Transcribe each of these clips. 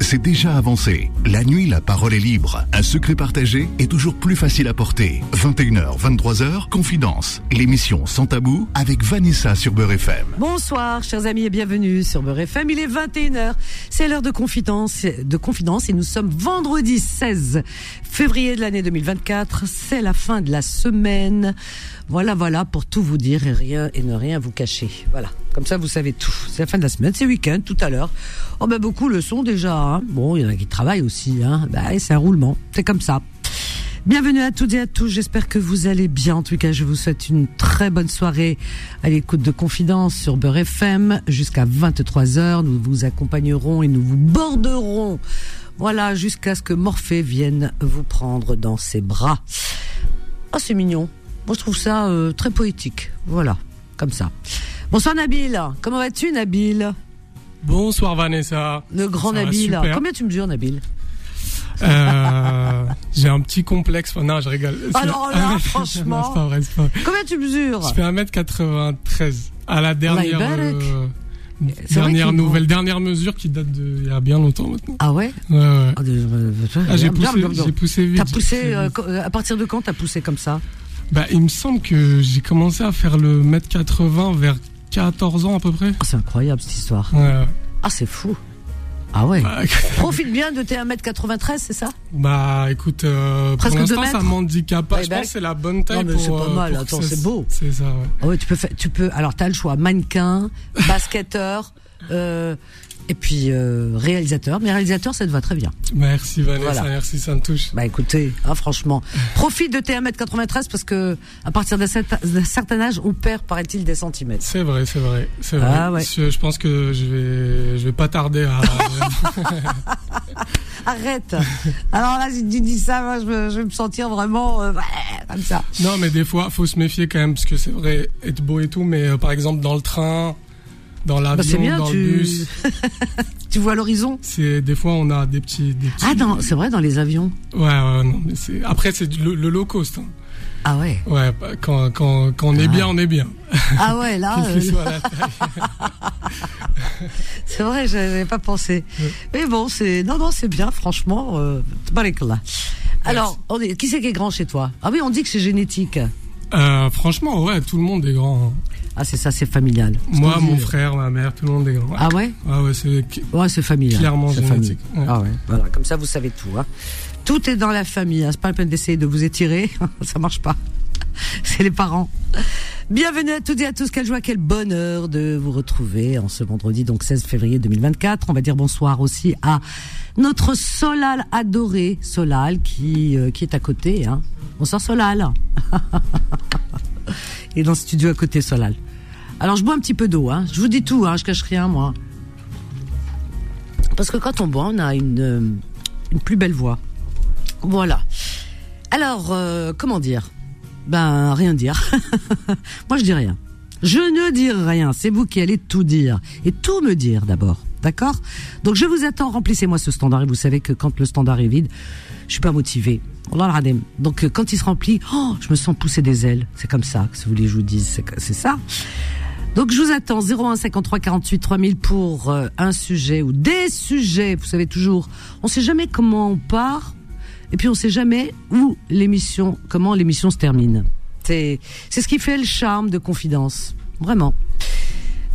c'est déjà avancé. La nuit, la parole est libre. Un secret partagé est toujours plus facile à porter. 21h, 23h, Confidence. L'émission Sans Tabou avec Vanessa sur Beurre FM. Bonsoir, chers amis, et bienvenue sur Beurre FM. Il est 21h. C'est l'heure de confidence, de et nous sommes vendredi 16 février de l'année 2024. C'est la fin de la semaine. Voilà, voilà, pour tout vous dire et rien et ne rien vous cacher. Voilà, comme ça vous savez tout. C'est la fin de la semaine, c'est week-end tout à l'heure. Oh ben beaucoup le sont déjà. Hein. Bon, il y en a qui travaillent aussi. Hein. Ben, c'est un roulement, c'est comme ça. Bienvenue à toutes et à tous. J'espère que vous allez bien. En tout cas, je vous souhaite une très bonne soirée à l'écoute de Confidence sur Beurre FM jusqu'à 23 h Nous vous accompagnerons et nous vous borderons. Voilà, jusqu'à ce que Morphée vienne vous prendre dans ses bras. Oh, c'est mignon. Moi, je trouve ça euh, très poétique. Voilà, comme ça. Bonsoir Nabil. Comment vas-tu, Nabil? Bonsoir Vanessa. Le grand Nabil. Combien tu mesures, Nabil? Euh, J'ai un petit complexe. Non, je rigole. Alors là, franchement. pas vrai, pas Combien tu mesures? Je fais 1m93 à la dernière. Euh, dernière nouvelle, dernière mesure qui date de il y a bien longtemps maintenant. Ah ouais, ouais, ouais. Ah, ah j'ai poussé, vite. T'as poussé, à partir de quand t'as poussé comme ça? Bah, il me semble que j'ai commencé à faire le mètre 80 vers 14 ans à peu près. Oh, c'est incroyable cette histoire. Ouais. Ah, c'est fou. Ah ouais. Bah, Profite bien de tes 1m93, c'est ça? Bah écoute, euh, pour l'instant ça m'handicape pas. je pense que c'est la bonne taille. Non mais c'est pas euh, mal, attends, c'est beau. C'est ça, ouais. Ah ouais, tu peux faire, tu peux, alors t'as le choix, mannequin, basketteur, euh, et puis euh, réalisateur. Mais réalisateur, ça te va très bien. Merci Vanessa, merci, ça me touche. Bah écoutez, hein, franchement, profite de tes 1m93 parce que à partir d'un certain âge, on perd, paraît-il, des centimètres. C'est vrai, c'est vrai, c'est vrai. Ah, ouais. je, pense que je vais, je vais pas tarder à. Arrête. Alors là, si tu dis ça, moi, je, vais me sentir vraiment euh, comme ça. Non, mais des fois, faut se méfier quand même parce que c'est vrai être beau et tout, mais euh, par exemple dans le train dans bah, l'avion, dans le bus. tu vois l'horizon C'est des fois on a des petits. Des petits... Ah c'est vrai dans les avions. Ouais, ouais non, mais c'est après c'est le, low cost. Hein. Ah ouais. Ouais, bah, quand, quand, quand on est bien, on est bien. Ah ouais, là. euh... c'est vrai, j'avais pas pensé. Mais bon, c'est non non, c'est bien, franchement. Euh... Alors, on est... qui c'est qui est grand chez toi? Ah oui, on dit que c'est génétique. Euh, franchement, ouais, tout le monde est grand. Hein. Ah, c'est ça, c'est familial. Moi, mon frère, ma mère, tout le monde est grand. Ah ouais? Ah ouais, c'est ouais, c'est familial. Clairement génétique. Ah ouais, voilà, comme ça vous savez tout. Hein. Tout est dans la famille, hein. c'est pas la peine d'essayer de vous étirer, ça marche pas. c'est les parents. Bienvenue à toutes et à tous, quelle joie, quel bonheur de vous retrouver en ce vendredi, donc 16 février 2024. On va dire bonsoir aussi à notre Solal adoré, Solal, qui, euh, qui est à côté. Hein. Bonsoir Solal. et dans le studio à côté, Solal. Alors je bois un petit peu d'eau, hein. je vous dis tout, hein, je cache rien moi. Parce que quand on boit, on a une, euh, une plus belle voix. Voilà. Alors, euh, comment dire? Ben, rien dire. moi je dis rien. Je ne dis rien, c'est vous qui allez tout dire. Et tout me dire d'abord. D'accord? Donc je vous attends, remplissez-moi ce standard. Et vous savez que quand le standard est vide, je suis pas motivé. Donc euh, quand il se remplit, oh, je me sens pousser des ailes. C'est comme ça si vous voulez je vous dise, c'est ça. Donc je vous attends 01 53 48 3000 pour euh, un sujet ou des sujets. Vous savez toujours, on sait jamais comment on part et puis on sait jamais où l'émission, comment l'émission se termine. C'est c'est ce qui fait le charme de Confidence, vraiment.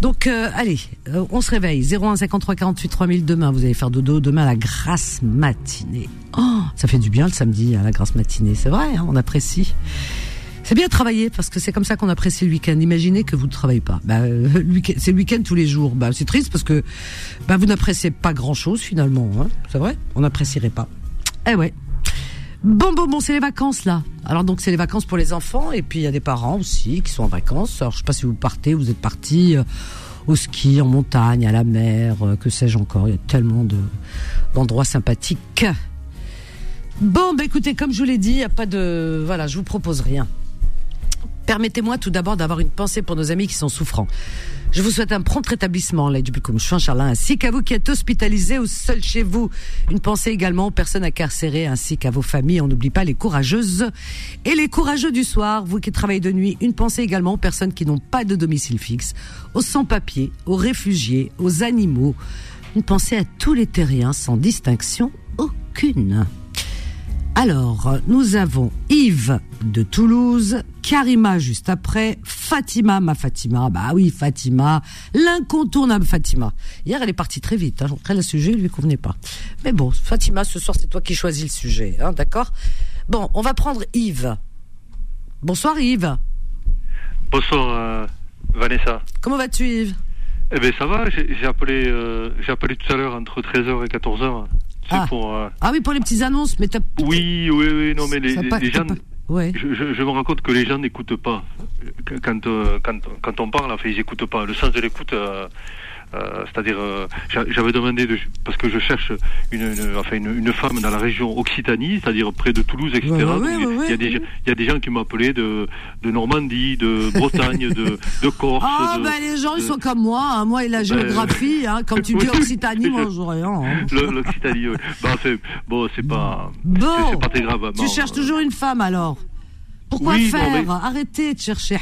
Donc euh, allez, euh, on se réveille. 01 53 48 3000 demain. Vous allez faire dodo demain à la grasse matinée. Oh, ça fait du bien le samedi à la grasse matinée. C'est vrai, hein, on apprécie. C'est bien travailler parce que c'est comme ça qu'on apprécie le week-end. Imaginez que vous ne travaillez pas. Bah, euh, c'est le week-end tous les jours. Bah, c'est triste parce que bah, vous n'appréciez pas grand-chose finalement. Hein. C'est vrai On n'apprécierait pas. Eh ouais. Bon, bon, bon, c'est les vacances là. Alors donc c'est les vacances pour les enfants et puis il y a des parents aussi qui sont en vacances. Alors je sais pas si vous partez, vous êtes partis euh, au ski, en montagne, à la mer, euh, que sais-je encore. Il y a tellement de d'endroits sympathiques. Bon, bah écoutez, comme je vous l'ai dit, il y a pas de, voilà, je vous propose rien. Permettez-moi tout d'abord d'avoir une pensée pour nos amis qui sont souffrants. Je vous souhaite un prompt rétablissement, là, du comme Charlin, ainsi qu'à vous qui êtes hospitalisés ou seuls chez vous. Une pensée également aux personnes incarcérées, ainsi qu'à vos familles. On n'oublie pas les courageuses et les courageux du soir, vous qui travaillez de nuit. Une pensée également aux personnes qui n'ont pas de domicile fixe, aux sans-papiers, aux réfugiés, aux animaux, Une pensée à tous les terriens sans distinction aucune. Alors, nous avons Yves de Toulouse, Karima juste après, Fatima, ma Fatima, bah oui, Fatima, l'incontournable Fatima. Hier, elle est partie très vite, hein. après le sujet lui convenait pas. Mais bon, Fatima, ce soir, c'est toi qui choisis le sujet, hein, d'accord? Bon, on va prendre Yves. Bonsoir Yves. Bonsoir euh, Vanessa. Comment vas-tu Yves? Eh bien ça va, j'ai appelé, euh, j'ai appelé tout à l'heure entre 13h et 14h. Ah. Pour, euh, ah oui, pour les petites annonces, mais t'as... Oui, oui, oui, non, mais les, gens... Ouais. Je, je, me rends compte que les gens n'écoutent pas. Quand, euh, quand, quand on parle, fait, ils n'écoutent pas. Le sens de l'écoute, euh, c'est-à-dire, euh, j'avais demandé de, parce que je cherche une, enfin une, une, femme dans la région Occitanie, c'est-à-dire près de Toulouse, etc. il, y a des, il y a des gens qui m'ont appelé de, de Normandie, de Bretagne, de, de Corse. Ah ben les gens ils sont comme moi, hein. moi et la ben, géographie. hein, quand tu dis Occitanie, moi je rien. Hein. L'Occitanie, oui. Bah, bon, c'est pas, bon, c'est pas très grave. Tu cherches toujours une femme alors? Pourquoi faire? Arrêtez de chercher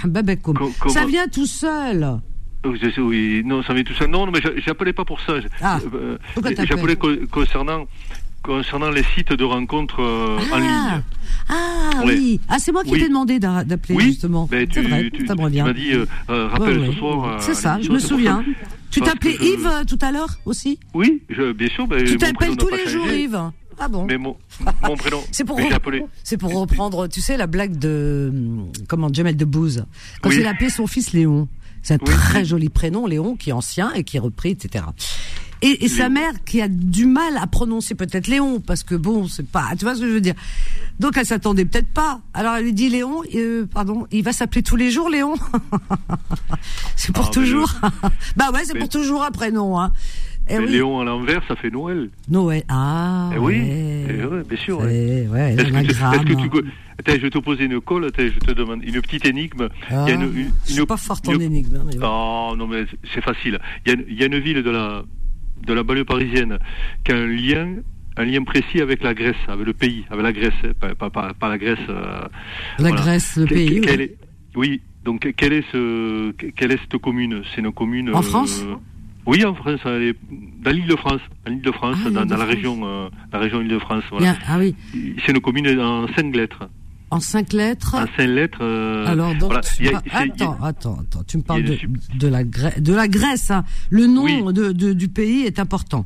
Ça vient tout seul. Oui, non, ça vient tout seul. Non, mais j'appelais pas pour ça. Ah, euh, j'appelais concernant concernant les sites de rencontres euh, en ah. ligne. Ah oui. Ah c'est moi qui t'ai demandé d'appeler justement. Ben, tu, vrai, tu, ça me revient. Tu m'as dit euh, rappelle ce soir. c'est ça, je me souviens. Tu t'appelais Yves tout à l'heure aussi? Oui, je, bien sûr. Ben, tu t'appelles tous les jours Yves ah bon? Mais mon, mon prénom. c'est pour, c'est pour reprendre, tu sais, la blague de comment Jamel Debbouze quand il a appelé son fils Léon. C'est un très joli prénom, Léon, qui est ancien et qui est repris, etc. Et, et sa mère qui a du mal à prononcer peut-être Léon parce que bon c'est pas tu vois ce que je veux dire donc elle s'attendait peut-être pas alors elle lui dit Léon euh, pardon il va s'appeler tous les jours Léon c'est pour ah, toujours bah ouais c'est pour toujours un prénom hein eh Léon à l'envers, ça fait Noël. Noël, ah. Eh oui, eh bien sûr. Ouais. Ouais, est-ce, que, tu, Attends, je vais te poser une colle, attends, je te demande une petite énigme. Ah, il y a une, une, je suis pas forte en énigme. Hein, oh, non, mais c'est facile. Il y, a, il y a une ville de la, de la banlieue parisienne qui a un lien un lien précis avec la Grèce, avec le pays, avec la Grèce, pas, pas, pas, pas la Grèce. Euh, la voilà. Grèce, le pays. oui. Est, oui. Donc, quelle est, ce, quelle est cette commune? C'est une commune. En France euh, oui, en France, dans l'île de France, dans de France, ah, dans, dans la région, euh, la région île de France. Voilà. ah oui. C'est une commune en cinq lettres. En cinq lettres. En cinq lettres. Euh, Alors donc, voilà. a, attends, a, attends, attends, tu me parles de, de, la Grèce, de la Grèce. Hein. Le nom oui. de, de, du pays est important.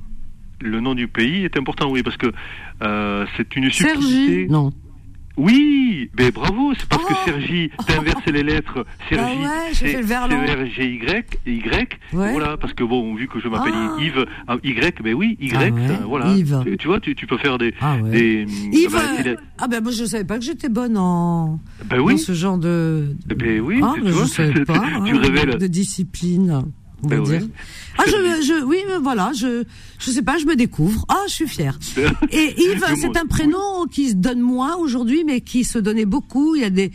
Le nom du pays est important, oui, parce que euh, c'est une subtilité. Sergi, non. Oui, mais bravo, c'est parce oh que Sergi, t'as inversé les lettres. Sergi, ah ouais, c'est R-G-Y, Y, ouais. voilà, parce que bon, vu que je m'appelle ah. Yves, Y, ben oui, Y, ah ouais. voilà. Yves. Tu, tu, vois, tu, tu peux faire des... Ah ouais. des Yves, bah, ah ben moi je savais pas que j'étais bonne en... Ben oui. Dans ce genre de... Ben oui, ah, tu je savais pas, tu hein, révèles... De discipline on va ben dire. Ouais. Ah, je, je, oui, voilà, je, je sais pas, je me découvre. Ah, je suis fière. Et Yves, c'est un prénom qui se donne moins aujourd'hui, mais qui se donnait beaucoup. Il y a des,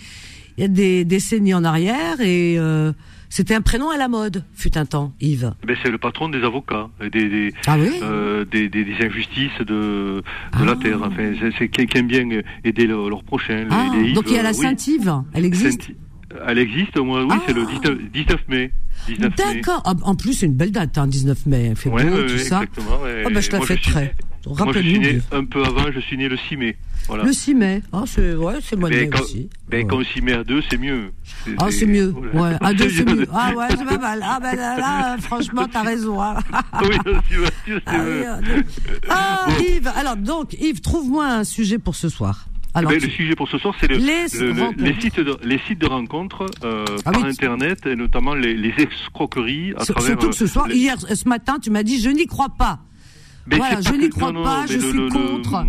il y a des décennies en arrière et euh, c'était un prénom à la mode, fut un temps, Yves. Ben c'est le patron des avocats, des, des, ah oui euh, des, des, des, injustices de, de ah. la terre. Enfin, c'est quelqu'un aime bien aider leurs leur prochains. Ah, donc il y a la oui. Sainte-Yves, elle existe. Saint elle existe, moi, oui, ah. c'est le 19, 19 mai. D'accord. En plus, c'est une belle date, hein, 19 mai. Il fait ouais, beau, ouais, tout ça. Oh, ben, je la fêterai. Né un peu avant, je suis né le 6 mai. Voilà. Le 6 mai. Ah, c'est, ouais, c'est moi ben, quand, aussi. Ben, ouais. quand 6 mai à 2, c'est mieux. Ah, c'est mieux. Ouais. À 2, c'est mieux. Ah, ouais, c'est pas mal. Ah, ben, là, là franchement, t'as raison, hein. oui, c'est mieux. Ah, Yves. Alors, donc, Yves, trouve-moi un sujet pour ce soir. Alors, ben, le sujet pour ce soir, c'est le, les, le, le, les, sites de, les sites de rencontres euh, ah, par oui. Internet, et notamment les, les escroqueries à travers... Surtout que ce soir, euh, hier, ce matin, tu m'as dit, je n'y crois pas. Mais voilà, je n'y crois non, pas, non, je suis le, contre.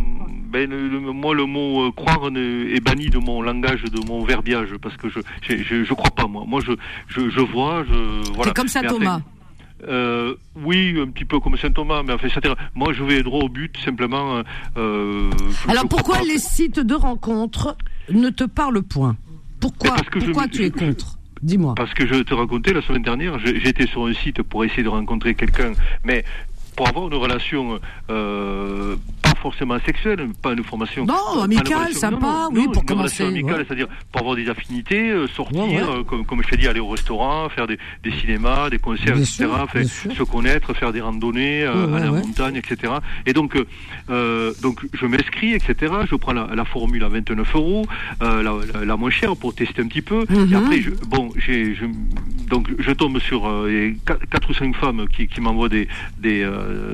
Ben, le, moi, le mot euh, croire est banni de mon langage, de mon verbiage, parce que je je, je, je crois pas, moi. Moi, je, je, je vois, je... Voilà. C'est comme ça, Thomas. Euh, oui, un petit peu comme Saint Thomas, mais enfin, moi je vais droit au but simplement. Euh, Alors pourquoi les sites de rencontres ne te parlent point? Pourquoi, pourquoi je, tu es contre? Dis-moi. Parce que je te racontais la semaine dernière, j'étais sur un site pour essayer de rencontrer quelqu'un, mais pour avoir une relation euh, forcément sexuelle, pas une formation. Non, amicale, sympa, oui, pour commencer. amicale, c'est-à-dire pour avoir des affinités, euh, sortir, euh, comme, comme je t'ai dit, aller au restaurant, faire des, des cinémas, des concerts, etc. se connaître, faire des randonnées euh, à la montagne, etc. Et donc, donc je m'inscris, etc. Je prends la, la, formule à 29 euros, la, la, moins chère pour tester un petit peu. Et mhm. après, je, bon, j'ai, je, donc je tombe sur quatre ou cinq femmes qui, qui m'envoient des des,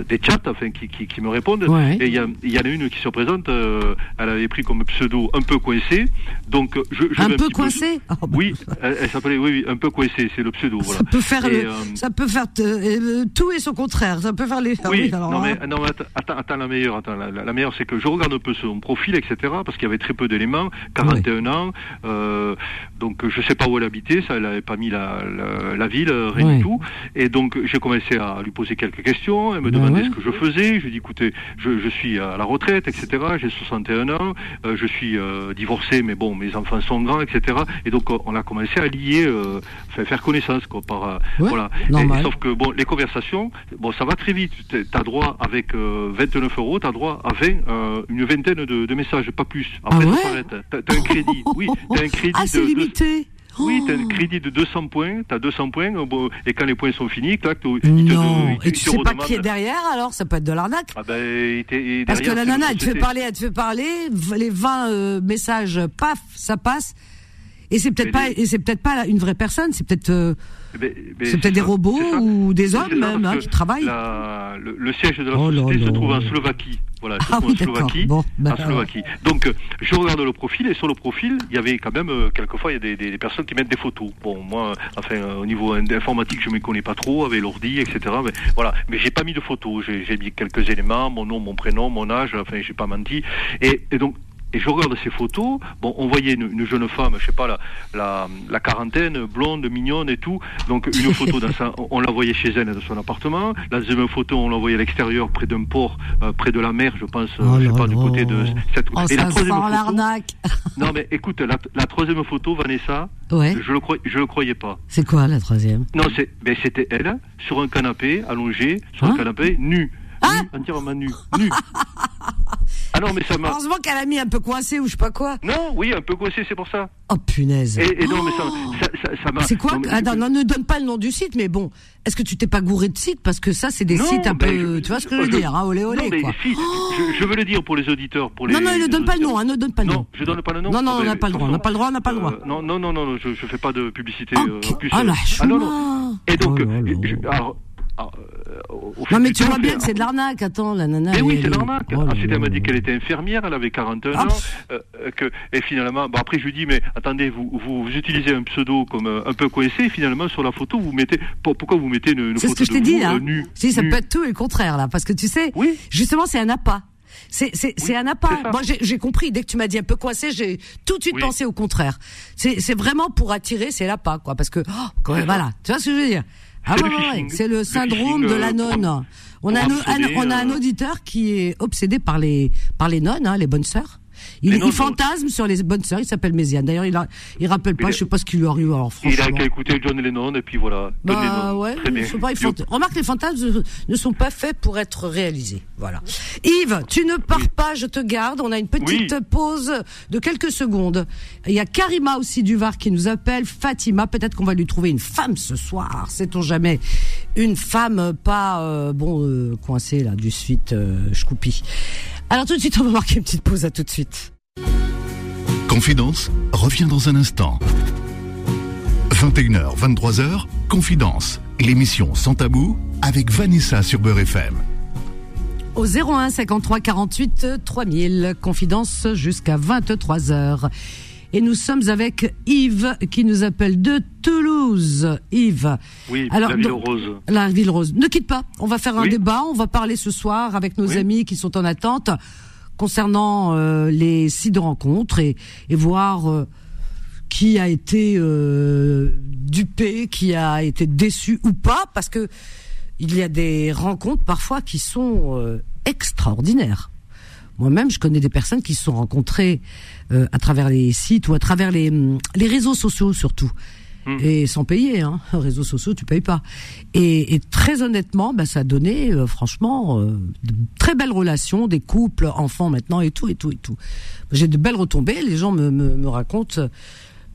des chats, enfin qui, qui, qui me répondent. Et il y, y, en a une qui se présente. elle avait pris comme pseudo un peu coincé. Donc je, je un peu coincé. Oh, bah, oui, elle, s'appelait oui, oui, un peu coincé, c'est le pseudo. Ça peut faire, euh, ça peut faire euh, tout et son contraire. Ça peut faire les. Oui, non, mais, non mais attends, attends, la meilleure, attends, la, meilleure, c'est que je regarde un peu son profil, etc. Parce qu'il y avait très peu d'éléments. 41 ans, euh, donc je sais pas où elle habitait, ça, elle avait pas mis la, la, ville, rien du tout. Et donc j'ai commencé à lui poser quelques questions. Elle me ben demandait ce que je faisais. Je lui dis, écoutez, je, je suis à la retraite, etc. J'ai 61 ans, je suis divorcé, mais bon, mes enfants sont grands, etc. Et donc on a commencé à lier, euh, faire connaissance quoi, par euh, voilà. sauf que bon, les conversations, bon, ça va très vite. T'as droit avec 29 euh, euros, t'as droit à 20, une vingtaine de, messages, pas plus. Après, ah ouais T'as un crédit, oui, t'as un crédit ah, c'est limité. Oui, tu as un crédit de 200 points, tu as 200 points, et quand les points sont finis, clac, non. Te, et tu sais pas qui est derrière, alors ça peut être de l'arnaque. Ah ben, Parce que la nana, elle te fait parler, elle te fait parler, les 20 messages, paf, ça passe, et c'est peut-être pas, et c'est peut-être pas une vraie personne, c'est peut-être, euh, c'est peut-être des robots ou des hommes même hein, qui travaillent. le, siège de la oh société se trouve en Slovaquie. Voilà, se ah trouve en Slovaquie, en Slovaquie. Donc, euh, je regarde le profil et sur le profil, il y avait quand même euh, quelquefois il y a des, des, personnes qui mettent des photos. Bon, moi, enfin, au niveau informatique, je me connais pas trop avec l'ordi, etc. Mais voilà, mais j'ai pas mis de photos. J'ai mis quelques éléments, mon nom, mon prénom, mon âge. Enfin, j'ai pas menti. Et, et donc, et je regarde ces photos. Bon, on voyait une, jeune femme, je sais pas, la, la, la, quarantaine, blonde, mignonne et tout. Donc une photo, dans sa, on la voyait chez elle dans son appartement. La deuxième photo, on la voyait à l'extérieur, près d'un port, euh, près de la mer, je pense, euh, oh je sais pas, du côté de cette. Oh, et la troisième l'arnaque. non mais écoute, la, la, troisième photo, Vanessa, ouais. je le croyais, je le croyais pas. C'est quoi la troisième? Non, c'est, ben c'était elle sur un canapé, allongée, sur un hein? canapé, nue. Ah entièrement nue. Nue. Ah non, mais ça m'a. Heureusement qu'elle a mis un peu coincé ou je sais pas quoi. Non, oui, un peu coincé, c'est pour ça. Oh punaise. Et, non, mais ça, ça, m'a. C'est quoi non, non, ne donne pas le nom du site, mais bon, est-ce que tu t'es pas gouré de site parce que ça, c'est des sites un ben, peu, tu vois ce que je veux dire, hein, olé olé non, quoi. Si, je, veux le dire pour les auditeurs, pour les. Non, non, ne donne pas le nom, hein, ne donne pas le nom. Non, je donne pas le nom. Non, non, on n'a pas le droit, on n'a pas le droit, on n'a pas le droit. non, non, non, non, je, je fais pas de publicité. Oh, ah, la ah, non, non. Et donc, oh alors, euh, non mais tu vois bien que c'est de l'arnaque, attends, la nana. Mais oui, c'est de l'arnaque. Oh Ensuite, elle m'a dit qu'elle était infirmière, elle avait 41 ah, ans, euh, que, et finalement, bah après je lui dis, mais attendez, vous, vous, utilisez un pseudo comme euh, un peu coincé, et finalement sur la photo, vous mettez, pourquoi vous mettez une, photo ce que je t'ai dit, là. si, ça peut être tout et le contraire, là, parce que tu sais, oui. justement, c'est un appât. C'est c'est c'est un appât. Moi j'ai compris dès que tu m'as dit un peu coincé, j'ai tout de suite pensé au contraire. C'est c'est vraiment pour attirer, c'est l'appât quoi parce que oh, voilà, tu vois ce que je veux dire? Ah c'est le syndrome de la nonne. On a, un, on a un euh, auditeur qui est obsédé par les par les nonnes, hein, les bonnes sœurs. Il, il fantasme sur les bonnes sœurs. Il s'appelle Méziane. D'ailleurs, il a, il rappelle pas. je sais pas ce qui lui arrive. Alors franchement. Il a qu'à écouter John Lennon et puis voilà. Bah ouais. Je sais pas, Remarque, les fantasmes ne sont pas faits pour être réalisés. Voilà. Yves, tu ne pars pas. Je te garde. On a une petite pause de quelques secondes. Il y a Karima aussi du Var qui nous appelle. Fatima. Peut-être qu'on va lui trouver une femme ce soir. Sait-on jamais? Une femme pas euh, bon euh, coincée là du suite euh, Schkoupi. Alors tout de suite, on va marquer une petite pause. À tout de suite. Confidence revient dans un instant. 21h, 23h, Confidence, l'émission sans tabou avec Vanessa sur Beurre FM. Au 01 53 48 3000, Confidence jusqu'à 23h. Et nous sommes avec Yves qui nous appelle de Toulouse. Yves. Oui, Alors, la ville rose. La ville rose. Ne quitte pas. On va faire un débat. On va parler ce soir avec nos amis qui sont en attente concernant euh, les sites de rencontres et, et voir euh, qui a été euh, dupé, qui a été déçu ou pas, parce que il y a des rencontres parfois qui sont extraordinaires. Moi-même, je connais des personnes qui se sont rencontrées à travers les sites ou à travers les, les réseaux sociaux surtout. Hmm. Et sans payer, hein. Réseaux sociaux, tu payes pas. Et, très honnêtement, bah, ça a donné, euh, franchement, euh, de très belles relations, des couples, enfants maintenant, et tout, et tout, et tout. J'ai de belles retombées. Les gens me, me, me racontent,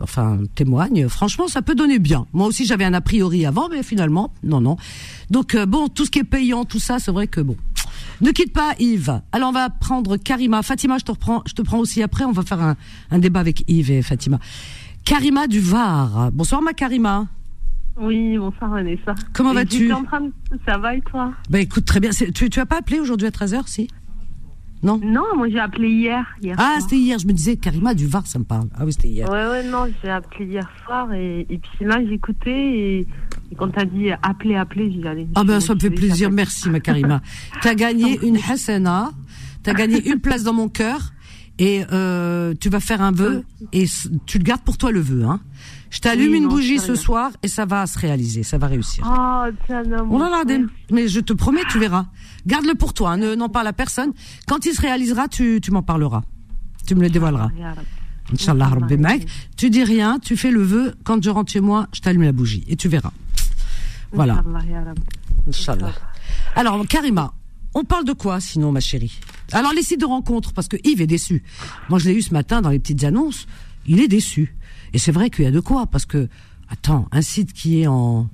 enfin, témoignent. Franchement, ça peut donner bien. Moi aussi, j'avais un a priori avant, mais finalement, non, non. Donc, euh, bon, tout ce qui est payant, tout ça, c'est vrai que bon. Ne quitte pas Yves. Alors on va prendre Karima. Fatima, je te reprends, je te prends aussi après. On va faire un, un débat avec Yves et Fatima. Karima du Var. Bonsoir ma Karima. Oui, bonsoir Vanessa. Comment vas-tu Ça va et toi? Bah écoute, très bien. Tu, tu as pas appelé aujourd'hui à 13h, si? Non Non, moi j'ai appelé hier. ah, c'était hier. Je me disais, Karima du Var, ça me parle. Ah oui, c'était hier. Ouais, ouais, non, j'ai appelé hier soir et, et puis là, j'écoutais et, et quand t'as dit appeler, appeler, j'y allais. Ah ben, ça me fait plaisir. Merci, ma Karima. t'as gagné une Hassana. T'as gagné une place dans mon cœur et euh, tu vas faire un vœu et tu le gardes pour toi le vœu. Hein. Je t'allume une bougie ce soir et ça va se réaliser, ça va réussir. Oh, tiens, On va mais je te promets, tu verras. Garde-le pour toi, hein, ne n'en parle à personne. Quand il se réalisera, tu, tu m'en parleras. Tu me le dévoileras. Inch'Allah, Tu dis rien, tu fais le vœu. Quand je rentre chez moi, je t'allume la bougie et tu verras. Voilà. Inch'Allah. Alors, Karima, on parle de quoi sinon, ma chérie? Alors les sites de rencontres, parce que Yves est déçu. Moi je l'ai eu ce matin dans les petites annonces, il est déçu. Et c'est vrai qu'il y a de quoi, parce que, attends, un site qui est en,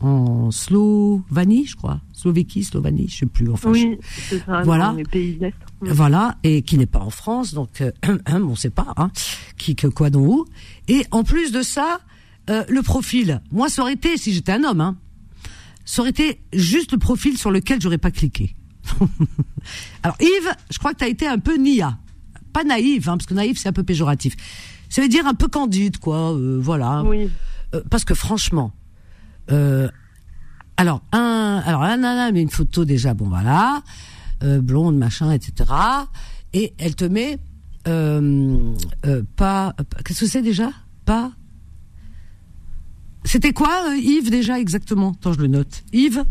en Slovanie, je crois, Slovéquie, Slovanie, je sais plus. Enfin, oui, ça. Voilà. Dans les pays Voilà, et qui n'est pas en France, donc euh, on ne sait pas, hein, qui que quoi dont où. Et en plus de ça, euh, le profil. Moi, ça aurait été si j'étais un homme, hein, ça aurait été juste le profil sur lequel j'aurais pas cliqué. Alors Yves, je crois que tu as été un peu nia. Pas naïve, hein, parce que naïve c'est un peu péjoratif. Ça veut dire un peu candide, quoi. Euh, voilà. Oui. Euh, parce que franchement, euh, alors un, alors la nana met une photo déjà, bon voilà, blonde, machin, etc. Et elle te met pas, qu'est-ce que c'est déjà? Pas? C'était quoi, Yves déjà exactement? Attends, je le note. Yves?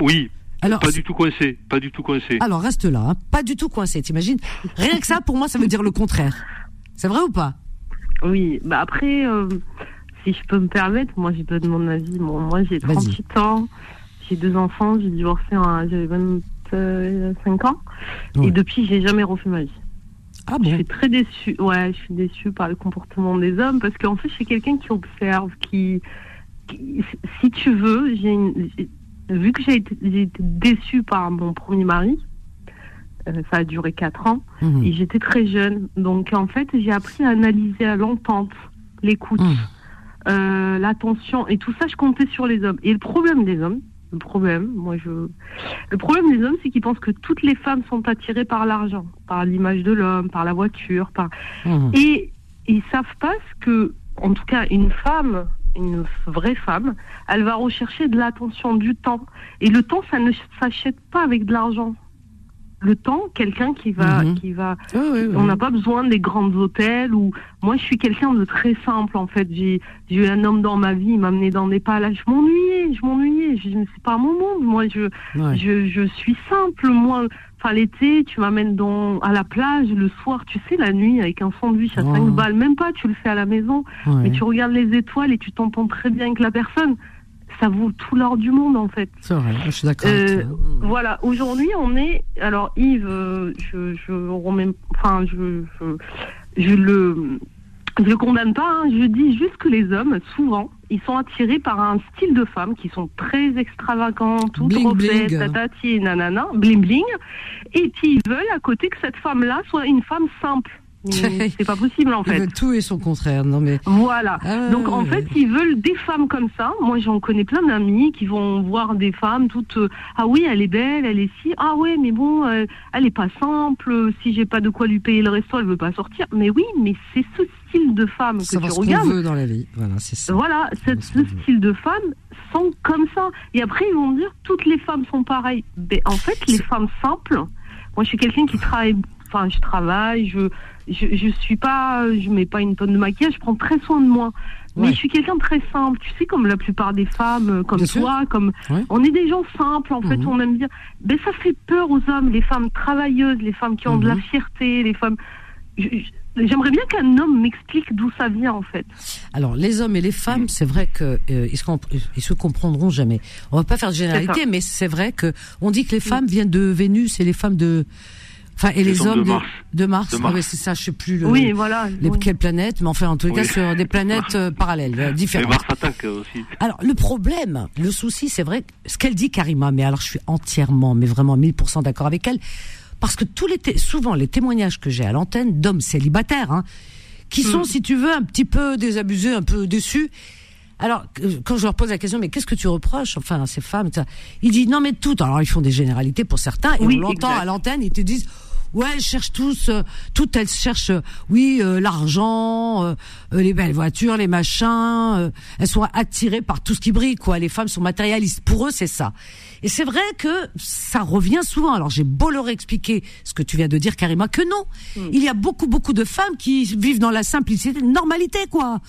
Oui, alors, pas du tout coincé, pas du tout coincé. Alors reste là, hein. pas du tout coincé, t'imagines Rien que ça, pour moi, ça veut dire le contraire. C'est vrai ou pas Oui, bah après, euh, si je peux me permettre, moi j'ai donne mon avis. moi j'ai 38 ans, j'ai deux enfants, j'ai divorcé, j'avais 25 ans, et depuis j'ai jamais refait ma vie. Ah bon Je suis très déçue, ouais, je suis déçue par le comportement des hommes, parce qu'en fait je suis quelqu'un qui observe, qui, qui si tu veux, j'ai une vu que j'ai été, déçue par mon premier mari, euh, ça a duré quatre ans, mhm. et j'étais très jeune. Donc en fait, j'ai appris à analyser à l'entente, l'écoute, mhm. euh, l'attention, et tout ça, je comptais sur les hommes. Et le problème des hommes, le problème, moi je, le problème des hommes, c'est qu'ils pensent que toutes les femmes sont attirées par l'argent, par l'image de l'homme, par la voiture, par, mhm. et ils savent pas ce que, en tout cas, une femme une vraie femme, elle va rechercher de l'attention, du temps. Et le temps, ça ne s'achète pas avec de l'argent. Le temps, quelqu'un qui va, mhm. qui va. on n'a pas besoin des grands hôtels ou. Moi, je suis quelqu'un de très simple en fait. J'ai, eu un homme dans ma vie, il m'a amené dans des palaces. Je m'ennuyais, je m'ennuyais. Je ne sais pas mon monde. Moi, je, je, je suis simple. Moi, Enfin, l'été, tu m'amènes dans, à la plage, le soir, tu sais, la nuit, avec un sandwich à 5 balles, même pas, tu le fais à la maison, mais tu regardes les étoiles et tu t'entends très bien avec la personne. Ça vaut tout l'or du monde, en fait. C'est vrai, je suis d'accord. Euh, voilà, aujourd'hui, on est. Alors, Yves, euh, je, je remets. Enfin, je, je, je le je ne condamne pas, hein. je dis juste que les hommes, souvent, ils sont attirés par un style de femmes qui sont très extravagantes, toutes refaites, tatati, nanana, bling bling, et ils veulent à côté que cette femme-là soit une femme simple. C'est pas possible en fait. Tout est son contraire, non mais. Voilà. Ah, Donc en fait, ils veulent des femmes comme ça. Moi, j'en connais plein d'amis qui vont voir des femmes toutes. Euh, ah oui, elle est belle, elle est si. Ah ouais, mais bon, euh, elle est pas simple. Si j'ai pas de quoi lui payer le resto, elle veut pas sortir. Mais oui, mais c'est ce style de femme que tu regardes. veut dans la vie. Voilà, c'est ça. Voilà, ce style de femme sont comme ça. Et après, ils vont dire toutes les femmes sont pareilles. Mais en fait, les femmes simples. Moi, je suis quelqu'un qui travaille. Enfin, je travaille, je je, je suis pas, je mets pas une tonne de maquillage, je prends très soin de moi. Mais je suis quelqu'un de très simple, tu sais, comme la plupart des femmes, euh, comme toi, comme on est des gens simples, en fait, mhm. on aime bien. Mais ça fait peur aux hommes, les femmes travailleuses, les femmes qui ont de la mhm. fierté, les femmes. J'aimerais bien qu'un homme m'explique d'où ça vient en fait. Alors les hommes et les femmes, c'est vrai que euh, ils, se comprendront jamais. On va pas faire de généralité, mais c'est vrai que on dit que les femmes viennent de Vénus et les femmes de Enfin, et les hommes de Mars. De, Mars. Ah c'est ça, je sais plus le, oui, voilà, les, quelles planètes, mais enfin, en tout cas, sur des planètes euh, parallèles, euh, différentes. Mars attaque aussi. Alors, le problème, le souci, c'est vrai, ce qu'elle dit, Karima, mais alors je suis entièrement, mais vraiment 1000% d'accord avec elle, parce que tous les, souvent, les témoignages que j'ai à l'antenne d'hommes célibataires, hein, qui sont, hmm. si tu veux, un petit peu désabusés, un peu déçus, alors, quand je leur pose la question, mais qu'est-ce que tu reproches, enfin, à ces femmes, ils disent non, mais tout. Alors, ils font des généralités pour certains, et on l'entend à l'antenne, ils te disent, ouais, elles cherchent tous, euh, toutes elles cherchent, euh, oui, euh, l'argent, les belles voitures, les machins. elles sont attirées par tout ce qui brille, quoi. Les femmes sont matérialistes. Pour eux, c'est ça. Et c'est vrai que ça revient souvent. Alors j'ai beau leur expliquer ce que tu viens de dire, Karima, que non. Hmm. Il y a beaucoup, beaucoup de femmes qui vivent dans la simplicité, normalité, quoi.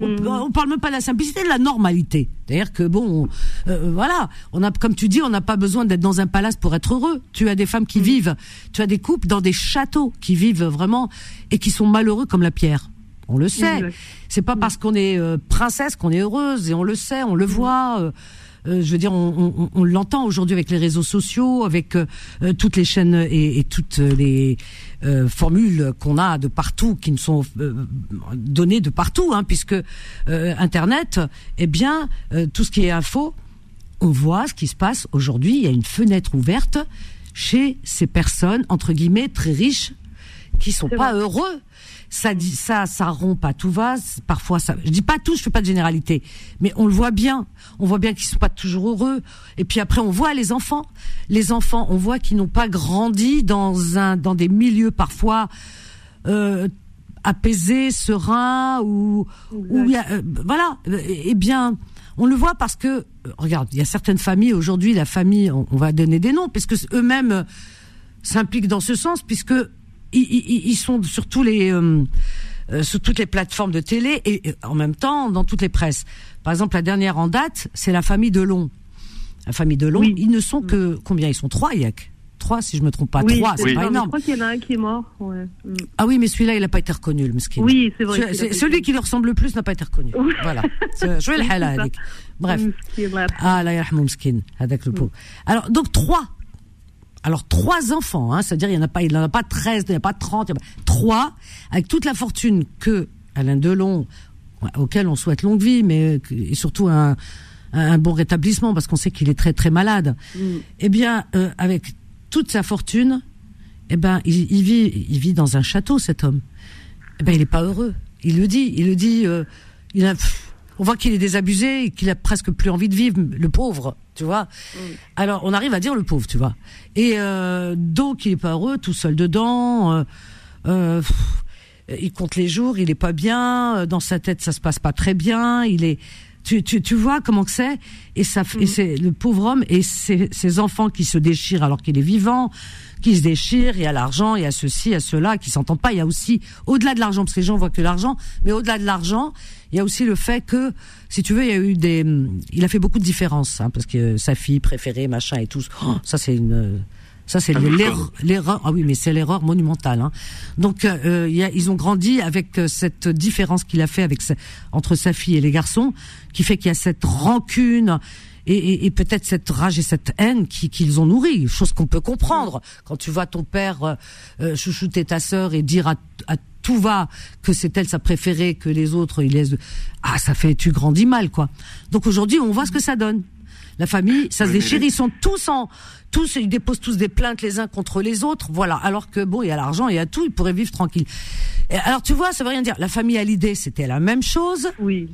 On, hmm. on, parle même pas de la simplicité, de la normalité. C'est-à-dire que bon, euh, voilà, on a, comme tu dis, on n'a pas besoin d'être dans un palace pour être heureux. Tu as des femmes qui hmm. vivent, tu as des couples dans des châteaux qui vivent vraiment et qui sont malheureux comme la pierre. On le sait. C'est pas parce qu'on est euh, princesse qu'on est heureuse et on le sait, on le voit. Euh, euh, je veux dire, on, l'entend aujourd'hui avec les réseaux sociaux, avec euh, euh, toutes les chaînes et, et toutes les formules qu'on a de partout, qui nous sont données de partout, hein, puisque Internet, eh bien, tout ce qui est info, on voit ce qui se passe aujourd'hui. Il y a une fenêtre ouverte chez ces personnes entre guillemets très riches qui sont pas heureux ça dit ça, ça rompt pas tout va. Parfois, ça. Je dis pas tout, je fais pas de généralité, mais on le voit bien. On voit bien qu'ils sont pas toujours heureux. Et puis après, on voit les enfants. Les enfants, on voit qu'ils n'ont pas grandi dans un, dans des milieux parfois. Euh, apaisés, sereins ou y a, euh, voilà. Eh bien, on le voit parce que regarde, il y a certaines familles aujourd'hui, la famille, on, on va donner des noms, puisque eux-mêmes euh, s'impliquent dans ce sens, puisque ils, ils, sont sur tous les euh, euh, sur toutes les plateformes de télé et, en même temps dans toutes les presses. Par exemple, la dernière en date, c'est la famille Delon. La famille Delon, ils ne sont que combien Ils sont? Trois, Yak. Trois, si je me trompe pas. trois, c'est pas énorme. Je crois qu'il y en a un qui est mort. Ouais. Mm. Ah oui, mais celui-là, il n'a pas été reconnu, le mesquin. Oui, c'est vrai. celui qui lui ressemble le plus n'a pas été reconnu. Voilà. Je vais le. Bref. Ah, là, il avec le pauvre. Alors, donc trois alors trois enfants, hein, c'est-à-dire il y en a pas, il en a pas 13, il n'y a pas 30, il y a pas, trois, avec toute la fortune que Alain Delon, auquel on souhaite longue vie, mais et surtout un, un bon rétablissement parce qu'on sait qu'il est très très malade. Mm. Eh bien, euh, avec toute sa fortune, eh ben il, il, vit, il vit dans un château cet homme. Eh ben il est pas heureux. Il le dit, il le dit. Euh, il a, on voit qu'il est désabusé et qu'il a presque plus envie de vivre, le pauvre, tu vois. Mm. Alors on arrive à dire le pauvre, tu vois. Et euh, donc il est pas heureux, tout seul dedans. Euh, euh, il compte les jours, il est pas bien. Dans sa tête, ça se passe pas très bien. Il est tu, tu, tu vois comment que c'est et ça et mm. c'est le pauvre homme et ses, ses enfants qui se déchirent alors qu'il est vivant qui se déchirent, il y a l'argent, il y a ceci, il y a cela, qui s'entendent pas. Il y a aussi, au-delà de l'argent, parce que les gens voient que l'argent, mais au-delà de l'argent, il y a aussi le fait que, si tu veux, il y a eu des, il a fait beaucoup de différences, hein, parce que sa fille préférée, machin et tout. Oh, ça c'est une, ça c'est l'erreur. Ah oui, mais c'est l'erreur monumentale. Hein. Donc euh, y a, ils ont grandi avec euh, cette différence qu'il a fait avec entre sa fille et les garçons, qui fait qu'il y a cette rancune et, et, et peut-être cette rage et cette haine qu'ils ont nourri, chose qu'on peut comprendre quand tu vois ton père euh, euh chouchouter ta sœur et dire à, à tout va que c'est elle sa préférée, que les autres ils laissent ah ça fait tu grandis mal quoi. Donc aujourd'hui on voit ce que ça donne. La famille, ça se déchire, ils sont tous en tous ils déposent tous des plaintes les uns contre les autres, voilà. Alors que bon, il y a l'argent, il y a tout, ils pourraient vivre tranquille. Et alors tu vois, ça veut rien dire. La famille à l'idée, c'était la même chose. Oui.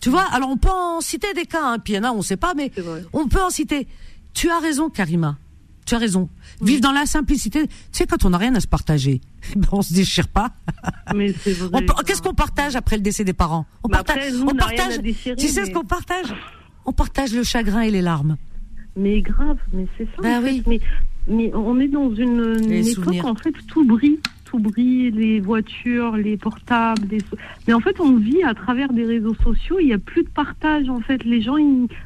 Tu vois, alors on peut en citer des cas, hein, puis il y en a, on sait pas, mais on peut en citer. Tu as raison, Karima. Tu as raison. Vivre dans la simplicité. Tu sais, quand on n'a rien à se partager, ben on se déchire pas. Mais c'est vrai. Qu'est-ce qu'on partage après le décès des parents? On partage. on partage. tu sais ce qu'on partage? On partage le chagrin et les larmes. Mais grave, mais c'est ça. Oui. mais, mais on est dans une, une époque en fait tout brille brille, les voitures, les portables. Mais en fait, on vit à travers des réseaux sociaux. Il n'y a plus de partage. En fait, les gens,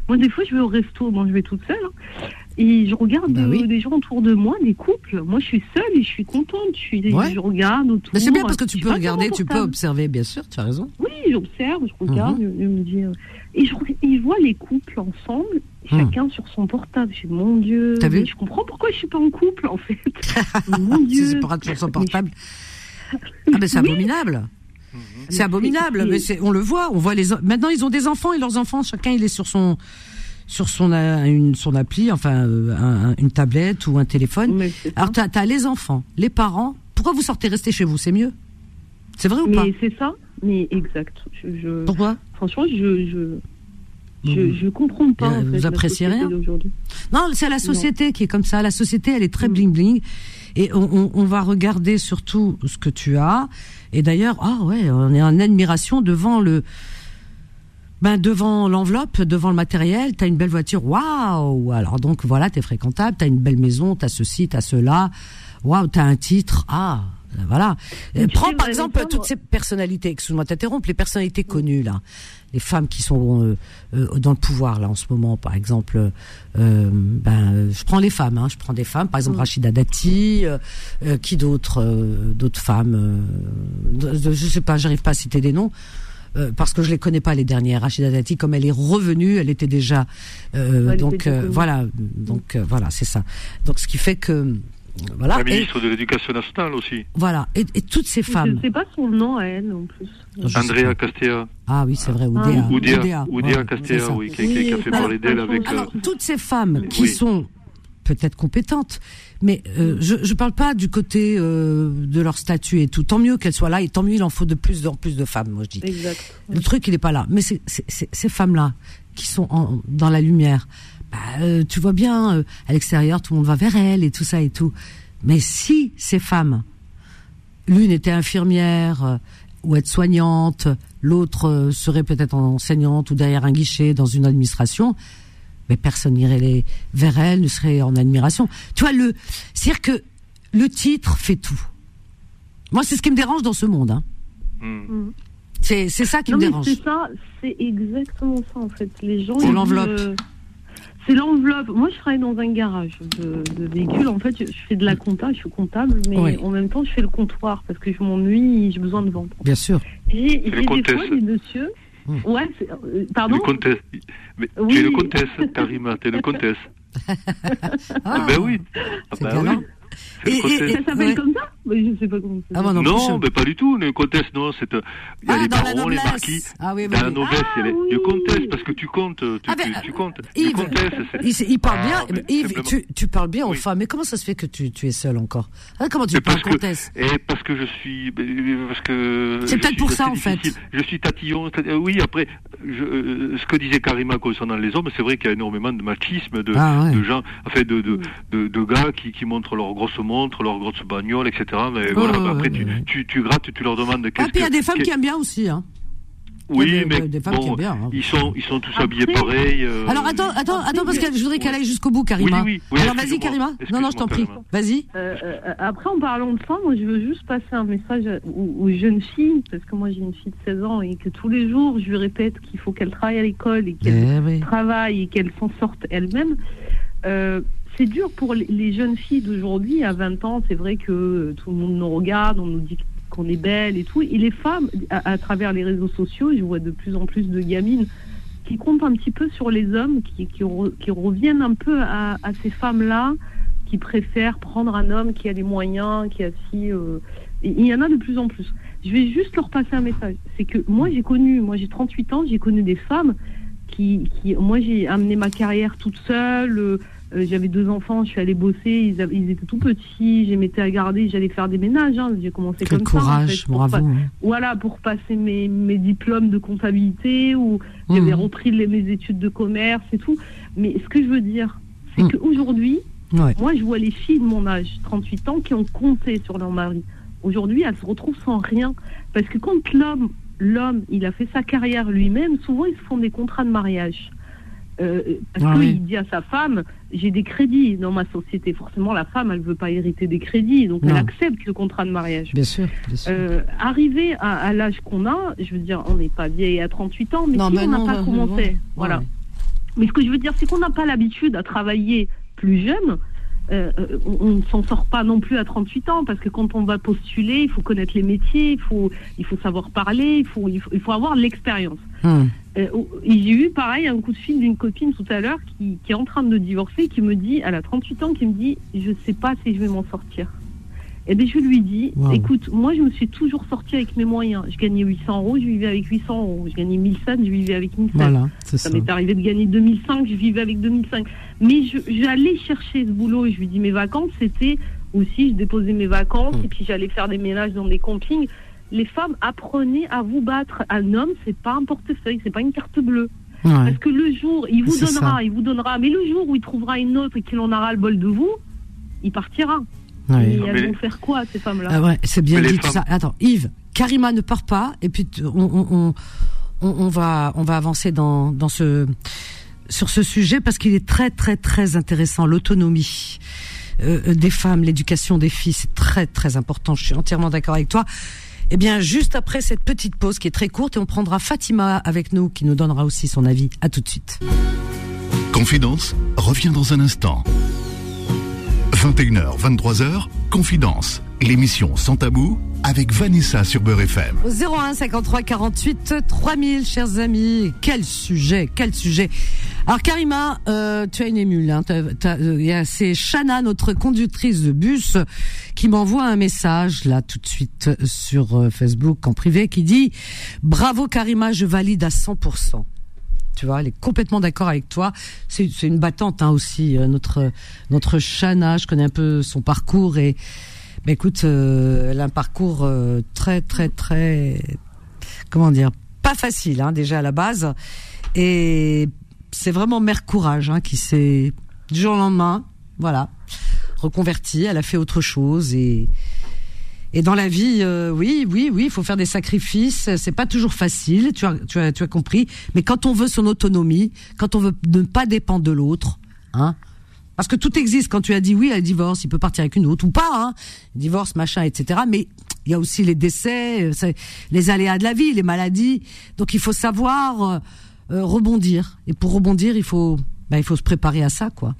moi, des fois, je vais au resto. Bon, je vais toute seule. Hein. Et je regarde bah des gens autour de moi, des couples. Moi, je suis seule et je suis contente. Je, suis, je regarde autour. c'est bien parce que tu peux regarder, tu peux observer, bien sûr, tu as raison. Oui, j'observe, je regarde, mhm. je, me dis. Euh, et je, vois les couples ensemble, mhm. chacun sur son portable. Je dis, mon Dieu. T'as vu Je comprends pourquoi je suis pas en couple, en fait. mon Dieu. c'est pas sur son portable. Ah, mais c'est abominable. Mhm. C'est abominable, mais on le voit. On voit les. Maintenant, ils ont des enfants et leurs enfants, chacun, il est sur son sur son une, son appli, enfin euh, une tablette ou un téléphone. Alors tu as, les enfants, les parents. Pourquoi vous sortez rester chez vous? C'est mieux. C'est vrai ou mais pas? C'est ça. Mais exact. Je, Pourquoi? Franchement, je, je je, je comprends pas. En vous appréciez rien Non, c'est la société qui est comme ça. La société, elle est très mm. bling bling. Et on, on, va regarder surtout ce que tu as. Et d'ailleurs, ah ouais, on est en admiration devant le ben devant l'enveloppe, devant le matériel, t'as une belle voiture, waouh Alors donc voilà, t'es fréquentable, t'as une belle maison, t'as ceci, t'as cela, waouh, t'as un titre, ah voilà. Prends par exemple toutes ces personnalités, excuse-moi t'interrompre, les personnalités connues là, les femmes qui sont euh, euh, dans le pouvoir là en ce moment, par exemple, euh, ben je prends les femmes, hein, je prends des femmes, par exemple mm. Rachida Dati, qui d'autres, d'autres femmes, je sais pas, j'arrive pas à citer des noms. Euh, parce que je les connais pas les dernières. Rachida Dati, comme elle est revenue, elle était déjà euh, donc euh, voilà, donc voilà, c'est ça. Donc ce qui fait que voilà. La ministre de l'Éducation nationale aussi. Voilà, et, toutes ces femmes. Je ne sais pas son nom à elle en plus. Andrea Castea. Ah oui, c'est vrai, Oudéa. Oudéa, Oudéa, Castea, oui, qui, a fait parler d'elle avec. Alors, toutes ces femmes qui sont peut-être compétentes, mais euh, je ne parle pas du côté euh, de leur statut et tout. Tant mieux qu'elles soient là et tant mieux il en faut de plus en plus de femmes, moi je dis. Exact. Le truc il n'est pas là. Mais c'est ces femmes-là qui sont en, dans la lumière, bah, euh, tu vois bien à l'extérieur tout le monde va vers elles et tout ça et tout. Mais si ces femmes, l'une était infirmière ou aide-soignante, l'autre serait peut-être enseignante ou derrière un guichet dans une administration, mais personne n'irait vers elle, ne serait en admiration. Tu vois, le, c'est-à-dire que le titre fait tout. Moi, c'est ce qui me dérange dans ce monde. Hein. Hmm. C'est, ça qui me dérange. C'est ça, c'est exactement ça en fait. Les gens. C'est l'enveloppe. C'est l'enveloppe. Moi, je travaille dans un garage de, véhicules. En fait, je, fais de la compta, je suis comptable, mais en même temps, je fais le comptoir parce que je m'ennuie, j'ai besoin de vendre. Bien sûr. J'ai, des fois des messieurs Hmm. Ouais, euh, pardon. Le comtesse. Mais oui. Tu es le comtesse, Karima, tu es le comtesse. ah, ben oui. Ah, ben oui. Et, ça s'appelle comme ça? Mais Je sais pas comment ça ah, non, non mais pas du tout. Le comtesse, non. C'est, euh, il y a ah, les barons, les marquis. Ah, oui, dans la noblesse, ah, oui. le comtesse, parce que tu comptes. Tu, ah, ben, tu, comptes. Yves, le comtesse, il, il, parle bien. Ah, Yves, tu, tu, parles bien aux femmes. Mais comment ça se fait que tu, tu es seul encore? Ah, Comment tu parles comtesse? Et parce que je suis. Parce que. C'est peut-être pour ça, en fait. Je suis tatillon. Oui, après, je, euh, ce que disait Karima concernant les hommes, c'est vrai qu'il y a énormément de machisme, de, de gens, enfin, de, de, de, de gars qui, qui montrent leur grosse montre, leur grosse bagnole, etc. Mais voilà, après, tu, tu, tu, grattes, tu leur demandes qu'est-ce Ah, puis il y a des femmes qui aiment bien aussi, hein. Oui, mais bon, bien, hein. ils sont ils sont tous habillés pareil. Euh, Alors attends attends attends parce que je voudrais qu'elle aille jusqu'au bout, Karima. Oui, oui, Alors vas-y, Karima. Non non, je t'en prie. Vas-y. Euh, euh, après, en parlant de ça, moi, je veux juste passer un message aux, jeunes filles, parce que moi, j'ai une fille de 16 ans et que tous les jours, je lui répète qu'il faut qu'elle travaille à l'école et qu'elle eh travaille et qu'elle s'en sorte elle-même. C'est dur pour les jeunes filles d'aujourd'hui. À 20 ans, c'est vrai que tout le monde nous regarde, on nous dit qu'on est belle et tout. Et les femmes, à, travers les réseaux sociaux, je vois de plus en plus de gamines qui comptent un petit peu sur les hommes, qui, reviennent un peu à, ces femmes-là, qui préfèrent prendre un homme qui a les moyens, qui a si... Euh, il y en a de plus en plus. Je vais juste leur passer un message. C'est que moi, j'ai connu, moi j'ai 38 ans, j'ai connu des femmes qui, moi j'ai amené ma carrière toute seule. Euh, euh, j'avais deux enfants, je suis allée bosser, ils, ils étaient tout petits, j'ai m'étais à garder, j'allais faire des ménages, hein, j'ai commencé Quel comme courage, ça. bravo. Hein. Voilà, pour passer mes, mes diplômes de comptabilité ou j'avais mmh. repris les, mes études de commerce et tout. Mais ce que je veux dire, c'est mmh. qu'aujourd'hui, moi je vois les filles de mon âge, 38 ans, qui ont compté sur leur mari. Aujourd'hui, elles se retrouvent sans rien. Parce que quand l'homme, l'homme, il a fait sa carrière lui-même, souvent ils se font des contrats de mariage. Euh, parce ah qu'il dit à sa femme, j'ai des crédits dans ma société. Forcément, la femme, elle veut pas hériter des crédits, donc elle accepte le contrat de mariage. Bien sûr. Euh, arrivé à, l'âge qu'on a, je veux dire, on n'est pas vieille à 38 ans, mais si on n'a pas commencé, voilà. Mais ce que je veux dire, c'est qu'on n'a pas l'habitude à travailler plus jeune, euh, euh, on ne s'en sort pas non plus à 38 ans parce que quand on va postuler, il faut connaître les métiers, il faut, il faut savoir parler, il faut, il faut, avoir l'expérience. Hmm. Euh, j'ai eu pareil un coup de fil d'une copine tout à l'heure qui, qui, est en train de divorcer, qui me dit, elle a 38 ans, qui me dit, je sais pas si je vais m'en sortir. Et eh bien, je lui dis, écoute, moi, je me suis toujours sortie avec mes moyens. Je gagnais 800 euros, je vivais avec 800 euros. Je gagnais 1007, je vivais avec 1007. Voilà, ça, ça. m'est arrivé de gagner 2005, je vivais avec 2005. Mais j'allais chercher ce boulot et je lui dis, mes vacances, c'était aussi, je déposais mes vacances hum. et puis j'allais faire des ménages dans des campings. Les femmes, apprenez à vous battre. Un homme, c'est pas un portefeuille, c'est pas une carte bleue. Parce que le jour, il vous donnera, il vous donnera. Mais le jour où il trouvera une autre et qu'il en aura le bol de vous, il partira. Et elles vont faire quoi, ces femmes-là ah ouais, C'est bien dit tout ça. Attends, Yves, Karima ne part pas, et puis on, on, va, on va avancer dans, dans ce, sur ce sujet parce qu'il est très, très, très intéressant. L'autonomie euh, des femmes, l'éducation des filles, c'est très, très important. Je suis entièrement d'accord avec toi. Eh bien, juste après cette petite pause qui est très courte, et on prendra Fatima avec nous qui nous donnera aussi son avis. À tout de suite. Confidence revient dans un instant. 21h, 23h, Confidence, l'émission sans tabou avec Vanessa sur Beurre FM. 01 53 48 3000, chers amis. Quel sujet, quel sujet. Alors Karima, euh, tu as une émule. Hein, euh, c'est Shana, notre conductrice de bus, qui m'envoie un message là tout de suite sur euh, Facebook en privé qui dit Bravo Karima, je valide à 100% tu vois, elle est complètement d'accord avec toi. C'est une battante hein, aussi, euh, notre notre Shana. Je connais un peu son parcours et, bah, écoute, euh, elle a un parcours euh, très très très, comment dire, pas facile hein, déjà à la base. Et c'est vraiment mère courage hein, qui s'est du jour au lendemain, voilà, reconvertie. Elle a fait autre chose et et dans la vie, euh, oui, oui, oui, il faut faire des sacrifices. C'est pas toujours facile. Tu as, tu as, tu as compris. Mais quand on veut son autonomie, quand on veut ne pas dépendre de l'autre, hein, parce que tout existe. Quand tu as dit oui à un divorce, il peut partir avec une autre ou pas, hein, divorce, machin, etc. Mais il y a aussi les décès, euh, les aléas de la vie, les maladies. Donc il faut savoir euh, rebondir. Et pour rebondir, il faut, bah, il faut se préparer à ça, quoi.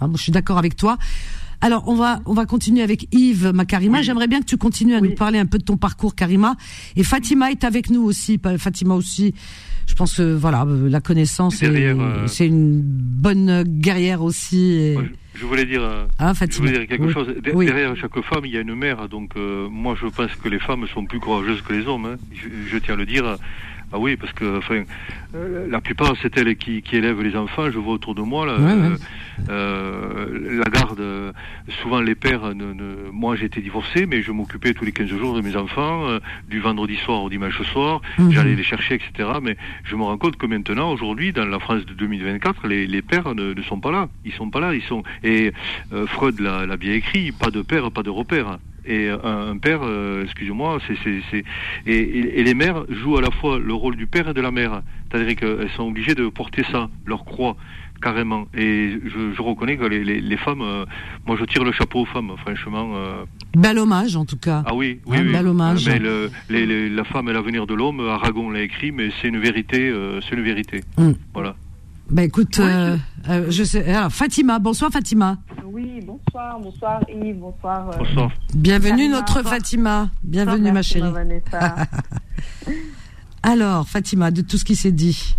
Hein, moi, je suis d'accord avec toi. Alors, on va, on va continuer avec Yves Makarima. J'aimerais bien que tu continues à nous parler un peu de ton parcours, Karima. Et Fatima est avec nous aussi. Fatima aussi. Je pense que voilà, euh, la connaissance, euh, c'est une bonne guerrière aussi. je voulais dire, euh, hein, je voulais dire quelque chose. Derrière chaque femme, il y a une mère. Donc, moi, je pense que les femmes sont plus courageuses que les hommes. Hein. Je, je, tiens à le dire. Ah oui, parce que enfin, euh, la plupart c'est elles qui, qui élèvent les enfants. Je vois autour de moi là, euh, euh, la garde. Souvent les pères. Ne, ne... Moi j'étais divorcé, mais je m'occupais tous les 15 jours de mes enfants, du vendredi soir au dimanche soir. Mhm. J'allais les chercher, etc. Mais je me rends compte que maintenant, aujourd'hui, dans la France de 2024, les, les pères ne, ne, sont pas là. Ils sont pas là. Ils sont. Et Freud l'a bien écrit. Pas de père, pas de repère et un, père, euh, excusez-moi, c'est, et, et, les mères jouent à la fois le rôle du père et de la mère. C'est-à-dire qu'elles sont obligées de porter ça, leur croix, carrément. Et je, je reconnais que les, les, les femmes, euh, moi je tire le chapeau aux femmes, franchement. Euh... Bel hommage en tout cas. Ah oui, oui, oui. Bel hommage. Mais le, les, la femme est l'avenir de l'homme, Aragon l'a écrit, mais c'est une vérité, c'est une vérité. Mm. Voilà. Ben écoute, euh, euh, je sais. Alors, Fatima, bonsoir Fatima. Oui, bonsoir, bonsoir Yves, bonsoir. Euh, bonsoir. Bienvenue notre Fatima. Bienvenue ma chérie. alors, Fatima, de tout ce qui s'est dit.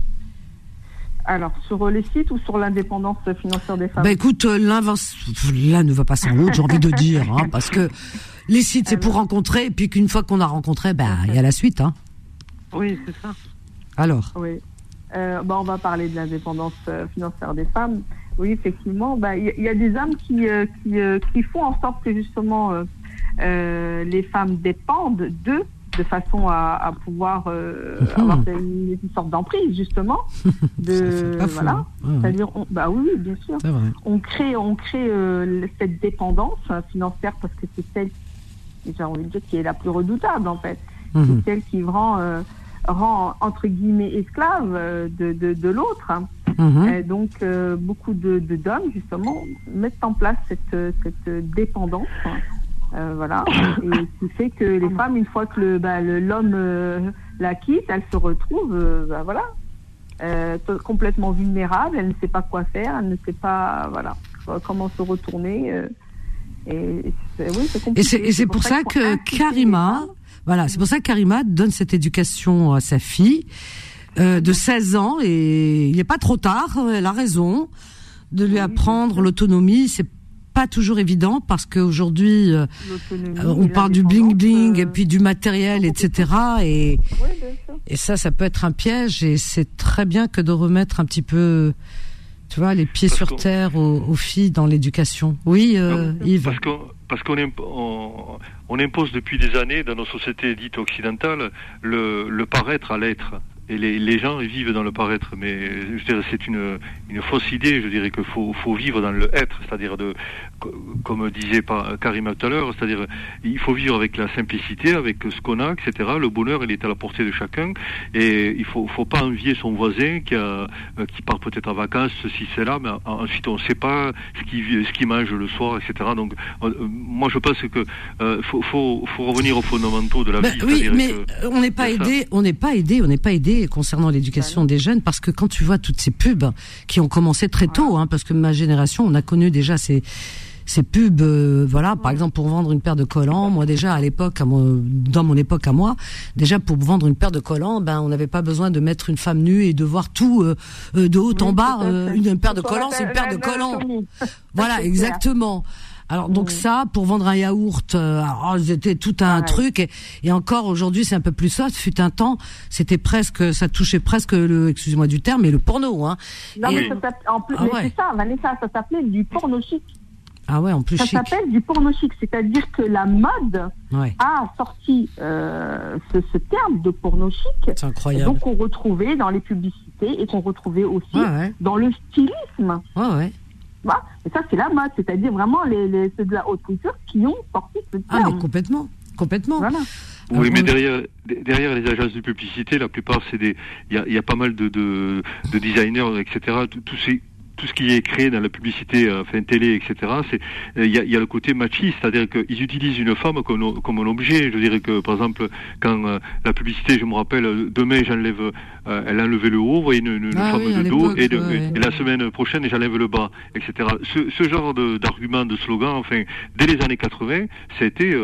Alors, sur les sites ou sur l'indépendance financière des femmes? Ben écoute, l'un ne va pas sans l'autre, j'ai envie de dire, hein, parce que les sites c'est pour rencontrer, et puis qu'une fois qu'on a rencontré, ben il y a la suite, hein. Oui, c'est ça. Alors. Oui. Euh, bah, on va parler de l'indépendance euh, financière des femmes. Oui, effectivement, bah, il y, a des hommes qui, euh, qui, qui, font en sorte que justement les femmes dépendent d'eux de façon à, à pouvoir avoir une, sorte d'emprise justement de voilà. C'est-à-dire bah oui, bien sûr. On crée on crée cette dépendance financière parce que c'est celle j'ai envie de dire qui est la plus redoutable en fait. Mhm. c'est celle qui rend rend entre guillemets esclave euh, de, de, de l'autre. Mhm. donc euh, beaucoup de, d'hommes justement mettent en place cette, cette dépendance. Euh, voilà, et qui fait que les femmes, une fois que le, bah, l'homme la quitte, elles se retrouvent, bah, voilà, complètement vulnérables. Elle ne sait pas quoi faire, elle ne sait pas, voilà. comment se retourner. et c'est pour, ça, que Karima, voilà, c'est pour ça que Karima donne cette éducation à sa fille euh, de 16 ans et il n'est pas trop tard, elle a raison de lui apprendre l'autonomie, c'est pas toujours évident parce qu'aujourd'hui euh, on parle du bling bling et puis du matériel etc et et ça ça peut être un piège et c'est très bien que de remettre un petit peu tu vois les pieds sur terre aux, filles dans l'éducation. Oui euh, Yves. parce qu'on on, impose depuis des années dans nos sociétés dites occidentales le, le paraître à l'être. Et les, les, gens vivent dans le paraître, mais je dirais c'est une, une fausse idée. Je dirais qu'il faut, faut vivre dans le être, c'est-à-dire de, comme disait Karim tout à l'heure, c'est-à-dire il faut vivre avec la simplicité, avec ce qu'on a, etc. Le bonheur, il est à la portée de chacun, et il faut, faut pas envier son voisin qui, a, qui part peut-être en vacances, ceci, cela, mais ensuite on ne sait pas ce qu'il ce qu'il mange le soir, etc. Donc euh, moi je pense que euh, faut, faut, faut, revenir aux fondamentaux de la ben vie. Oui, mais on n'est pas aidé, on n'est pas aidé, on n'est pas aidé concernant l'éducation des jeunes parce que quand tu vois toutes ces pubs qui ont commencé très tôt, hein, parce que ma génération, on a connu déjà ces ces pubs, euh, voilà, par exemple pour vendre une paire de collants, moi déjà à l'époque, dans mon époque à moi, déjà pour vendre une paire de collants, ben on n'avait pas besoin de mettre une femme nue et de voir tout euh, euh, de haut en bas. une, paire de collants, c'est une paire de collants. Voilà, exactement. Alors donc ça, pour vendre un yaourt, euh, c'était tout un truc. Et, encore aujourd'hui, c'est un peu plus soft. Fut un temps, c'était presque, ça touchait presque le, excusez-moi du terme, mais le porno. Hein. Non mais ça en plus, ah c'est ça, Vanessa, ça s'appelait du porno chic. Ah ouais, en plus Ça s'appelle du porno chic, c'est-à-dire que la mode a sorti euh, ce, terme de porno chic. C'est incroyable. Donc on retrouvait dans les publicités et qu'on retrouvait aussi dans le stylisme. Ouais, ouais. Et ça, c'est la mode, c'est-à-dire vraiment les, les, ceux de la haute couture qui ont sorti ce terme. Ah, mais complètement, complètement. Voilà. Oui, mais derrière, derrière les agences de publicité, la plupart, c'est des, il y a, y a, pas mal de, de, de designers, etc. Tous ces, tout ce qui est créé dans la publicité, euh, enfin télé, etc. C'est euh, il y a, le côté machiste, c'est-à-dire qu'ils utilisent une femme comme, comme un objet. Je dirais que par exemple quand euh, la publicité, je me rappelle, demain j'enlève, elle a enlevé le haut, vous voyez une, une ah de dos, et, et, la semaine prochaine j'enlève le bas, etc. Ce, ce genre d'argument, de, slogan, enfin dès les années 80, c'était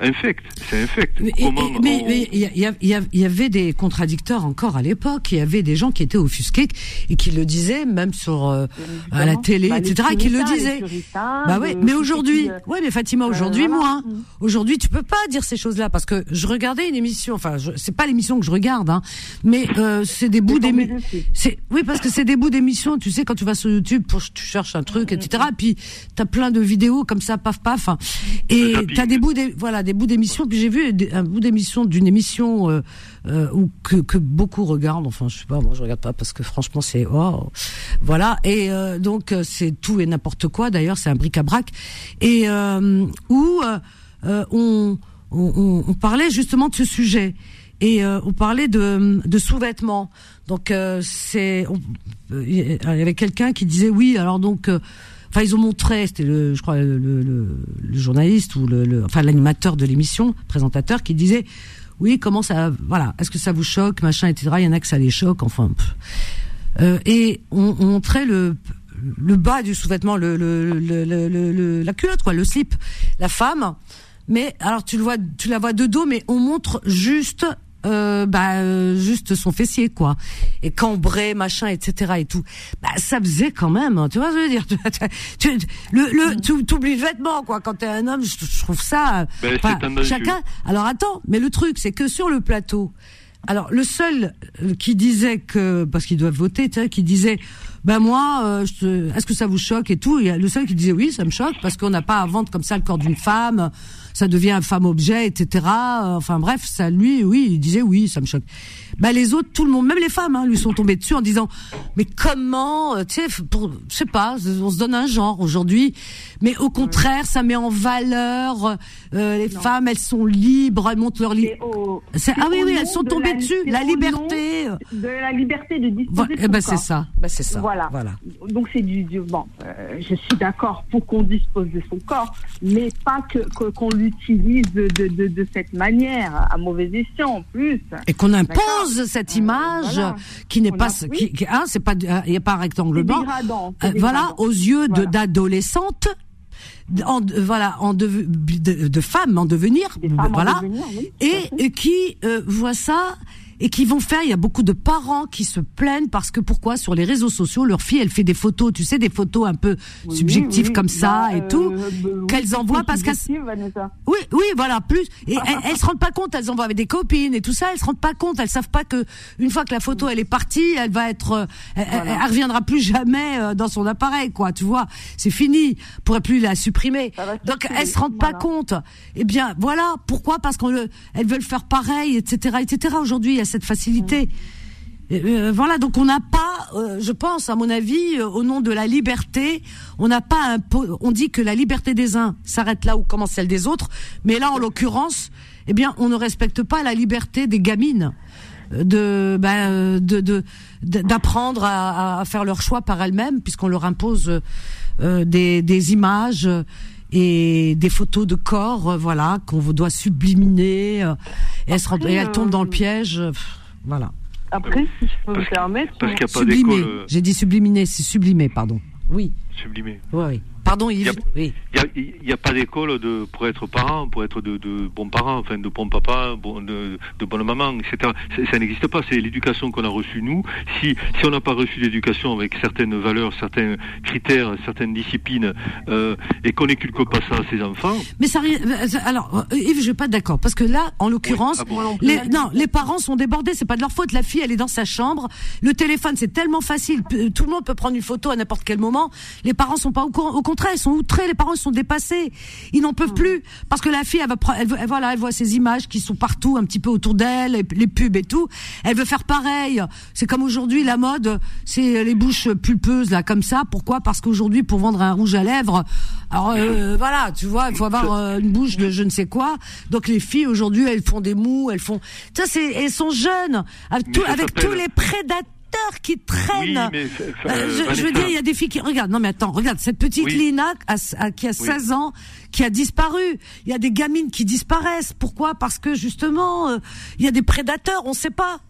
infect, c'est infect. Mais il y, y, avait des contradicteurs encore à l'époque. Il y avait des gens qui étaient offusqués et qui le disaient même sur euh, à la télé, bah, etc., qui le disaient. Bah ouais, mais aujourd'hui, euh, ouais, mais Fatima, aujourd'hui, moi, hein. aujourd'hui, tu peux pas dire ces choses-là parce que je regardais une émission, enfin, c'est pas l'émission que je regarde, hein, mais euh, c'est des bouts d'émissions. Oui, parce que c'est des bouts d'émissions. Tu sais, quand tu vas sur YouTube, pour, tu cherches un truc, etc. Puis t'as plein de vidéos comme ça, paf, paf, hein. et t'as des bouts, des, voilà, des bouts d'émissions. Puis j'ai vu un bout d'émission d'une émission. Euh, euh, que, que, beaucoup regardent. Enfin, je sais pas, moi je regarde pas parce que franchement c'est oh, voilà. Et donc c'est tout et n'importe quoi. D'ailleurs, c'est un bric-à-brac et où on, on, on, parlait justement de ce sujet et on parlait de, de sous-vêtements. Donc c'est il y avait quelqu'un qui disait oui. Alors donc enfin ils ont montré, c'était le, je crois le, journaliste ou le, enfin l'animateur de l'émission, présentateur, qui disait oui, comment ça, voilà, est-ce que ça vous choque, machin, etc. Il y en a que ça les choque, enfin. Euh, et on, on, montrait le le bas du sous-vêtement, le, le, le, la culotte, quoi, le slip, la femme. Mais alors tu le vois, tu la vois de dos, mais on montre juste euh, bah euh, juste son fessier quoi. Et cambré machin etc et tout. Bah ça faisait quand même hein, tu vois ce que je veux dire tu, le le tu oublies le vêtement quoi quand t'es un homme je, trouve ça ben, chacun alors attends mais le truc c'est que sur le plateau alors le seul euh, qui disait que parce qu'ils doivent voter, tu sais, qui disait ben moi, euh, est-ce que ça vous choque et tout. Il y a le seul qui disait oui, ça me choque parce qu'on n'a pas à vendre comme ça le corps d'une femme, ça devient un femme objet, etc. Enfin bref, ça lui, oui, il disait oui, ça me choque. Ben les autres, tout le monde, même les femmes, hein, lui sont tombées dessus en disant mais comment, euh, tu sais, je sais pas, on se donne un genre aujourd'hui, mais au contraire, ça met en valeur euh, les femmes, elles sont libres, elles montent leur libre. Ah oui, oui, elles sont tombées dessus, la liberté. De la liberté de disposer. Eh ben c'est ça, ben c'est ça. Voilà. voilà. Donc c'est du, bon. Euh, je suis d'accord pour qu'on dispose de son corps, mais pas que qu'on l'utilise de, de, de, cette manière à mauvais escient en plus. Et qu'on impose cette euh, image qui n'est pas, qui, hein, c'est pas, il n'y a pas un rectangle blanc. voilà, aux yeux d'adolescentes en, voilà, en de, de, femmes en devenir, voilà, et, qui euh, voient ça et qui vont faire. Il y a beaucoup de parents qui se plaignent parce que pourquoi sur les réseaux sociaux leur fille elle fait des photos, tu sais, des photos un peu subjectives comme ça bah, et tout, euh, bah, qu'elles envoient parce qu'elles. Oui, oui, voilà, plus. Et elles, se rendent pas compte, elles envoient avec des copines et tout ça, elles se rendent pas compte, elles savent pas que une fois que la photo elle est partie, elle va être, euh, elle, reviendra plus jamais euh, dans son appareil, quoi. Tu vois, c'est fini, on pourrait plus la supprimer. Donc elles se rendent pas compte. Eh bien, voilà, pourquoi? Parce qu'elles veulent faire pareil, etc., etc. Aujourd'hui, cette facilité. Euh, voilà, donc on n'a pas, euh, je pense, à mon avis, euh, au nom de la liberté, on n'a pas un, on dit que la liberté des uns s'arrête là où commence celle des autres, mais là, en l'occurrence, eh bien, on ne respecte pas la liberté des gamines de, ben, de, d'apprendre à, faire leur choix par elles-mêmes, puisqu'on leur impose des images et des photos de corps, euh, voilà, qu'on doit subliminer. Euh, et, elle, se, et elle tombe dans le euh, piège. voilà. Après, si je peux me permettre. Parce qu'il n'y a pas J'ai dit subliminer, c'est sublimé, pardon. Oui. Sublimé. Oui, oui. Pardon, Yves. Il n'y a, pas d'école de, pour être parent, pour être de, de bons parents, enfin de bons papas, de, de bonnes mamans, etc. Ça n'existe pas. C'est l'éducation qu'on a reçue nous. Si, si on n'a pas reçu l'éducation avec certaines valeurs, certains critères, certaines disciplines, euh, et qu'on n'éculque pas ça à ses enfants. Mais ça, euh, alors Yves, je suis pas d'accord parce que là, en l'occurrence, ah les, non, les parents sont débordés. C'est pas de leur faute. La fille, elle est dans sa chambre. Le téléphone, c'est tellement facile. Tout le monde peut prendre une photo à n'importe quel moment. Les parents sont pas au courant. Au contraire, ils sont outrés, les parents ils sont dépassés. Ils n'en peuvent plus parce que la fille elle va elle, voilà, elle voit ces images qui sont partout un petit peu autour d'elle, les, pubs et tout. Elle veut faire pareil. C'est comme aujourd'hui la mode, c'est les bouches pulpeuses là comme ça. Pourquoi? Parce qu'aujourd'hui pour vendre un rouge à lèvres, alors euh, voilà, tu vois, il faut avoir euh, une bouche de je ne sais quoi. Donc les filles aujourd'hui, elles font des mous, elles font ça c'est elles sont jeunes avec, avec tous les prédateurs qui traînent. Euh, je, veux dire, il y a des filles qui regarde. Non mais attends, regarde cette petite Lina qui a 16 ans, qui a disparu. Il y a des gamines qui disparaissent. Pourquoi? Parce que justement, euh, il y a des prédateurs. On ne sait pas.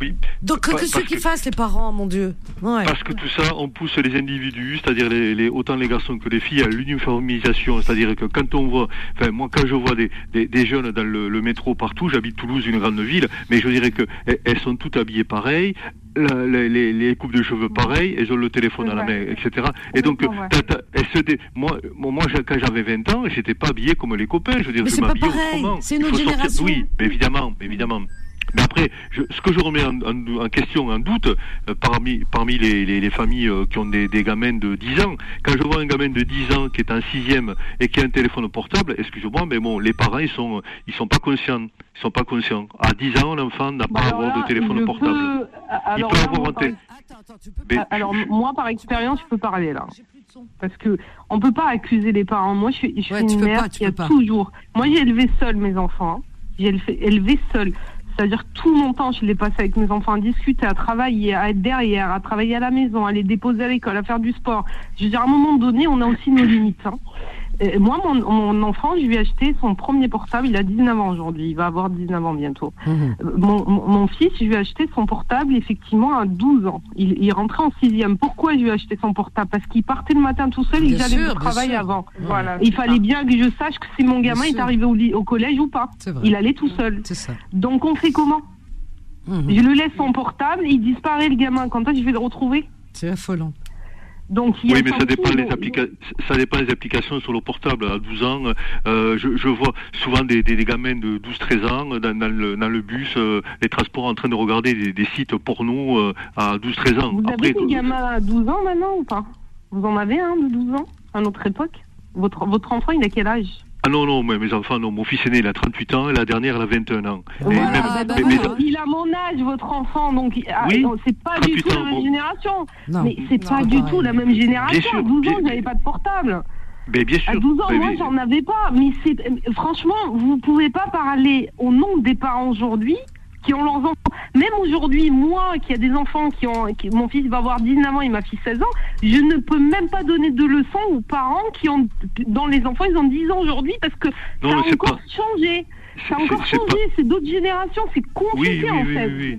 Oui. Donc que, ceux qui fassent les parents, mon Dieu. Parce que tout ça, on pousse les individus, c'est-à-dire les, autant les garçons que les filles, à l'uniformisation. C'est-à-dire que quand on voit, enfin moi quand je vois des, des, jeunes dans le, métro partout, j'habite Toulouse, une grande ville, mais je dirais que eh, elles sont toutes habillées pareil, les, les, coupes de cheveux pareilles, elles ont le téléphone à la main, etc. Et donc, moi, moi, quand j'avais 20 ans, j'étais pas habillé comme les copains. Je veux dire, mais je m'habillais autrement. C'est une autre génération. Oui, évidemment, évidemment. Mais après, je, ce que je remets en, en, question, en doute, euh, parmi, parmi les, les, les familles euh, qui ont des, des, gamins de 10 ans, quand je vois un gamin de 10 ans qui est en sixième et qui a un téléphone portable, excusez-moi, mais bon, les parents, ils sont, ils sont pas conscients. Ils sont pas conscients. À 10 ans, l'enfant n'a pas à bah, avoir de téléphone portable. il peut avoir un téléphone. Alors, moi, par expérience, je peux parler là. Parce que on peut pas accuser les parents. Moi, je suis, je suis une mère qui a toujours. Moi, j'ai élevé seul mes enfants. J'ai élevé, élevé seul. C'est-à-dire tout mon temps, je l'ai passé avec mes enfants à discuter, à travailler, à être derrière, à travailler à la maison, à les déposer à l'école, à faire du sport. Je veux dire, à un moment donné, on a aussi nos limites. Hein moi, mon, mon, enfant, je lui ai acheté son premier portable. Il a 19 ans aujourd'hui. Il va avoir 19 ans bientôt. Mhm. Euh, mon, mon, fils, je lui ai acheté son portable effectivement à 12 ans. Il, il rentrait en sixième. Pourquoi je lui ai acheté son portable? Parce qu'il partait le matin tout seul. il allait au travail avant. Voilà, il fallait bien que je sache que si mon gamin est arrivé au, au collège ou pas. Il allait tout seul. Ça. Donc on fait comment? Mhm. Je lui laisse son portable. Il disparaît le gamin. Quand est-ce que je vais le retrouver? C'est affolant oui, mais ça dépend, les ça dépend des applications sur le portable. À 12 ans, euh, je, je, vois souvent des, des, des gamins de 12-13 ans dans, dans, le, dans, le, bus, euh, les transports en train de regarder des, des sites porno euh, à 12-13 ans. Vous avez des gamins à 12 ans maintenant ou pas? Vous en avez un de 12 ans à notre époque? Votre, votre enfant, il a quel âge? Ah non, non, mais mes enfants, non. Mon fils aîné, il a 38 ans et la dernière, elle a 21 ans. Voilà, bah Il a mon âge, votre enfant, donc ah, oui, c'est pas du tout la même génération. mais c'est pas du tout la même génération. à 12 ans, vous n'avez pas de portable. Mais bien sûr. À 12 ans, moi, j'en avais pas. Mais c'est franchement, vous pouvez pas parler au nom des parents aujourd'hui qui ont leurs enfants. Même aujourd'hui, moi, qui a des enfants qui ont, mon fils va avoir 19 ans et ma fille 16 ans, je ne peux même pas donner de leçons aux parents qui ont, dans les enfants, ils ont 10 ans aujourd'hui parce que ça a encore changé. Ça a encore changé, c'est d'autres générations, c'est compliqué en fait.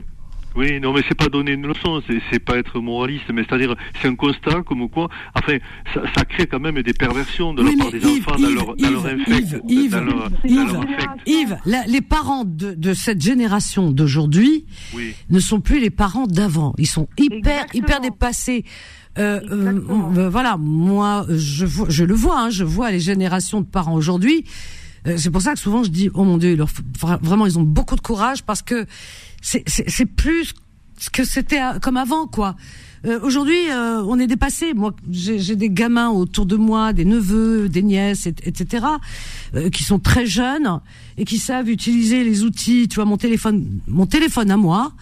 Oui, non, mais c'est pas donner une leçon, c'est pas être moraliste, mais c'est-à-dire, c'est un constat comme quoi, enfin, ça, ça, crée quand même des perversions de la part des enfants dans leur, dans leur infect. Yves, Yves, les parents de, de cette génération d'aujourd'hui ne sont plus les parents d'avant. Ils sont hyper, hyper dépassés. Euh, euh, euh, voilà, moi, je, je le vois, hein, je vois les générations de parents aujourd'hui. Euh, c'est pour ça que souvent je dis, oh mon Dieu, leur, vraiment, ils ont beaucoup de courage parce que c'est plus ce que c'était euh, comme avant, quoi. Euh, Aujourd'hui, euh, on est dépassé. Moi, j'ai des gamins autour de moi, des neveux, des nièces, etc., euh, qui sont très jeunes et qui savent utiliser les outils. Tu vois, mon téléphone, mon téléphone à moi.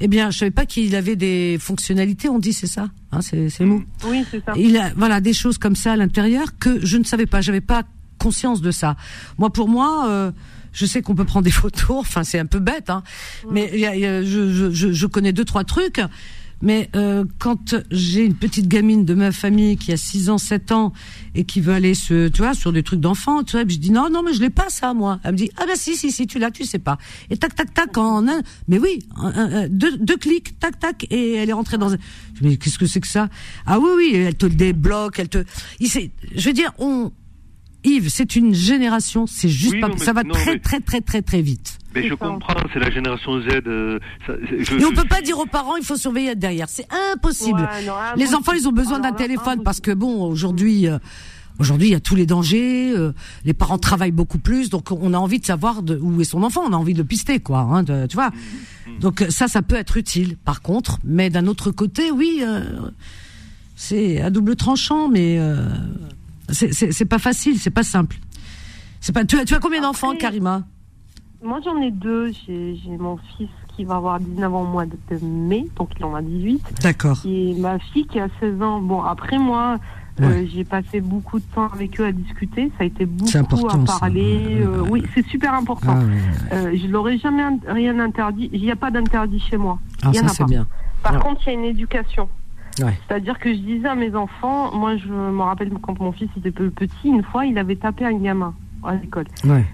Eh bien, je savais pas qu'il avait des fonctionnalités. On dit, c'est ça, hein, c'est mou. Oui, c'est ça. Il a, voilà, des choses comme ça à l'intérieur que je ne savais pas. J'avais pas conscience de ça. Moi, pour moi. Je sais qu'on peut prendre des photos, enfin c'est un peu bête, hein, mais je, je, je, connais deux trois trucs. Mais euh, quand j'ai une petite gamine de ma famille qui a 6 ans, 7 ans et qui veut aller se, tu vois, sur des trucs d'enfants, tu vois, je dis non, non, mais je l'ai pas ça, moi. Elle me dit ah ben si, si, si, tu l'as, tu sais pas. Et tac, tac, tac, en un, mais oui, deux, deux clics, tac, tac, et elle est rentrée dans. Un... Je me dis qu'est-ce que c'est que ça? Ah oui, oui, elle te débloque, elle te. Il je veux dire, on Yves, c'est une génération, c'est juste pas, ça va très, très très très très vite. Mais je comprends, c'est la génération Z. Euh, Et on peut pas dire aux parents, il faut surveiller derrière, c'est impossible. les enfants, ils ont besoin d'un téléphone parce que bon, aujourd'hui. Euh, aujourd'hui, il y a tous les dangers. Euh, les parents travaillent beaucoup plus, donc on a envie de savoir de, où est son enfant. On a envie de pister, quoi. Hein, tu vois. Donc ça, ça peut être utile. Par contre, mais d'un autre côté, oui, c'est à double tranchant, mais c'est pas facile, c'est pas simple. C'est pas. Tu as, tu as combien d'enfants, Karima? Moi, j'en ai deux. J'ai mon fils qui va avoir 19 ans au mois de mai, donc il en a 18. D'accord. Et ma fille qui a 16 ans. Bon, après moi, euh, j'ai passé beaucoup de temps avec eux à discuter. Ça a été beaucoup à parler. Euh, oui, c'est super important. Ah, euh, je l'aurais jamais rien interdit. Il n'y a pas d'interdit chez moi. Ah, ça c'est bien. Par contre, il y a une éducation. C'est-à-dire que je disais à mes enfants, moi je me rappelle quand mon fils était petit, une fois il avait tapé un gamin à l'école.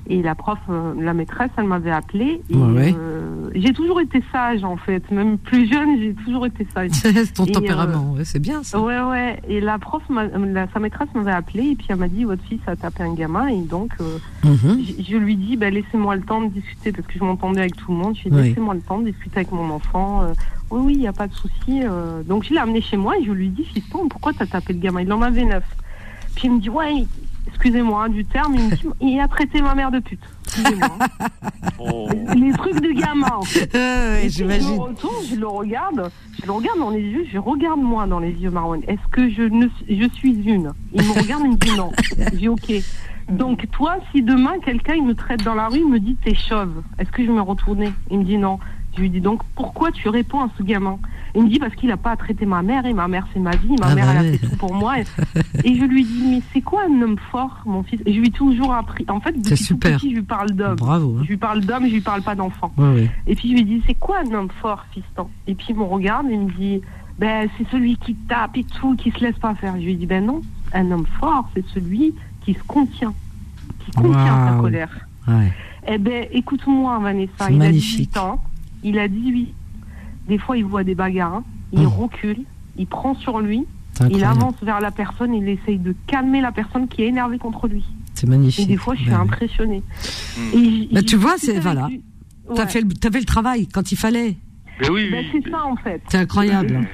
Et la prof, euh, la maîtresse, elle m'avait appelé. Euh, j'ai toujours été sage en fait, même plus jeune, j'ai toujours été sage. C'est ton tempérament, euh, c'est bien ça. Ouais, ouais. Et la prof, sa maîtresse m'avait appelé et puis elle m'a dit votre fils a tapé un gamin et donc mhm. je lui dis bah, laissez-moi le temps de discuter parce que je m'entendais avec tout le monde. Je lui ai dit laissez-moi le temps de discuter avec mon enfant. Oui, oui, il n'y a pas de souci. donc je l'ai amené chez moi et je lui dis fiston, pourquoi t'as tapé le gamin? Il en avait neuf. Puis il me dit ouais excusez-moi du terme, il, a traité ma mère de pute. Excusez-moi. Oh. Les trucs de gamin. j'imagine. Je, le regarde, je le regarde dans les yeux, je regarde moi dans les yeux, Marwan. Est-ce que je, ne, je suis une? Il me regarde et me dit non. Je dis ok. Donc toi, si demain quelqu'un il me traite dans la rue, il me dit t'es chauve, est-ce que je me retourner? Il me dit non. Je lui dis donc pourquoi tu réponds à ce gamin? Il me dit parce qu'il n'a pas traité ma mère et ma mère c'est ma vie, ma ah mère bah elle a fait tout pour moi. Et, je lui dis mais c'est quoi un homme fort, mon fils? Et je lui ai toujours appris. En fait, depuis super. tout petit, je lui parle d'homme. Bravo. Hein. Je lui parle d'homme, je lui parle pas d'enfant. Et puis je lui dis c'est quoi un homme fort, fiston? Et puis il me regarde et il me dit ben c'est celui qui tape et tout, qui se laisse pas faire. Je lui dis ben non, un homme fort c'est celui qui se contient, qui contient sa colère. Ouais. Eh ben écoute-moi Vanessa, il a 18 ans, il a 18 des fois, il voit des bagarres, hein. il oh. recule, il prend sur lui, il avance vers la personne, il essaye de calmer la personne qui est énervée contre lui. C'est magnifique. Et des fois, je suis impressionnée. Bah, tu vois, c'est voilà. Tu fait, fait le travail quand il fallait. oui, ben, c'est ça en fait. C'est incroyable.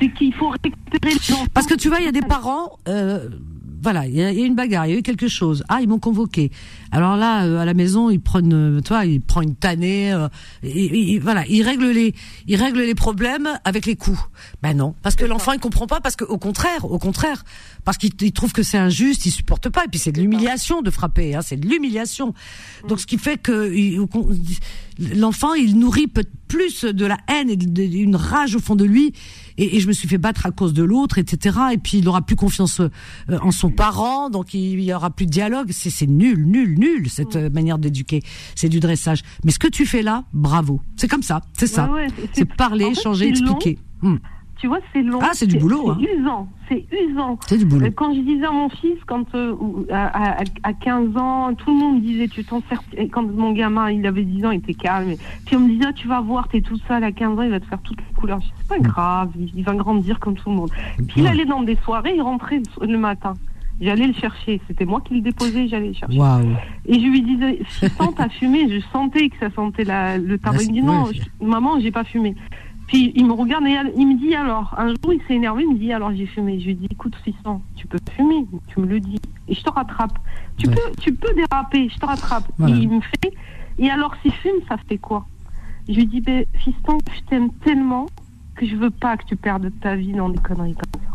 C'est qu'il faut récupérer les gens. Parce que tu vois, il y a des parents, euh, voilà, il y, a une bagarre, il y a eu quelque chose. Ah, ils m'ont convoqué. Alors là, euh, à la maison, ils prennent, euh, toi, ils prennent une tannée. Euh, et, voilà, ils règlent les, ils règlent les problèmes avec les coups. Ben non, parce que l'enfant il comprend pas, parce que au contraire, au contraire, parce qu'il trouve que c'est injuste, il supporte pas. Et puis c'est de l'humiliation de frapper, hein, c'est de l'humiliation. Donc ce qui fait que l'enfant il nourrit plus de la haine et d'une rage au fond de lui et, je me suis fait battre à cause de l'autre, etc. Et puis il n'aura plus confiance euh, en son parent, donc il y aura plus de dialogue. C'est nul, nul, nul cette euh, manière d'éduquer. C'est du dressage. Mais ce que tu fais là, bravo. C'est comme ça, c'est ça. c'est parler, changer, expliquer. Hmm. Tu vois, c'est long. Ah, c'est du boulot. C'est hein. usant. C'est usant. C'est du boulot. Quand je disais à mon fils, quand euh, à, à, 15 ans, tout le monde disait, tu t'en sers. Quand mon gamin, il avait 10 ans, il était calme. Puis on me disait, ah, tu vas voir, t'es tout seul à 15 ans, il va te faire toutes les couleurs. C'est pas grave, il, va grandir comme tout le monde. Puis il allait dans des soirées, il rentrait le matin. J'allais le chercher. C'était moi qui le déposais, j'allais le chercher. Et je lui disais, si t'as fumé, je sentais que ça sentait la, le tabac. Il me dit, non, maman, j'ai pas fumé. Puis il me regarde et il me dit alors, un jour il s'est énervé, il me dit alors j'ai fumé. Je lui dis écoute fiston, tu peux fumer, tu me le dis et je te rattrape. Tu peux, tu peux déraper, je te rattrape. Et il me fait et alors si fume, ça fait quoi? Je lui dis ben, fiston, je t'aime tellement que je veux pas que tu perdes ta vie dans des conneries comme ça.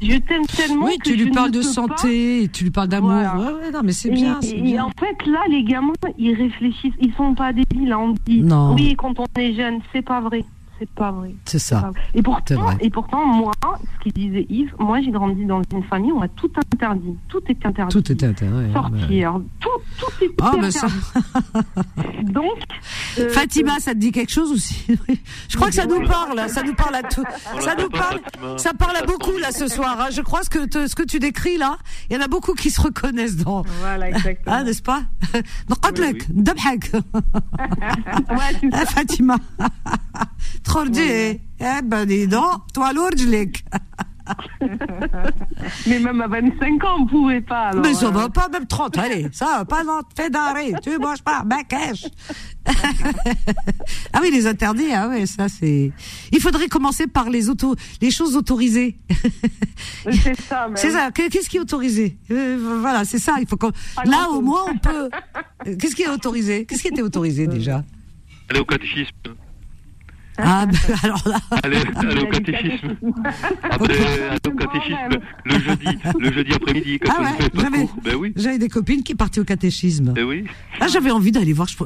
Je t'aime tellement. Oui, tu lui parles de santé, tu lui parles d'amour. Ouais, non, mais c'est bien. Et, en fait, là, les gamins, ils réfléchissent, ils sont pas débiles. Là, on dit, non. oui, quand on est jeune, c'est pas vrai c'est pas vrai. C'est ça. Et pourtant, et pourtant, moi, ce qu'il disait Yves, moi j'ai grandi dans une famille où on a tout interdit. Tout était interdit. Tout était interdit. Sortir. Tout, tout était ah, interdit. Ça... Donc. Euh, Fatima, ça te dit quelque chose aussi Je crois que ça nous parle, ça nous parle à tout. Ça nous parle, ça parle à beaucoup là ce soir. Hein. Je crois que ce que tu décris là, il y en a beaucoup qui se reconnaissent dans. Voilà, exactement. Ah, n'est-ce pas? Fatima. تخرجي eh ben dis donc, toi l'orjlik. Mais même à 25 ans, on pouvait pas. Mais ça va pas, même 30, allez, ça va pas, non, fais d'arrêt, tu manges pas, ben cash. ah oui, les interdits, ah ouais, ça c'est. Il faudrait commencer par les auto, les choses autorisées. c'est ça, C'est ça. Qu'est-ce qui est autorisé euh, Voilà, c'est ça. Il faut qu'on. Là, au moins, on peut. Qu'est-ce qui est autorisé Qu'est-ce qui était autorisé déjà Aller au catéchisme. Ah, ben, alors là. Allez, au catéchisme. Après, au catéchisme le jeudi, le jeudi après-midi. Ah ouais, j'avais, ben oui. j'avais des copines qui partaient au catéchisme. Ben oui. Ah, j'avais envie d'aller voir. Je,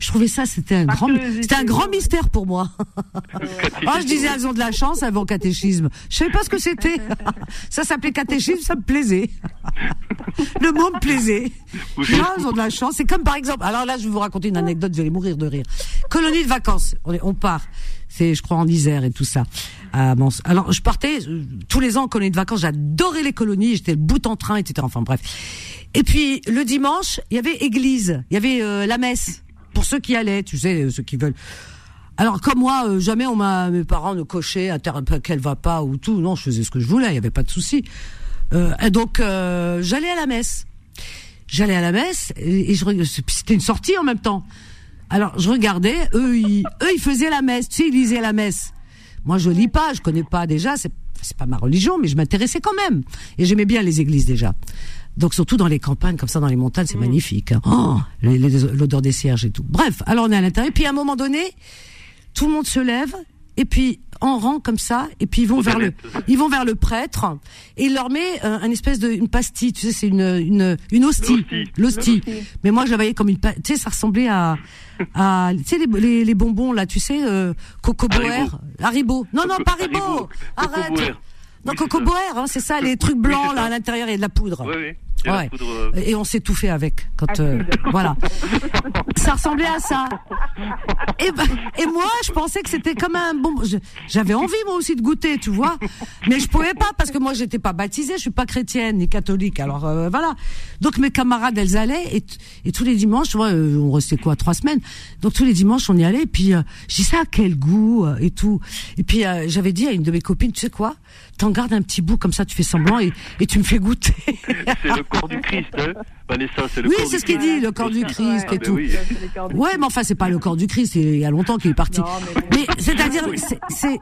je, trouvais ça, c'était un grand, c'était un grand mystère pour moi. Ah, je disais, elles ont de la chance, elles vont au catéchisme. Je savais pas ce que c'était. Ça s'appelait catéchisme, ça me plaisait. Le mot me plaisait. Ah, elles ont de la chance. C'est comme par exemple, alors là, je vais vous raconter une anecdote, vous allez mourir de rire. Colonie de vacances. On, on part c'est je crois en Isère et tout ça. Alors je partais euh, tous les ans en colonie de vacances, j'adorais les colonies, j'étais le bout en train, etc. Enfin bref. Et puis le dimanche, il y avait église, il y avait euh, la messe pour ceux qui allaient, tu sais, ceux qui veulent. Alors comme moi, euh, jamais on m'a, mes parents ne cochaient à terre qu'elle va pas ou tout. Non, je faisais ce que je voulais, il y avait pas de souci. et donc j'allais à la messe. J'allais à la messe et, et je c'était une sortie en même temps. Alors je regardais, eux ils, eux ils faisaient la messe, tu sais, ils lisaient la messe. Moi je lis pas, je connais pas déjà, c'est c'est pas ma religion, mais je m'intéressais quand même et j'aimais bien les églises déjà. Donc surtout dans les campagnes comme ça, dans les montagnes, c'est mm. magnifique. Hein. Oh, l'odeur des cierges et tout. Bref, alors on est à l'intérieur. Puis à un moment donné, tout le monde se lève et puis en rang comme ça, et puis ils vont vers le, ils vont vers le prêtre, et il leur met euh, un espèce de une pastille, tu sais, c'est une une une hostie, l'hostie. Mais moi, je la voyais comme une, tu sais, ça ressemblait à à, tu sais les, les, bonbons là, tu sais, euh, Coco Boer, Haribo. Non non, pas Haribo. Arrête. Non, Coco Boer, hein, c'est ça, les trucs blancs là à l'intérieur, il y a de la poudre. Oui, oui. Ouais. Euh, et on s'est tout fait avec. Quand euh, voilà, ça ressemblait à ça. Et, ben, et moi, je pensais que c'était comme un bon. J'avais envie moi aussi de goûter, tu vois, mais je pouvais pas parce que moi j'étais pas baptisée, je suis pas chrétienne ni catholique. Alors euh, voilà. Donc mes camarades elles allaient et, et tous les dimanches, tu vois, on restait quoi trois semaines. Donc tous les dimanches on y allait. Et puis je dis ça quel goût et tout. Et puis j'avais dit à une de mes copines, tu sais quoi, t'en gardes un petit bout comme ça, tu fais semblant et, tu me fais goûter. c'est le corps du Christ, hein Vanessa, c'est le oui, corps c'est ce qu'il dit, le corps du Christ et tout. Ouais, mais enfin, c'est pas le corps du Christ, il y a longtemps qu'il est parti. mais, c'est-à-dire, c'est,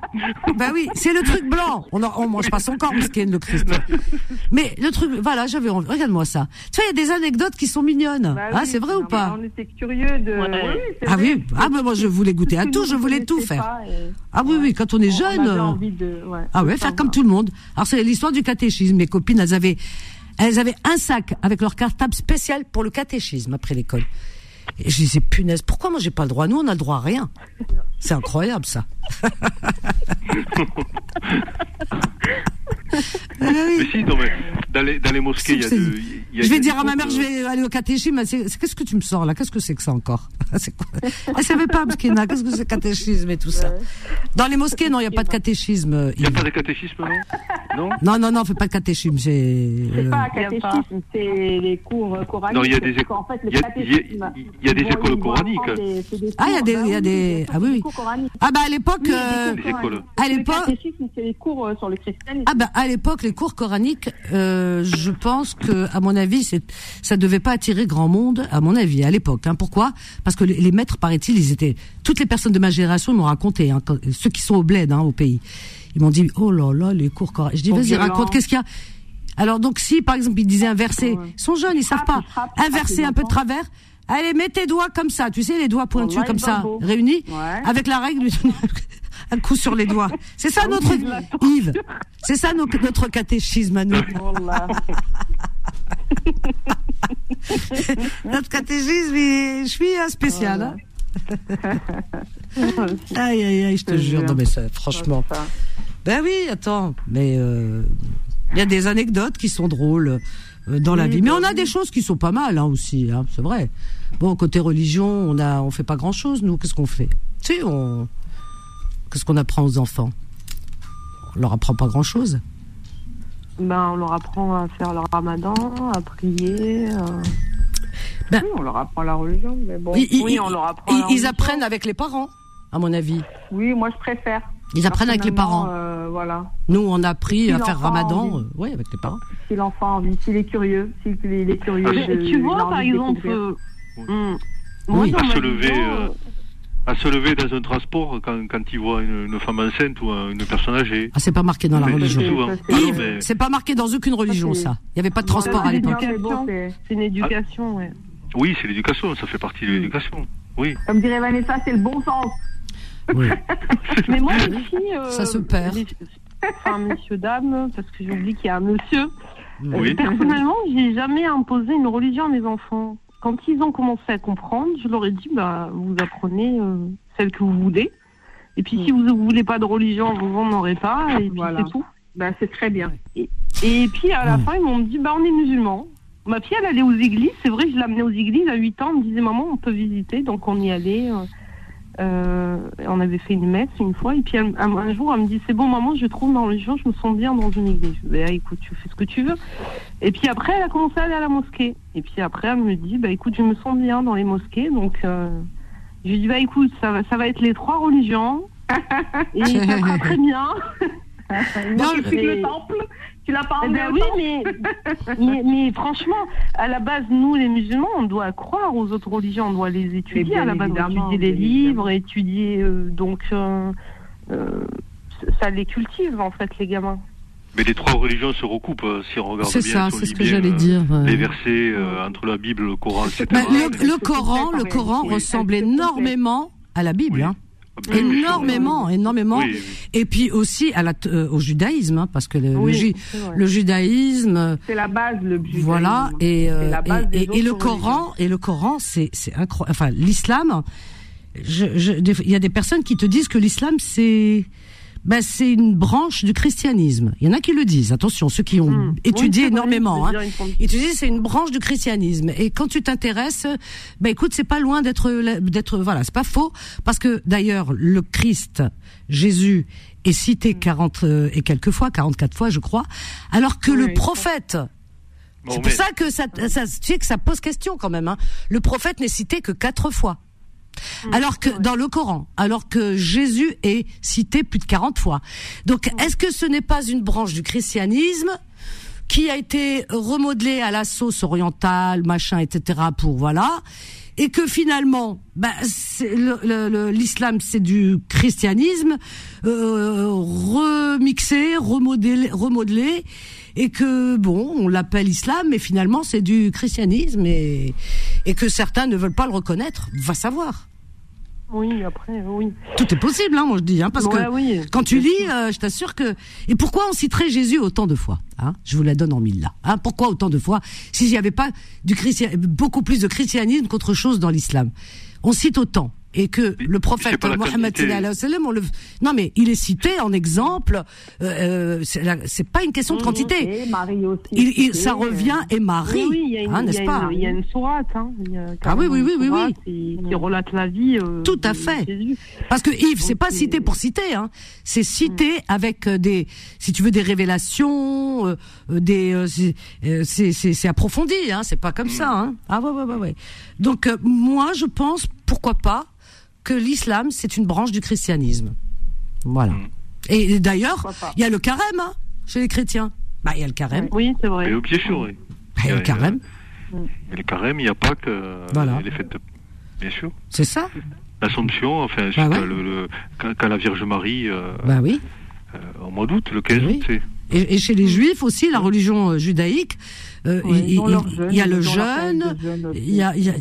bah oui, c'est le truc blanc. On, on mange pas son corps, est le Christ. Mais le truc, voilà, j'avais envie, regarde-moi ça. Tu vois, il y a des anecdotes qui sont mignonnes. Bah ah, c'est vrai ou pas? On était curieux de, ah oui, ah, mais moi, je voulais goûter à tout, je voulais tout faire. Ah oui, oui, quand on est jeune. Ah ouais, faire comme tout le monde. Alors, c'est l'histoire du catéchisme. Mes copines, elles avaient, elles avaient un sac avec leur cartable spécial pour le catéchisme après l'école. Et je disais, punaise, pourquoi moi j'ai pas le droit? Nous, on a le droit à rien. C'est incroyable ça. Mais si, dans les, dans les mosquées, il y a, de, je vais dire à ma mère, je vais aller au catéchisme. Qu'est-ce que tu me sors là? Qu'est-ce que c'est que ça encore? C'est quoi? Elle savait pas, Mskina. Qu'est-ce que c'est catéchisme et tout ça? Dans les mosquées, non, il n'y a pas de catéchisme. Il n'y a pas de catéchisme, non? Non, non, non, on fait pas de catéchisme. C'est pas un catéchisme, c'est les cours coraniques. Non, il y a des écoles. En fait, il y a des écoles coraniques. Ah, il y a il y a des. Ah oui, oui. Ah bah à l'époque, à l'époque. les cours sur le christianisme. Ah bah à l'époque, les cours coraniques, je pense que, à mon avis, c'est, ça devait pas attirer grand monde, à mon avis, à l'époque. Hein. Pourquoi? Parce que les, maîtres, paraît-il, ils étaient, toutes les personnes de ma génération m'ont raconté, hein, ceux qui sont au bled, hein, au pays, ils m'ont dit, oh là là, les cours coraniques. Je dis, vas-y, raconte, qu'est-ce qu'il y a? Alors donc, si par exemple ils disaient un verset, ils sont jeunes, ils savent pas, un verset un peu de travers. Allez, mets tes doigts comme ça, tu sais, les doigts pointus comme ça, réunis, avec la règle un coup sur les doigts. C'est ça notre Yves. C'est ça notre catéchisme à nous. Notre catéchisme, je suis un spécial. Hein. aïe, aïe, aïe, je te jure. Non, mais ça, franchement. Ben oui, attends, mais euh, il y a des anecdotes qui sont drôles dans la vie. Mais on a des choses qui sont pas mal hein, aussi, hein, c'est vrai. Bon, côté religion, on a, on fait pas grand chose, nous. Qu'est-ce qu'on fait? Tu sais, on, qu'est-ce qu'on apprend aux enfants? On leur apprend pas grand chose. Ben, on leur apprend à faire leur ramadan, à prier. Euh. Ben, oui, on leur apprend la religion, mais bon. oui, on leur apprend. Ils, apprennent avec les parents, à mon avis. Oui, moi je préfère. Ils apprennent avec les parents. Euh, voilà. Nous, on a appris à faire ramadan, euh, oui, avec les parents. Si l'enfant a envie, s'il est curieux, s'il est curieux. Ah, tu vois, par exemple, hmm. oui. à se lever à se lever dans un transport quand, quand il voit une, femme enceinte ou une personne âgée. Ah, c'est pas marqué dans la religion. c'est pas marqué dans aucune religion, ça. Il n'y avait pas de transport à l'époque. C'est une éducation, ouais. Oui, c'est l'éducation, ça fait partie de l'éducation. Oui. Comme dirait Vanessa, c'est le bon sens. Oui. Mais moi aussi. Euh, ça se perd. Enfin, monsieur, dame, parce que j'oublie qu'il y a un monsieur. Oui. Euh, personnellement, j'ai jamais imposé une religion à mes enfants quand ils ont commencé à comprendre, je leur ai dit, bah, vous apprenez euh, celle que vous voulez. Et puis, si mm. vous ne voulez pas de religion, vous n'en aurez pas. Et puis, c'est tout. Bah, c'est très bien. Et, puis, à la mm. fin, ils m'ont dit, bah, on est musulmans. Ma fille, elle allait aux églises. C'est vrai, je l'amenais aux églises à 8 ans. Elle me disait, maman, on peut visiter. Donc, on y allait. Euh, euh, on avait fait une messe une fois, et puis un, jour, elle me dit C'est bon, maman, je trouve dans le jour, je me sens bien dans une église. Je dis bah, Écoute, tu fais ce que tu veux. Et puis après, elle a commencé à aller à la mosquée. Et puis après, elle me dit Bah écoute, je me sens bien dans les mosquées. Donc, euh, je lui dis Bah écoute, ça va, ça va être les trois religions. et ça sera très bien. non, le temple. Tu l'as pas eh ben oui, mais, mais, franchement, à la base, nous, les musulmans, on doit croire aux autres religions, on doit les étudier. À la base, étudier les livres, étudier. Euh, donc, euh, euh, ça les cultive, en fait, les gamins. Mais les trois religions se recoupent si on regarde bien. C'est ça, c'est ce que j'allais dire. Les versets entre la Bible, le Coran, etc. Bah, le, Coran, le Coran ressemble énormément à la Bible. Hein énormément, énormément. Et puis aussi à la, euh, au judaïsme, hein, parce que le, le, judaïsme, c'est la base, le judaïsme. Voilà, et euh, et, et, le Coran, et le Coran, c'est c'est incroyable. Enfin, l'islam, il y a des personnes qui te disent que l'islam c'est ben, c'est une branche du christianisme. Il y en a qui le disent. Attention, ceux qui ont hmm. étudié énormément, hein, disent c'est une branche du christianisme. Et quand tu t'intéresses, ben écoute, c'est pas loin d'être d'être voilà, c'est pas faux parce que d'ailleurs le Christ, Jésus est cité 40 euh, et quelques fois, 44 fois, je crois, alors que le prophète c'est pour ça que ça, ça, tu sais que ça pose question quand même. Hein. Le prophète n'est cité que quatre fois. Mm. Alors que dans le Coran, alors que Jésus est cité plus de 40 fois. Donc est-ce que ce n'est pas une branche du christianisme qui a été remodelée à la sauce orientale, machin, etc. pour voilà, et que finalement, bah, l'islam c'est du christianisme euh, remixé, remodelé, remodelé, et que bon, on l'appelle islam, mais finalement c'est du christianisme et et que certains ne veulent pas le reconnaître. Va savoir. Oui, après, oui. Tout est possible, hein, moi je dis, hein, parce que quand tu lis, euh, je t'assure que. Et pourquoi on citerait Jésus autant de fois hein Je vous la donne en mille là. Hein pourquoi autant de fois S'il n'y avait pas du christian... beaucoup plus de christianisme qu'autre chose dans l'islam. On cite autant. Et que le prophète Mohammed on le non mais il est cité en exemple euh, euh c'est pas une question de quantité. Marie aussi, il, ça revient et Marie hein, n'est-ce pas il y a une sourate hein, ah oui oui oui oui oui. qui, relate la vie euh, tout à fait. Parce que Yves c'est pas cité pour citer hein. C'est cité mm. avec euh, des si tu veux des révélations euh, des c'est c'est approfondi hein. C'est pas comme mm. ça hein. Ah ouais ouais ouais ouais. Donc moi je pense pourquoi pas que l'islam, c'est une branche du christianisme. Voilà. Mm. Et, d'ailleurs, il y a le carême hein, chez les chrétiens. Bah, il y a le carême. Oui, c'est vrai. Et bien sûr, oui. Il y a le carême. Et le carême, il n'y a pas que voilà. les fêtes de... Bien sûr. C'est ça. L'Assomption, enfin, bah le, quand, la Vierge Marie. Euh, bah oui. Euh, au mois d'août, le 15 août, c'est. Et, chez les Juifs aussi, la religion euh, euh, il, y a le jeûne, il y a, il y a,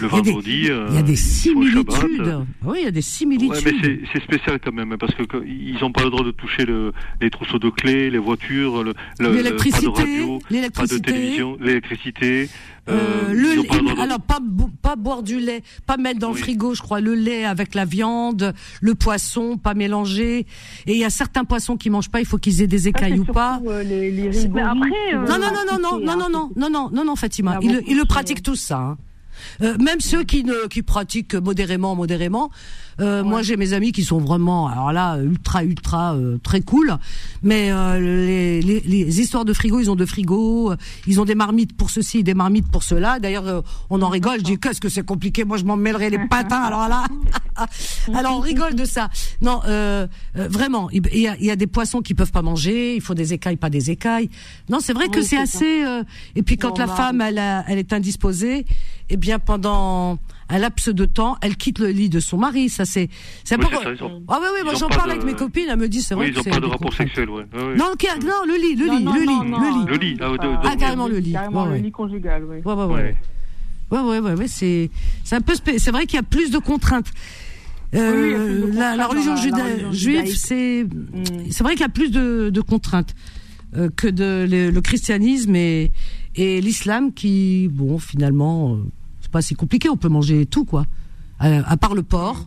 le vendredi, il y a des similitudes. Oui, il y a des similitudes. Ouais, mais c'est spécial quand même, parce que ils n'ont pas le droit de toucher le, les trousseaux de clés, les voitures, l'électricité, pas de radio, pas de télévision, l'électricité. Euh, euh, le alors pas pas boire du lait, pas mettre dans le frigo, je crois, le lait avec la viande, le poisson, pas mélanger. Et il y a certains poissons qui mangent pas, il faut qu'ils aient des écailles ou pas. Euh, les, les mais après, non, non, non, non, non, non, non, non, non, non, non, Fatima, ils, le pratiquent tout ça. Hein. Euh, même ceux qui ne qui pratiquent modérément, modérément. Euh, Moi, j'ai mes amis qui sont vraiment, alors là, ultra, ultra, euh, très cool. Mais euh, les, les, les, histoires de frigo, ils ont de frigo, ils ont des marmites pour ceci, des marmites pour cela. D'ailleurs, on en rigole. Je dis qu'est-ce que c'est compliqué. Moi, je m'en mêlerai les patins. Alors là, alors on rigole de ça. Non, vraiment, il y a, il y a des poissons qui peuvent pas manger. Il faut des écailles, pas des écailles. Non, c'est vrai que c'est assez. et puis quand la bah, femme, elle, elle est indisposée eh bien pendant un laps de temps, elle quitte le lit de son mari. Ça c'est c'est oui, Ah oui oui, moi j'en parle avec mes copines, elles me disent c'est vrai que c'est. Ils n'ont pas de rapport sexuel, ouais. non, non, le lit, le lit, le lit, le lit. Le lit. Ah, carrément le lit. Carrément le lit conjugal, oui. Ouais ouais ouais. Ouais ouais ouais, ouais c'est c'est un peu c'est vrai qu'il y a plus de contraintes. Euh, oui, la, la, religion juive, c'est mm. c'est vrai qu'il y a plus de, de contraintes euh, que de le, le, christianisme et et l'islam qui bon finalement euh, c'est pas si compliqué, on peut manger tout quoi, à, part le porc.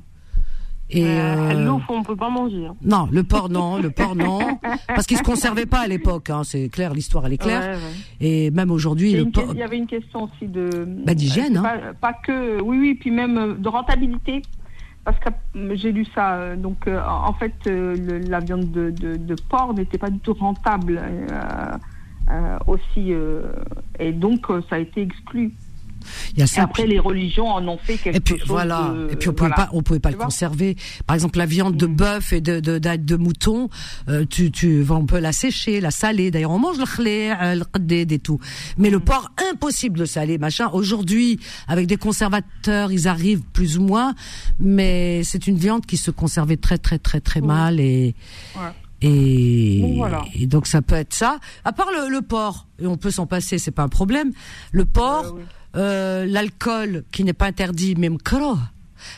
Et euh, euh on peut pas manger. Hein. Non, le porc non, le porc non, parce qu'il se conservait pas à l'époque. Hein, c'est clair, l'histoire elle est claire. Et même aujourd'hui, le porc. Il y avait une question aussi de. Bah, d'hygiène. Hein. Pas, que, oui, oui, puis même de rentabilité. Parce que j'ai lu ça, euh, donc euh, en fait, la viande de, de, de porc n'était pas du tout rentable aussi, et donc ça a été exclu. Il y a ça. Et après, les religions en ont fait quelque et puis, chose. Voilà. et puis on pouvait pas, on pouvait pas le conserver. Par exemple, la viande de mm. bœuf et de de, de, mouton, euh, tu tu, on peut la sécher, la saler. D'ailleurs, on mange le khlé, euh, le qded et tout. Mais le mm. porc, impossible de saler, machin. Aujourd'hui, avec des conservateurs, ils arrivent plus ou moins, mais c'est une viande qui se conservait très très très très mal et. Et, et, donc ça peut être ça. À part le, le porc, et on peut s'en passer, c'est pas un problème. Le porc, euh, l'alcool qui n'est pas interdit, même kro,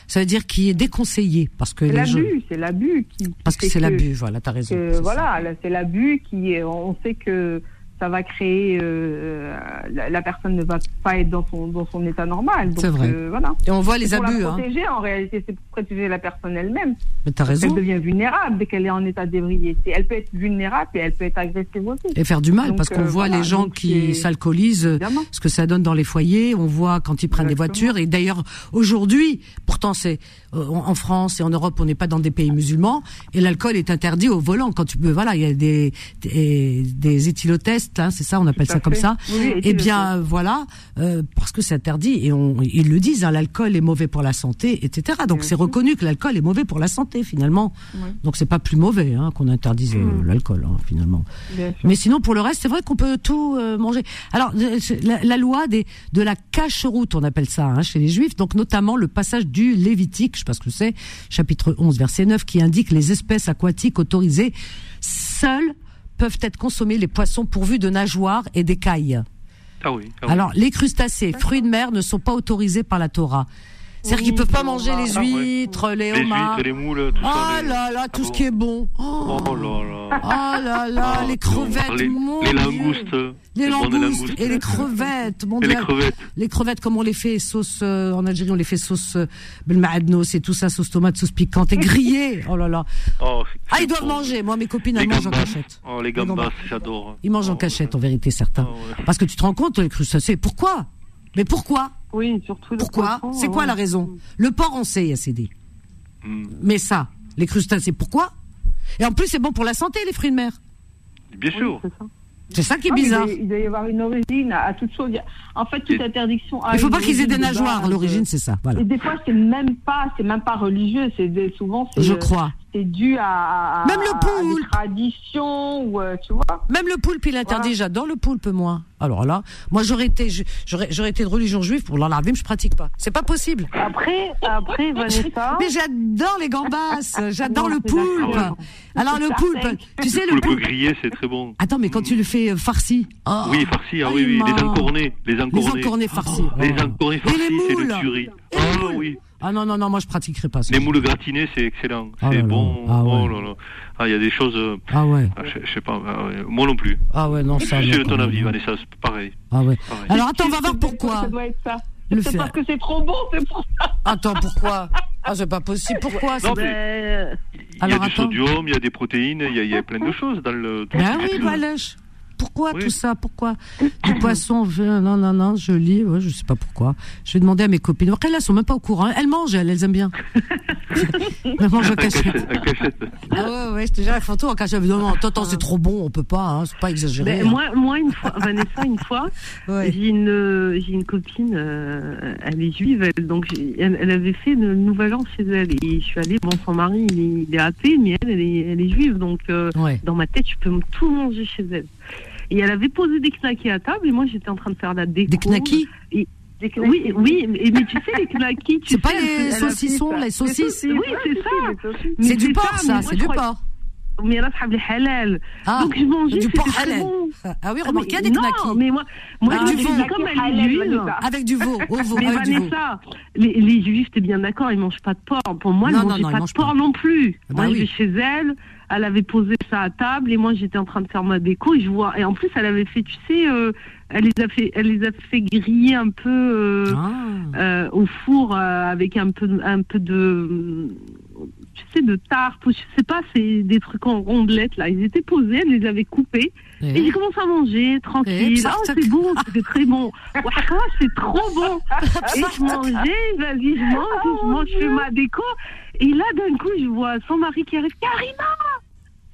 ça veut dire qu'il est déconseillé parce que c'est l'abus, c'est l'abus qui, parce que c'est l'abus, voilà, t'as raison. voilà, c'est l'abus qui, on sait que ça va créer euh, la, personne ne va pas être dans son dans son état normal. C'est vrai. Euh, voilà. Et on voit les pour abus. La hein. protéger, en réalité, c'est pour protéger la personne elle-même. Mais t'as raison. Elle devient vulnérable dès qu'elle est en état d'ébriété. Elle peut être vulnérable et elle peut être agressive aussi. Et faire du mal, parce qu'on euh, voit les gens qui s'alcoolisent, ce que ça donne dans les foyers. On voit quand ils prennent des voitures. Et d'ailleurs, aujourd'hui, pourtant c'est en France et en Europe, on n'est pas dans des pays musulmans et l'alcool est interdit au volant. Quand tu peux, voilà, il y a des des, des éthylotests Hein, c'est ça, on appelle ça comme ça. et eh bien voilà, euh, parce que c'est interdit et on, ils le disent, hein, l'alcool est mauvais pour la santé, etc. Donc c'est reconnu que l'alcool est mauvais pour la santé finalement. Donc c'est pas plus mauvais hein, qu'on interdise euh, mm. l'alcool finalement. Mais sinon pour le reste, c'est vrai qu'on peut tout euh, manger. Alors la, loi des de la cache-route, on appelle ça chez les Juifs, donc notamment le passage du Lévitique, sais pas ce que c'est, chapitre 11 verset 9, qui indique les espèces aquatiques autorisées seules peuvent être consommés les poissons pourvus de nageoires et d'écailles. Ah oui, ah Alors, les crustacés, fruits de mer, ne sont pas autorisés par la Torah. C'est-à-dire qu'ils peuvent pas manger les huîtres, les homards. Les moules, tout ça. Oh là là, tout ah ce qui est bon. Oh, là là. Oh là là, les crevettes, les, les langoustes. Les langoustes et les crevettes. et les crevettes. Les crevettes, comme on les fait? Sauce euh, en Algérie, on les fait sauce euh, belmaadnos et tout ça, sauce tomate, sauce piquante et grillée. Oh là là. Oh, ah, ils doivent manger. Moi, mes copines, elles mangent en cachette. Oh, les gambas, j'adore. Ils mangent en oh, cachette, en vérité, certains. Oh, Parce que tu te rends compte, les crustacés, pourquoi? Mais pourquoi Oui, surtout. Pourquoi C'est quoi la raison Le porc, on sait, il y a cédé. Mais ça, les crustacés, pourquoi Et en plus, c'est bon pour la santé, les fruits de mer. Bien sûr. C'est ça qui est bizarre. Il doit, y avoir une origine à, toute chose. En fait, toute interdiction. Il ne faut pas qu'ils aient des nageoires. L'origine, c'est ça. Voilà. Et des fois, c'est même pas, c'est même pas religieux. C'est souvent. Je crois c'est dû à, même le poulpe. tradition ou euh, tu vois. Même le poulpe il interdit. J'adore le poulpe moi. Alors là, moi j'aurais été j'aurais j'aurais été de religion juive pour l'enlarvim, je pratique pas. C'est pas possible. Après après Vanessa. Mais j'adore les gambas, j'adore le poulpe. Alors le poulpe, tu sais le poulpe grillé c'est très bon. Attends mais quand tu le fais euh, farci. Oh. oui farci ah, oui oui les encornés les encornés. Les encornés farcis. Les encornés farcis c'est le tuerie. Oh oui. Ah non, non, non, moi je pratiquerai pas ça. Les moules gratinés, c'est excellent. Ah c'est bon. Ah oh là là. Ah, il y a des choses. Euh, ah ouais. Ah, je, sais pas. Ah moi non plus. Ah ouais, non, ça. Je suis de ton avis, Vanessa, c'est pareil. Ah ouais. Alors attends, on va voir pourquoi. Ça doit être ça. C'est parce que c'est trop bon, c'est pour ça. Attends, pourquoi? Ah, c'est pas possible. Pourquoi? Non, mais... Il y a du sodium, il y a des protéines, il y a, il y a plein de choses dans le. Ben oui, voilà. Pourquoi tout ça Pourquoi du poisson Non, non, non, je lis, ouais, je sais pas pourquoi. Je vais demander à mes copines. Après, elles sont même pas au courant. Elles mangent, elles, elles aiment bien. elles mangent en cachette. Ah ouais, ouais, je te la photo en cachette. Non, non, attends, c'est trop bon, on peut pas, hein, c'est pas exagéré. Ben, moi, moi, une fois, Vanessa, une fois, j'ai une, j'ai une copine, euh, elle est juive, donc elle, elle, avait fait une nouvel an chez elle. Et je suis allée, bon, son mari, il est, athée, mais elle, elle est, elle est juive, donc euh, dans ma tête, je peux tout manger chez elle. Et elle avait posé des knackis à table et moi j'étais en train de faire la déco. Des knackis Oui, oui, mais, tu sais, les knackis, tu C'est pas les saucissons, les saucisses Oui, c'est ça. C'est du porc, ça, c'est du porc. Mais là, ça halal. Ah, Donc je mangeais du porc halal. Ah oui, remarque, il y a des knackis. Non, mais moi, moi ah, du veau. comme elle est juive. Avec du veau, au veau, mais avec Vanessa, du veau. Les, les juifs, t'es bien d'accord, ils mangent pas de porc. Pour moi, ils ne mangeaient pas de porc non plus. Ah bah moi, je vais chez elle elle avait posé ça à table et moi j'étais en train de faire ma déco et je vois et en plus elle avait fait tu sais euh, elle les a fait elle les a fait griller un peu euh, ah. euh, au four avec un peu un peu de tu sais de tarte ou je sais pas c'est des trucs en rondelettes là ils étaétaient posés elle les avait coupés et, j'ai commencé à manger tranquille. Oh c'est bon c'était très bon. C'est trop bon. Et je mangeais vas-y je mange je mange je fais ma déco. Et là d'un coup je vois son mari qui arrive. Karina!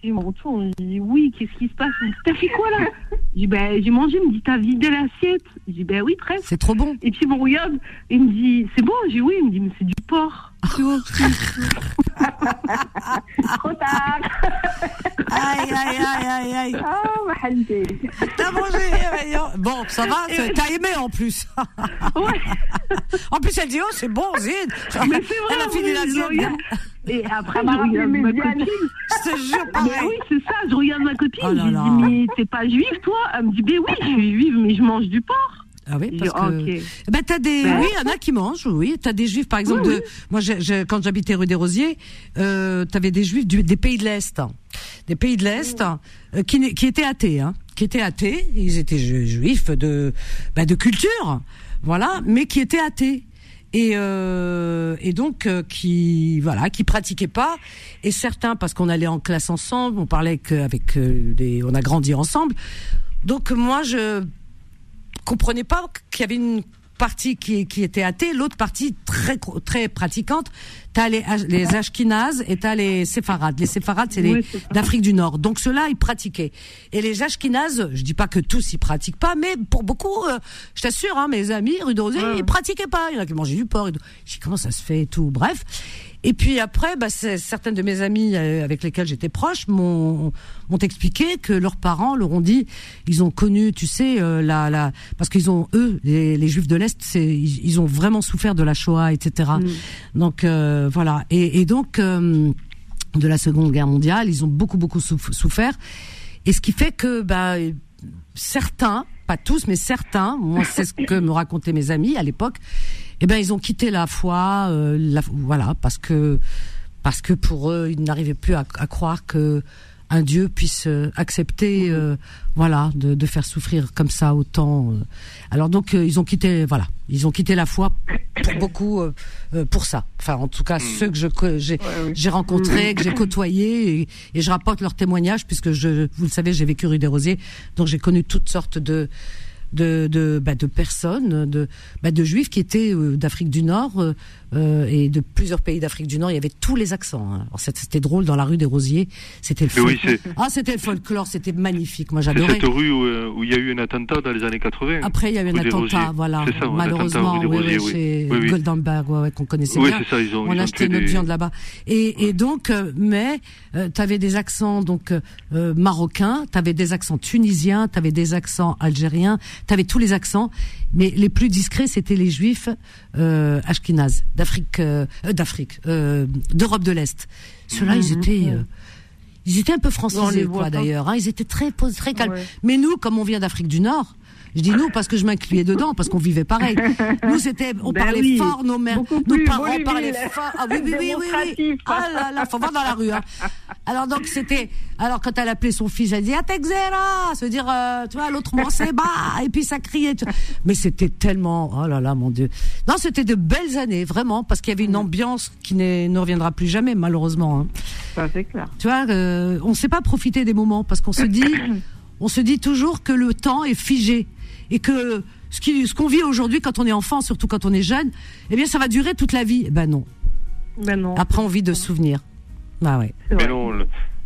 Je me retourne, je dis oui, qu'est-ce qui se passe? T'as fait quoi là? Je dis ben j'ai mangé, il me dit t'as vidé l'assiette. Je dis ben oui presque. C'est trop bon. Et puis il me regarde, il me dit c'est bon? Je dis oui, il me dit mais c'est du porc. Trop tard. aïe aïe aïe aïe aïe. Oh ma T'as mangé Bon ça va, t'as aimé en plus. ouais. en plus elle dit oh c'est bon Zid. Mais c'est vrai. Elle a fini l'assiette. Et après, je regarde ma copine. Je te jure, pareil. oui, c'est ça. Je regarde ma copine. Oh je lui dis, mais t'es pas juive, toi? Elle me dit, ben oui, je suis juive, mais je mange du porc. Ah oui, parce que. Okay. Eh ben, t'as des. Ben, oui, il y en a qui mangent, oui. T'as des juifs, par exemple, de. Moi, quand j'habitais rue des Rosiers, euh, t'avais des juifs des pays de l'Est. Des pays de l'Est, euh, qui, qui étaient athées, hein. Qui étaient athées. Ils étaient juifs de, ben, de culture. Voilà, mais qui étaient athées et, euh, et donc euh, qui voilà qui pratiquaient pas et certains parce qu'on allait en classe ensemble on parlait avec euh, des on a grandi ensemble donc moi je comprenais pas qu'il y avait une partie qui, qui était athée, l'autre partie très très pratiquante. T'as les, les Ashkenazes et t'as les Séfarades. Les Séfarades, c'est les d'Afrique du Nord. Donc ceux-là, ils pratiquaient. Et les Ashkenazes, je dis pas que tous ils pratiquent pas, mais pour beaucoup, euh, je t'assure, hein, mes amis, rue de ils pratiquaient pas. Il y en a qui mangeaient du porc. Et Je dis comment ça se fait et tout? Bref. Et puis après, bah, certaines de mes amies euh, avec lesquelles j'étais proche m'ont expliqué que leurs parents leur ont dit, ils ont connu, tu sais, euh, la, la parce qu'ils ont eux, les, les Juifs de l'Est, c'est ils, ont vraiment souffert de la Shoah, etc. Mm. Donc euh, voilà. Et, et donc de la Seconde Guerre mondiale, ils ont beaucoup beaucoup souffert. Et ce qui fait que bah certains, pas tous, mais certains, moi c'est ce que me racontaient mes amis à l'époque, eh ben ils ont quitté la foi, la, voilà, parce que parce que pour eux, ils n'arrivaient plus à, à croire que un Dieu puisse euh, accepter, euh, voilà, de, de, faire souffrir comme ça autant. Euh. Alors donc ils ont quitté, voilà, ils ont quitté la foi pour beaucoup pour ça. Enfin, en tout cas, mm. ceux que je j'ai j'ai rencontrés, que j'ai côtoyés, et, et, je rapporte leurs témoignages puisque je, vous le savez, j'ai vécu rue des Rosiers, donc j'ai connu toutes sortes de de de, bah, de personnes, de bah, de juifs qui étaient d'Afrique du Nord, euh, et de plusieurs pays d'Afrique du Nord. Il y avait tous les accents. Hein. C'était drôle dans la rue des Rosiers. C'était le folklore. ah, c'était le folklore. C'était magnifique. Moi, j'adorais. cette rue euh, où, il y a eu un attentat dans les années 80. Après, il y a eu un attentat, voilà. Malheureusement, oui, oui, chez Goldenberg, ouais, qu'on connaissait bien. Ça, ils ont, On a acheté notre viande là-bas. Et, et donc, euh, mais euh, tu avais des accents donc euh, marocains, tu avais des accents tunisiens, tu avais des accents algériens, tu avais tous les accents. Mais les plus discrets, c'était les juifs euh, ashkénazes d'Afrique, euh, euh, d'Afrique, euh, d'Europe de l'Est. Ceux-là, ils mhm. étaient, ils étaient un peu francisés, quoi, d'ailleurs. Hein, ils étaient très, très calmes. Mais nous, comme on vient d'Afrique du Nord, je dis nous parce que je m'incluais dedans, parce qu'on vivait pareil. Nous, c'était, on ben parlait fort, nos mères, nos parents parlaient fort. Ah oui, oui, oui, oui, oui. Ah là là, faut voir dans la rue. Hein. Alors donc c'était, alors quand elle appelait son fils, elle dit Atexera, se dire, euh, tu vois, l'autre c'est bas, et puis ça criait. Mais c'était tellement, oh là là, mon Dieu. Non, c'était de belles années, vraiment, parce qu'il y avait une ambiance qui ne reviendra plus jamais, malheureusement. Hein. Ça c'est clair. Tu vois, euh, on ne sait pas profiter des moments parce qu'on se dit, on se dit toujours que le temps est figé et que ce qu'on ce vit aujourd'hui quand on est enfant, surtout quand on est jeune, eh bien ça va durer toute la vie. Ben non. Ben non. Après on vit de souvenirs. Bah ouais. Mais non,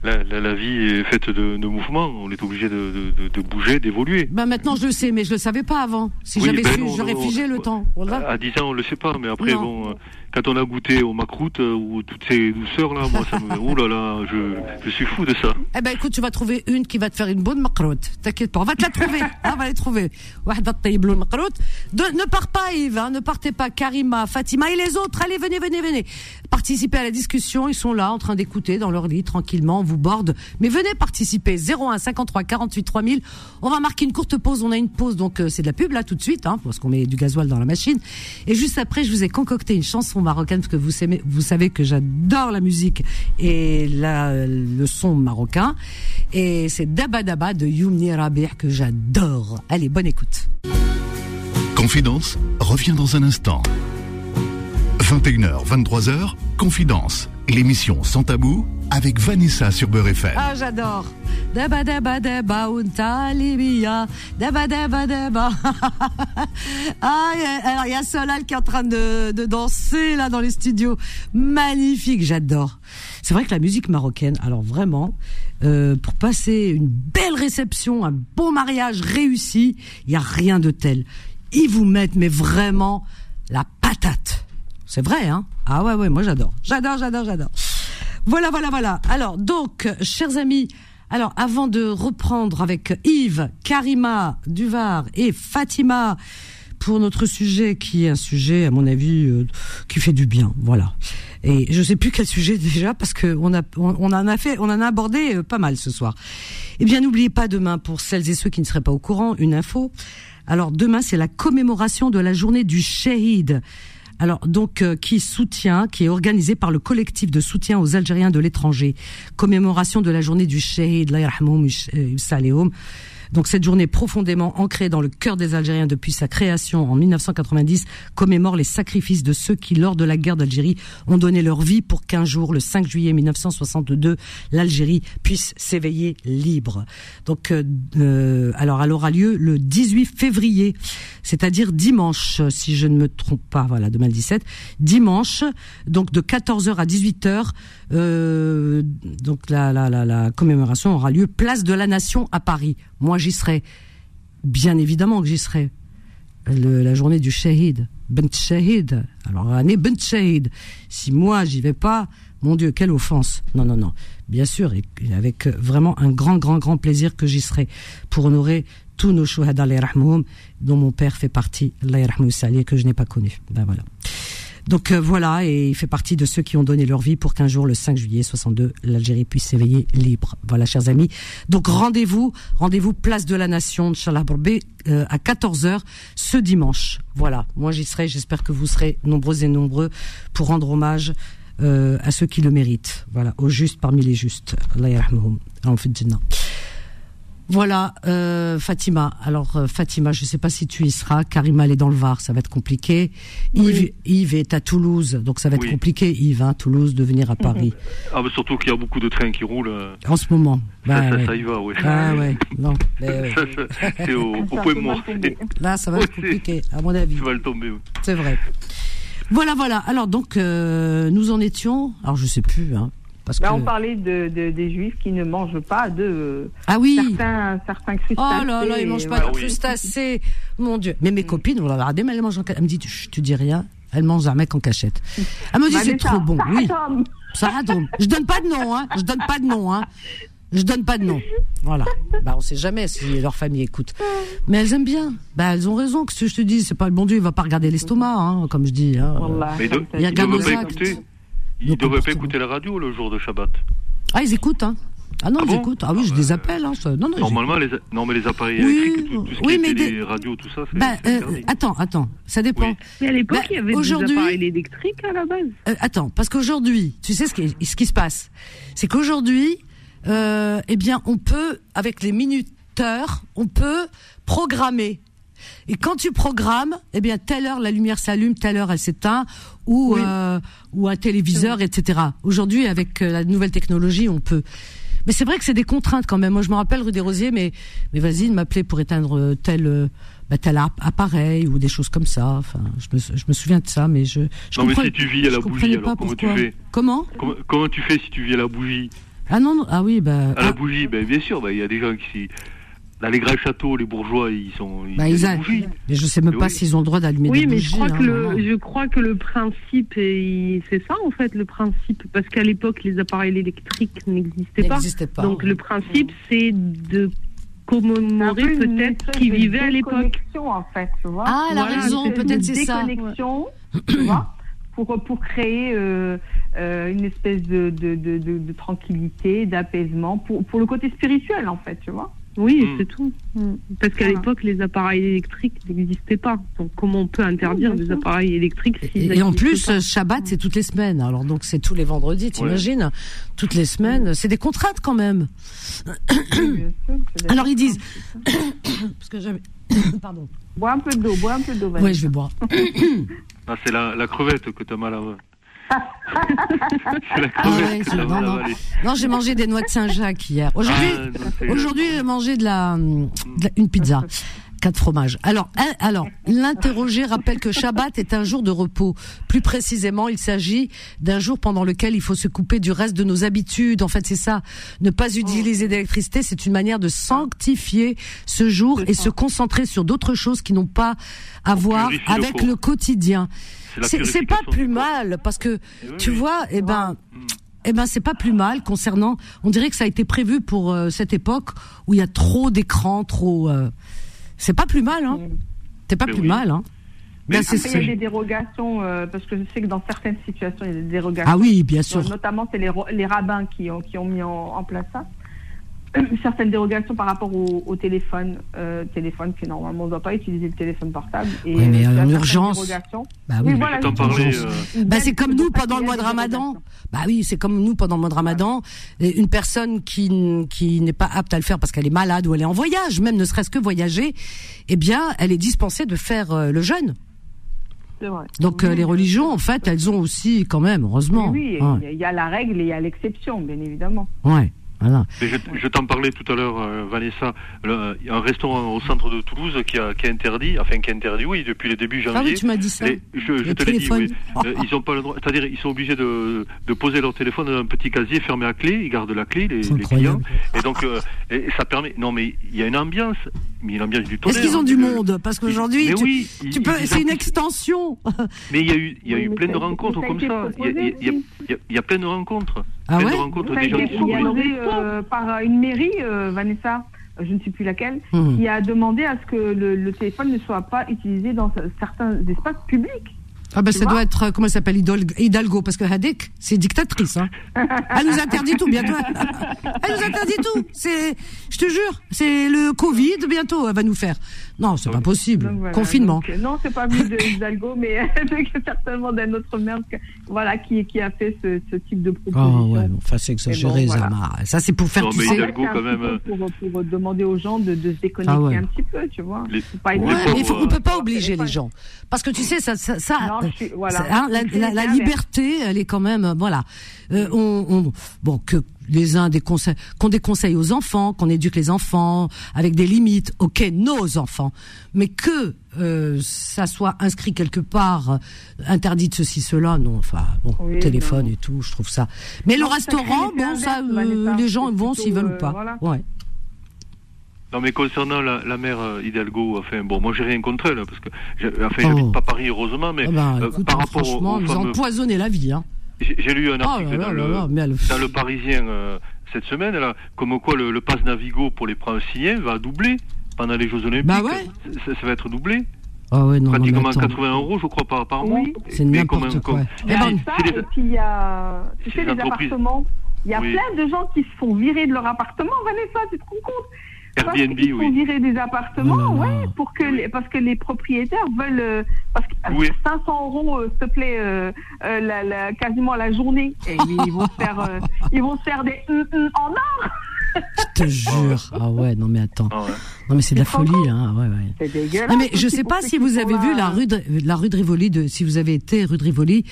la, la, la, vie est faite de, de mouvements. On est obligé de, de, de bouger, d'évoluer. Ben maintenant je le sais, mais je le savais pas avant. Si j'avais ben su, j'aurais figé le temps. À 10 ans on le sait pas, mais après bon. Quand on a goûté au macroute euh, ou toutes ces douceurs là, moi ça me, oh là là, je, je suis fou de ça. Eh ben écoute, tu vas trouver une qui va te faire une bonne macroute. T'inquiète pas, on va te la trouver. ah, on va les trouver. Ne pars pas Yves, hein, ne partez pas. Karima, Fatima et les autres, allez venez venez venez. Participez à la discussion, ils sont là en train d'écouter dans leur lit tranquillement, on vous borde. Mais venez participer 01 53 48 3000. On va marquer une courte pause, on a une pause donc euh, c'est de la pub là tout de suite hein, parce qu'on met du gasoil dans la machine. Et juste après, je vous ai concocté une chanson marocaine parce que vous, savez, vous savez que j'adore la musique et la, le son marocain. Et c'est Daba Daba de Youmni Rabir que j'adore. Allez, bonne écoute. Confidence revient dans un instant. 21h, 23h, Confidence, l'émission sans tabou avec Vanessa sur Beurre FM. Ah, j'adore. Daba daba daba unta libya. Daba daba daba. ah, alors il y a Solal qui est en train de, de danser là dans les studios. Magnifique, j'adore. C'est vrai que la musique marocaine, alors vraiment, euh, pour passer une belle réception, un beau mariage réussi, il y a rien de tel. Ils vous mettent mais vraiment la patate. C'est vrai, hein? Ah ouais, ouais, moi j'adore. J'adore, j'adore, j'adore. Voilà, voilà, voilà. Alors, donc, chers amis, alors avant de reprendre avec Yves, Karima, Duvar et Fatima pour notre sujet qui est un sujet, à mon avis, euh, qui fait du bien. Voilà. Et je sais plus quel sujet déjà parce que on a on, en a fait on en a abordé euh, pas mal ce soir. Eh bien n'oubliez pas demain pour celles et ceux qui ne seraient pas au courant une info. Alors demain c'est la commémoration de la journée du Shahid alors donc euh, qui soutient, qui est organisé par le collectif de soutien aux Algériens de l'étranger, commémoration de la journée du Shahid. Donc cette journée profondément ancrée dans le cœur des Algériens depuis sa création en 1990 commémore les sacrifices de ceux qui, lors de la guerre d'Algérie, ont donné leur vie pour qu'un jour, le 5 juillet 1962, l'Algérie puisse s'éveiller libre. Donc, euh, euh, alors elle aura lieu le 18 février, c'est-à-dire dimanche, si je ne me trompe pas, voilà, 2017, dimanche, donc de 14h à 18h, euh, donc la, la, la, la commémoration aura lieu place de la Nation à Paris. Moi, j'y serai. Bien évidemment que j'y serai. la journée du Shahid. Bent Shahid. Alors, année Bent Shahid. Si moi, j'y vais pas, mon Dieu, quelle offense. Non, non, non. Bien sûr, et avec vraiment un grand, grand, grand plaisir que j'y serai pour honorer tous nos shuhada, dont mon père fait partie, que je n'ai pas connu. Ben voilà. Donc euh, voilà, et il fait partie de ceux qui ont donné leur vie pour qu'un jour, le 5 juillet 62, l'Algérie puisse s'éveiller libre. Voilà, chers amis. Donc rendez-vous, rendez-vous place de la Nation, Inch'Allah euh, à 14h ce dimanche. Voilà, moi j'y serai, j'espère que vous serez nombreux et nombreux pour rendre hommage euh, à ceux qui le méritent. Voilà, aux justes parmi les justes. Allah voilà, euh, Fatima. Alors, euh, Fatima, je ne sais pas si tu y seras. Karima, elle est dans le Var, ça va être compliqué. Yves, Yves est à Toulouse, donc ça va être compliqué, Yves, hein, Toulouse, de venir à Paris. Ah, mais surtout qu'il y a beaucoup de trains qui roulent. Euh. En ce moment. ça, bah, ça, y va, oui. Ah, ouais. Non. C'est au, au point mort. Là, ça va être compliqué, à mon avis. Tu vas le tomber, oui. C'est vrai. Voilà, voilà. Alors, donc, euh, nous en étions. Alors, je sais plus, hein. On parlait de, des juifs qui ne mangent pas de ah oui. certains, certains crustacés. Oh là là, ils mangent pas de crustacés. Mon Dieu. Mais mes copines, on l'a mais elles mangent en cachette. Elle me dit, tu, tu dis rien. Elle mange un mec en cachette. Elle me dit, c'est trop bon. Oui. Ça Je donne pas de nom, hein. Je donne pas de nom, hein. Je donne pas de nom. Voilà. Bah, on sait jamais si leur famille écoute. Mais elles aiment bien. Bah, elles ont raison. Que ce que je te dis, c'est pas le bon Dieu, il va pas regarder l'estomac, hein, comme je dis. Hein. Mais il y a qu'un ils ne devraient pas écouter la radio le jour de Shabbat. Ah, ils écoutent, hein ah non, ah ils écoutent. Ah oui, je ah les bah, appelle. Hein. Non, non, Normalement, les, non, mais les appareils électriques, tout, tout ce oui, qui mais des... radios, tout ça, c'est bah, euh, Attends, attends, ça dépend. Mais à l'époque, bah, il y avait des appareils électriques à la base. Euh, attends, parce qu'aujourd'hui, tu sais ce qui, ce qui se passe, c'est qu'aujourd'hui, euh, eh bien, on peut, avec les minuteurs, on peut programmer et quand tu programmes, eh bien, telle heure la lumière s'allume, telle heure elle s'éteint, ou euh, ou un téléviseur, etc. Aujourd'hui, avec euh, la nouvelle technologie, on peut. Mais c'est vrai que c'est des contraintes quand même. Moi, je me rappelle rue des Rosiers, mais mais vas-y, m'appeler pour éteindre euh, tel bah, tel appareil ou des choses comme ça. Enfin, je me, je me souviens de ça, mais je. je non, mais si tu vis à la bougie, alors comment tu fais? Comment, comment, tu fais si tu vis à la bougie? Ah non, non, ah oui, bah. À la ah. bougie, ben bien sûr, bah, il y a des gens qui les grands châteaux, les bourgeois, ils sont. Ils bah, Mais je sais même pas s'ils ont le droit d'allumer des bougies. Oui, mais je crois, que le, je crois que le principe, c'est ça en fait, le principe. Parce qu'à l'époque, les appareils électriques n'existaient pas. pas. Donc le principe, c'est de commémorer peut-être qui vivait à l'époque. en fait, tu vois. Ah, la raison, peut-être c'est ça. Déconnexion, tu vois pour, pour créer euh, euh, une espèce de, de, de, de tranquillité, d'apaisement, pour, pour le côté spirituel, en fait, tu vois. Oui, hmm. c'est tout. Hmm. Parce qu'à l'époque, les appareils électriques n'existaient pas. Donc, comment on peut interdire des appareils électriques Et, en plus, Shabbat, c'est toutes les semaines. Alors, donc, c'est tous les vendredis, t'imagines Toutes les semaines. C'est des contraintes quand même. Alors, ils disent. Parce que j'avais. Pardon. Bois un peu d'eau, bois un peu d'eau. Oui, je vais boire. ah, c'est la, la crevette que t'as mal à. Ah non, j'ai mangé des noix de Saint-Jacques hier. Aujourd'hui, ah, aujourd'hui, j'ai mangé de la, une pizza. Quatre fromages. Alors, alors, l'interrogé rappelle que Shabbat est un jour de repos. Plus précisément, il s'agit d'un jour pendant lequel il faut se couper du reste de nos habitudes. En fait, c'est ça. Ne pas utiliser d'électricité, c'est une manière de sanctifier ce jour et se concentrer sur d'autres choses qui n'ont pas à voir avec le quotidien. C'est pas plus mal parce que eh tu vois, eh ben, eh ben c'est pas plus mal concernant. On dirait que ça a été prévu pour euh, cette époque où il y a trop d'écrans, trop. Euh, c'est pas plus mal, hein. C'est pas plus mal, hein. Mais ben, il y a des dérogations, euh, parce que je sais que dans certaines situations, il y a des dérogations. Ah oui, bien sûr. notamment, c'est les, les rabbins qui ont, qui ont mis en place ça. Certaines dérogations par rapport au, téléphone, euh, téléphone qui normalement on ne doit pas utiliser le téléphone portable. Et oui, mais en urgence. Bah oui, voilà, euh, bah, c'est comme nous pendant le mois de Ramadan. Bah oui, c'est comme nous pendant le mois de Ramadan. Une personne qui qui n'est pas apte à le faire parce qu'elle est malade ou elle est en voyage, même ne serait-ce que voyager, eh bien, elle est dispensée de faire euh, le jeûne. Vrai. Donc les religions, en fait, elles ont aussi quand même, heureusement. Oui, il y a la règle et il y a l'exception, bien évidemment. Ouais. Je, t'en parlais tout à l'heure, euh, Vanessa, il y a un restaurant au centre de Toulouse qui a, qui a interdit, enfin qui a interdit, oui, depuis le début janvier. Ah oui, tu m'as dit ça. je, te l'ai dit, oui. Euh, ils ont pas le droit, c'est-à-dire ils sont obligés de, de poser leur téléphone dans un petit casier fermé à clé, ils gardent la clé, les, clients. Et donc, euh, et ça permet, non mais il y a une ambiance, mais du tonnerre. Est-ce qu'ils ont du monde Parce qu'aujourd'hui, oui, tu peux, c'est une extension. Mais il y a eu, il y a eu plein de rencontres comme ça. Il y, a plein de rencontres. Ah plein de rencontres des gens qui sont euh, par une mairie, euh, Vanessa, je ne sais plus laquelle, hmm. qui a demandé à ce que le, téléphone ne soit pas utilisé dans certains espaces publics. Ah ben ça doit être, comment elle s'appelle, Hidalgo, parce que Hadek, c'est dictatrice. Hein. Elle nous interdit tout bientôt. Elle nous interdit tout. C'est, je te jure, c'est le Covid bientôt, elle va nous faire. Non, c'est pas possible. Confinement. Euh, non, c'est pas vu de Hidalgo, mais certainement d'un autre maire, voilà, qui, qui a fait ce, ce type de proposition. Oh ouais, enfin c'est exagéré, bon, Ça c'est pour faire. Non, mais Hidalgo quand même. Euh, pour, pour, demander aux gens de, de se déconnecter ah un petit peu, tu vois. Les... Pas ouais, mais il faut, on peut pas obliger les gens, parce que tu sais ça, ça, ça voilà. Hein, la, la, la, liberté, elle est quand même, voilà. Euh, on, on, bon que les uns des conseils, qu'on des conseils aux enfants, qu'on éduque les enfants avec des limites. Ok, nos enfants, mais que euh, ça soit inscrit quelque part, euh, interdit de ceci, cela, non. Enfin, bon, téléphone et tout, je trouve ça. Mais le restaurant, bon, ça, euh, les gens vont s'ils veulent ou pas. Voilà. Ouais. Non, mais concernant la, la mère Hidalgo, enfin, bon, moi j'ai rien contre elle, parce que, enfin, j'habite oh. pas Paris, heureusement, mais oh ben, par rapport franchement, vous empoisonnez la vie, hein. J'ai lu un oh article dans, le, Parisien euh, cette semaine, là, comme quoi le, le pass Navigo pour les Franciliens va doubler pendant les Jeux Olympiques. Bah ouais. ça, va être doublé. Ah ouais, non, Pratiquement 80 euros, je crois, par, par mois. C'est n'importe quoi. Comme, et, ben, ça, et puis il y a, tu sais, les appartements. Il y a plein de gens qui se font virer de leur appartement, Vanessa, tu te rends compte? Airbnb, ils font virer des appartements, ouais, pour que les, parce que les propriétaires veulent, euh, parce que oui. 500 euros, euh, s'il te plaît, euh, euh, la, la, quasiment la journée, et ils vont faire, euh, ils vont faire des en or. Je te jure. Ah ouais, non mais attends. Ah ouais. Non mais c'est de la folie, hein. Ouais, ouais. C'est dégueulasse. Non mais je sais pas si vous avez vu la rue de, la rue de Rivoli, de, si vous avez été rue de Rivoli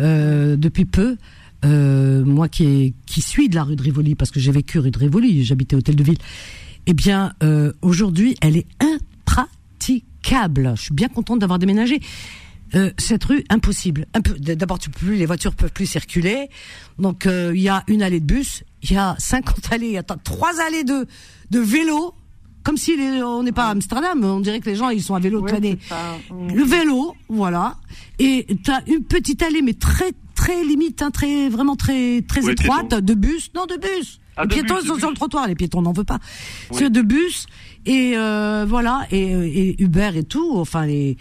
euh, depuis peu. Euh, moi qui, qui suis de la rue de Rivoli, parce que j'ai vécu rue de Rivoli, j'habitais Hôtel de Ville eh bien, euh, aujourd'hui, elle est impraticable. Je suis bien contente d'avoir déménagé. Euh, cette rue, impossible. D'abord, tu peux plus, les voitures peuvent plus circuler. Donc, euh, il y a une allée de bus, il y a 50 allées, il y a trois allées de, de vélo. Comme si on n'est pas à Amsterdam, on dirait que les gens ils sont à vélo toute l'année. Le vélo, voilà. Et tu as une petite allée, mais très très limite, hein, très vraiment très très étroite de bus. Non, de bus. Ah, les piétons sont sur le trottoir, les piétons n'en veut pas. C'est de bus et euh, voilà et, et, Uber et tout. Enfin les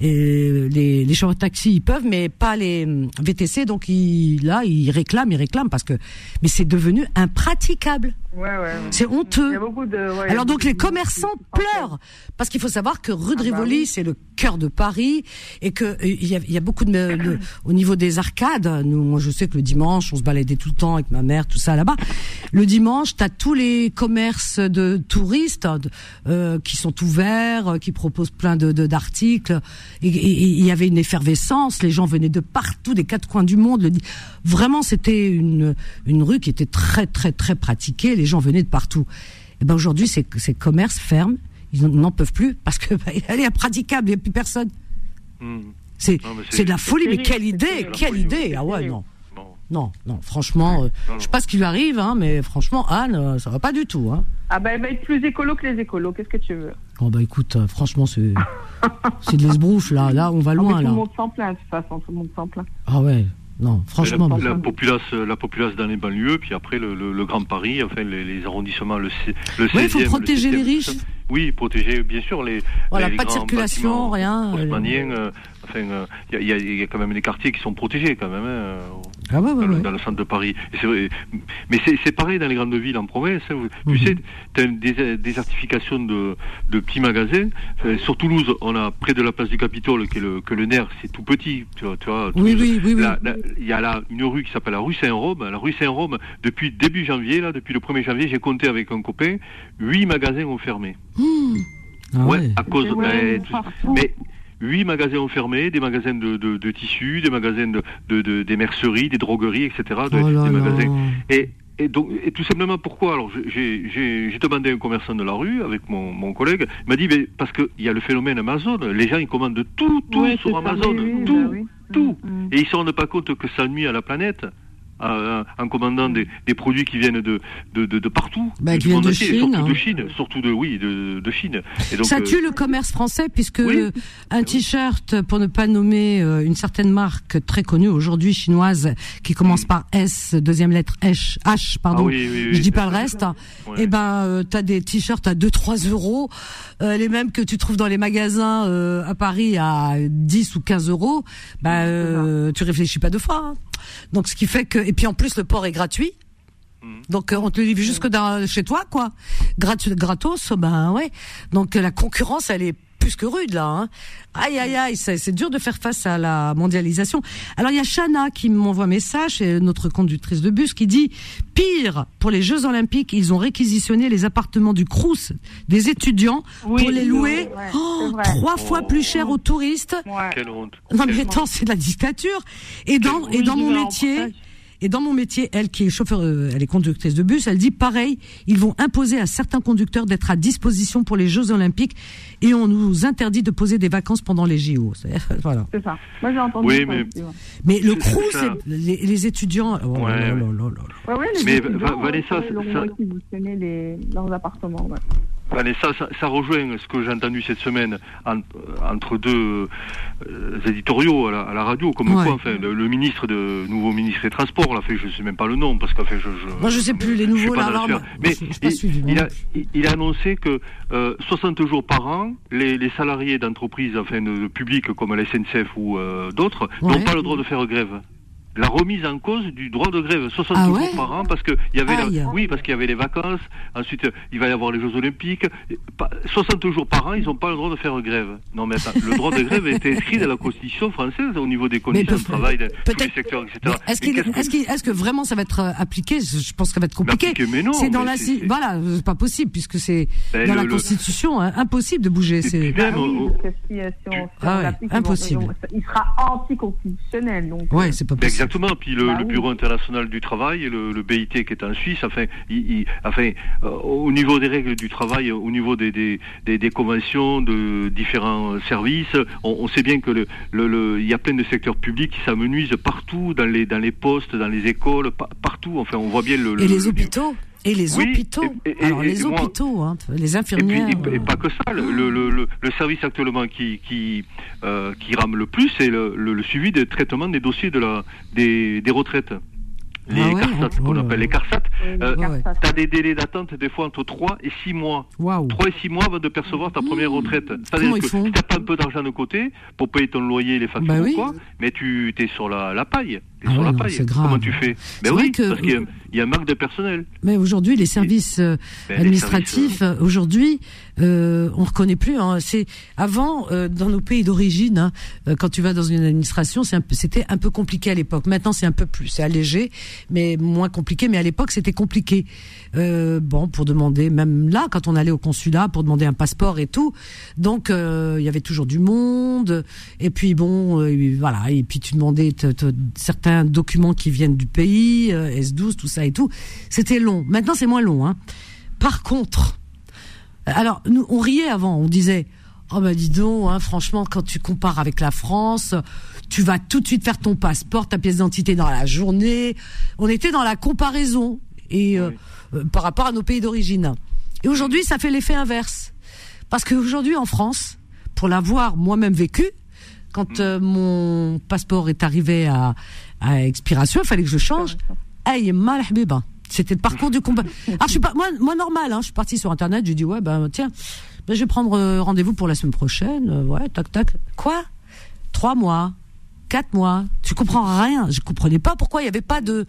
et les, les chauffeurs de taxi ils peuvent, mais pas les hum, VTC. Donc ils, là ils réclament, ils réclament parce que mais c'est devenu impraticable. Ouais, ouais, C'est honteux. Alors donc les commerçants pleurent parce qu'il faut savoir que rue de ah, bah Rivoli c'est le cœur de Paris et que euh, il y a, y a, beaucoup de, au niveau des arcades. Nous, moi je sais que le dimanche on se baladait tout le temps avec ma mère, tout ça là-bas. Le dimanche t'as tous les commerces de touristes euh, qui sont ouverts, qui proposent plein de d'articles et il y avait une effervescence. Les gens venaient de partout, des quatre coins du monde. Le, vraiment c'était une une rue qui était très très très pratiquée les gens venaient de partout. Et ben aujourd'hui, ces, ces commerces ferment, ils n'en peuvent plus parce que bah, elle est impraticable, il n'y a plus personne. Hmm. C'est c'est de la folie, mais quelle idée, quelle idée Ah ouais, non. Non, non, franchement, euh, je sais pas ce qui lui arrive, hein, mais franchement, Anne, euh, ça va pas du tout. Hein. Ah bah elle va être plus écolo que les écolos, qu'est-ce que tu veux? Oh bah écoute, euh, franchement, c'est c'est de l'esbrouffe, là, là, on va loin, là. Tout le monde s'en plaint, de toute façon, tout le monde s'en plaint. Ah ouais, non, franchement. La, populace, la populace dans les banlieues, puis après le, le, le Grand Paris, enfin les, les arrondissements, le, le Oui, il faut protéger les riches. Oui, protéger bien sûr les. Voilà, les, pas de circulation, rien. Euh, enfin, il euh, y, y, y, a quand même des quartiers qui sont protégés quand même. Hein, ah ouais, ouais, dans, ouais. dans, le centre de Paris. Vrai, mais c'est pareil dans les grandes villes en province. Hein, tu mm -hmm. sais, tu as une dés désertification de, de petits magasins. Enfin, sur Toulouse, on a près de la place du Capitole, que le, que le nerf, c'est tout petit. Tu vois, tu vois Toulouse, oui, oui, oui. Il y a là une rue qui s'appelle la rue Saint-Rome. La rue Saint-Rome, depuis début janvier, là, depuis le 1er janvier, j'ai compté avec un copain, huit magasins ont fermé. Mmh. Ah ouais, ouais, à cause. Euh, mais huit magasins ont fermé, des magasins de, de, de tissus, des magasins de, de, des merceries, des drogueries, etc. De, oh là des là. magasins. Et, et donc, et tout simplement pourquoi? Alors, j'ai demandé à un commerçant de la rue avec mon, mon collègue. Il m'a dit, mais parce qu'il y a le phénomène Amazon. Les gens ils commandent tout, tout ouais, sur Amazon, oui, tout, bah oui. tout. Mm, mm. Et ils ne se rendent pas compte que ça nuit à la planète. En commandant des, produits qui viennent de, de, de, partout. Bah, qui viennent de Chine. Surtout hein. de Chine, surtout de, oui, de, de Chine. Et donc, Ça tue le commerce français puisque un t-shirt, pour ne pas nommer une certaine marque très connue aujourd'hui chinoise, qui commence par S, deuxième lettre H, H pardon, ah je dis pas le reste, et eh ben, tu as des t-shirts à 2-3 euros, les mêmes que tu trouves dans les magasins à Paris à 10 ou 15 euros, bah, euh, tu réfléchis pas deux fois. Hein. Donc ce qui fait que et puis en plus le port est gratuit. Mm. Donc euh, on te le livre jusque dans, chez toi quoi. Gratuit gratos ben ouais. Donc la concurrence elle est plus que rude là. Hein. Aïe aïe aïe, c'est dur de faire face à la mondialisation. Alors il y a Shana qui m'envoie un message, c'est notre conductrice de bus, qui dit pire pour les Jeux Olympiques, ils ont réquisitionné les appartements du Crous des étudiants pour les louer oh, trois fois plus cher aux touristes. Quelle honte. Non mais attends, c'est de la dictature. Et dans et dans mon métier. Et dans mon métier, elle qui est chauffeur, euh, elle est conductrice de bus, elle dit pareil, ils vont imposer à certains conducteurs d'être à disposition pour les Jeux Olympiques et on nous interdit de poser des vacances pendant les JO. Voilà. C'est ça. Moi j'ai entendu. Oui, mais... mais le crew, c'est les, les, étudiants. Oh, ouais, ouais, les mais étudiants, Vanessa, ça, ça... Les, leurs appartements. Ouais. Vanessa, ça, ça, rejoint ce que j'ai entendu cette semaine entre deux euh, éditoriaux à la, radio, comme quoi, enfin, le, ministre de nouveau ministre des Transports, là, fait, je sais même pas le nom, parce qu'en fait, je, je, moi je sais plus les nouveaux là, mais il, a, il, a, annoncé que euh, 60 jours par an, les, les salariés d'entreprises, enfin, de, publiques comme la SNCF ou euh, d'autres, n'ont pas le droit de faire grève la remise en cause du droit de grève. 60 ah jours par an parce que il y avait oui parce qu'il y avait les vacances ensuite il va y avoir les Jeux Olympiques. 60 jours par an ils n'ont pas le droit de faire grève. Non mais attends, le droit de grève est inscrit dans la Constitution française au niveau des conditions de travail de tous les secteurs etc est-ce que vraiment ça va être euh, appliqué? Je pense que ça va être compliqué. mais non c'est dans la voilà c'est pas possible puisque c'est ben, dans la Constitution hein, impossible de bouger c'est impossible. il sera anticonstitutionnel donc ouais c'est pas possible Exactement. Puis le, bah Bureau international du travail, le, le, BIT qui est en Suisse, enfin, il, enfin euh, au niveau des règles du travail, au niveau des, des, des, des conventions de différents services, on, on sait bien que le, le, il y a plein de secteurs publics qui s'amenuisent partout, dans les, dans les postes, dans les écoles, partout. Enfin, on voit bien le. Et les hôpitaux et les hôpitaux. Alors les hôpitaux, hein, les infirmières. Et, pas que ça. Le, le, le, le service actuellement qui qui euh, qui rame le plus, c'est le, le, suivi des traitements des dossiers de la des, des retraites les ah CARSAT, qu'on appelle les CARSAT, euh, tu as des délais d'attente des fois entre 3 et 6 mois. Wow. 3 et 6 mois avant de percevoir ta première mmh. retraite. C'est-à-dire que tu n'as pas un peu d'argent de côté pour payer ton loyer, les factures bah ou quoi, mais tu es sur la, la paille. Ah la paille. Comment tu fais? Mais ben oui, parce qu'il y, a un manque de personnel. Mais aujourd'hui, les services euh, ben, administratifs, euh, aujourd'hui, euh, on reconnaît plus. Hein. C'est avant euh, dans nos pays d'origine, hein, euh, quand tu vas dans une administration, c'était un, peu compliqué à l'époque. Maintenant, c'est un peu plus, c'est allégé, mais moins compliqué. Mais à l'époque, c'était compliqué. Euh, bon, pour demander, même là, quand on allait au consulat pour demander un passeport et tout, donc il y avait toujours du monde. Et puis bon, voilà. Et puis tu demandais certains documents qui viennent du pays, S12, tout ça et tout. C'était long. Maintenant, c'est moins long. Hein. Par contre alors, nous, on riait avant, on disait, oh ben dis donc, hein, franchement, quand tu compares avec la France, tu vas tout de suite faire ton passeport, ta pièce d'identité dans la journée. On était dans la comparaison et euh, euh, par rapport à nos pays d'origine. Et aujourd'hui, ça fait l'effet inverse, parce qu'aujourd'hui en France, pour l'avoir moi-même vécu, quand euh, mon passeport est arrivé à, à expiration, il fallait que je change. Aïe, mal c'était le parcours du combat. Alors je suis pas moi, moi normal, hein, je suis partie sur internet, j'ai dit ouais ben tiens, ben, je vais prendre rendez-vous pour la semaine prochaine. Ouais, tac tac. Quoi? Trois mois, quatre mois? Tu comprends rien. Je comprenais pas pourquoi il y avait pas de,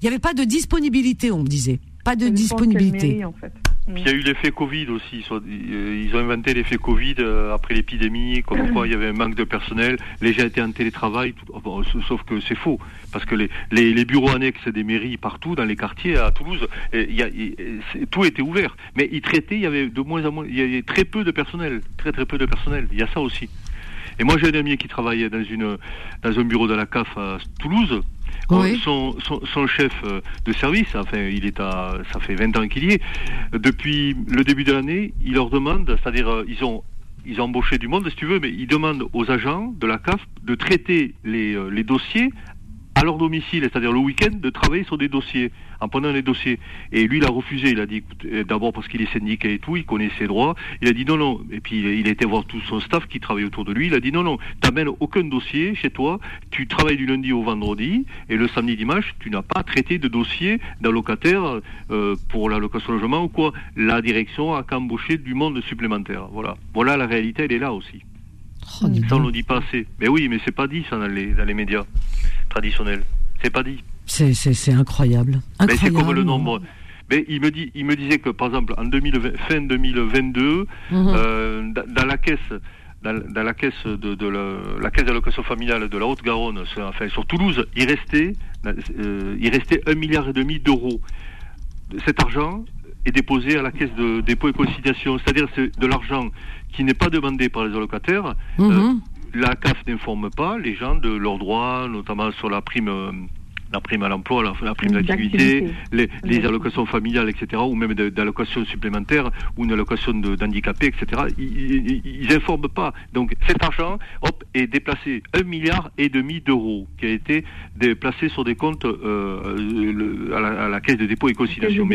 il y avait pas de disponibilité. On me disait pas de disponibilité. en fait. Puis il y a eu l'effet Covid aussi. Euh, ils ont inventé l'effet Covid euh, après l'épidémie, comme quoi il y avait un manque de personnel. Les gens étaient en télétravail, oh, sauf que c'est faux. Parce que les, les, bureaux annexes des mairies partout, dans les quartiers, à Toulouse, il y a, tout était ouvert. Mais ils traitaient, il y avait de moins en moins, il y avait très peu de personnel. Très très peu de personnel. Il y a ça aussi. Et moi j'ai un ami qui travaillait dans, une, dans un bureau de la CAF à Toulouse. Son, son, chef euh, de service, enfin, il est à, ça fait 20 ans qu'il y est. Depuis le début de l'année, il leur demande, c'est-à-dire, euh, ils ont, ils ont embauché du monde, si tu veux, mais ils demandent aux agents de la CAF de traiter les, euh, les dossiers leur domicile, c'est-à-dire le week-end, de travailler sur des dossiers, en prenant les dossiers. Et lui, il a refusé. Il a dit, euh, d'abord parce qu'il est syndiqué et tout, il connaît ses droits. Il a dit non, non. Et puis il a été voir tout son staff qui travaille autour de lui. Il a dit non, non, t'amènes aucun dossier chez toi. Tu travailles du lundi au vendredi et le samedi dimanche, tu n'as pas traité de dossier d'un locataire euh, pour la location logement ou quoi. La direction a qu'embauché du monde supplémentaire. Voilà. Voilà la réalité, elle est là aussi. Oh, ça, on ne le dit pas assez. Mais oui, mais c'est pas dit ça dans les, dans les médias traditionnels. C'est pas dit. C'est incroyable. Mais c'est comme le nombre. Mais il me, dit, il me disait que, par exemple, en 2020, fin 2022, mhm. euh, dans la caisse, dans, la caisse de, de la, caisse d'allocation familiale de la Haute-Garonne, enfin sur Toulouse, il restait, euh, il restait un milliard et demi d'euros. Cet argent est déposé à la caisse de dépôt et conciliation, c'est-à-dire c'est de l'argent qui n'est pas demandé par les allocataires. Mhm. Euh, la CAF n'informe pas les gens de leurs droits, notamment sur la prime la prime à l'emploi, la, prime d'activité, les, les, allocations familiales, etc., ou même d'allocations supplémentaires, ou une allocation d'handicapés, etc. Ils n'informent pas. Donc cet argent, hop, est déplacé un milliard et demi d'euros qui a été déplacé sur des comptes euh, à, la, caisse de dépôt et conciliation.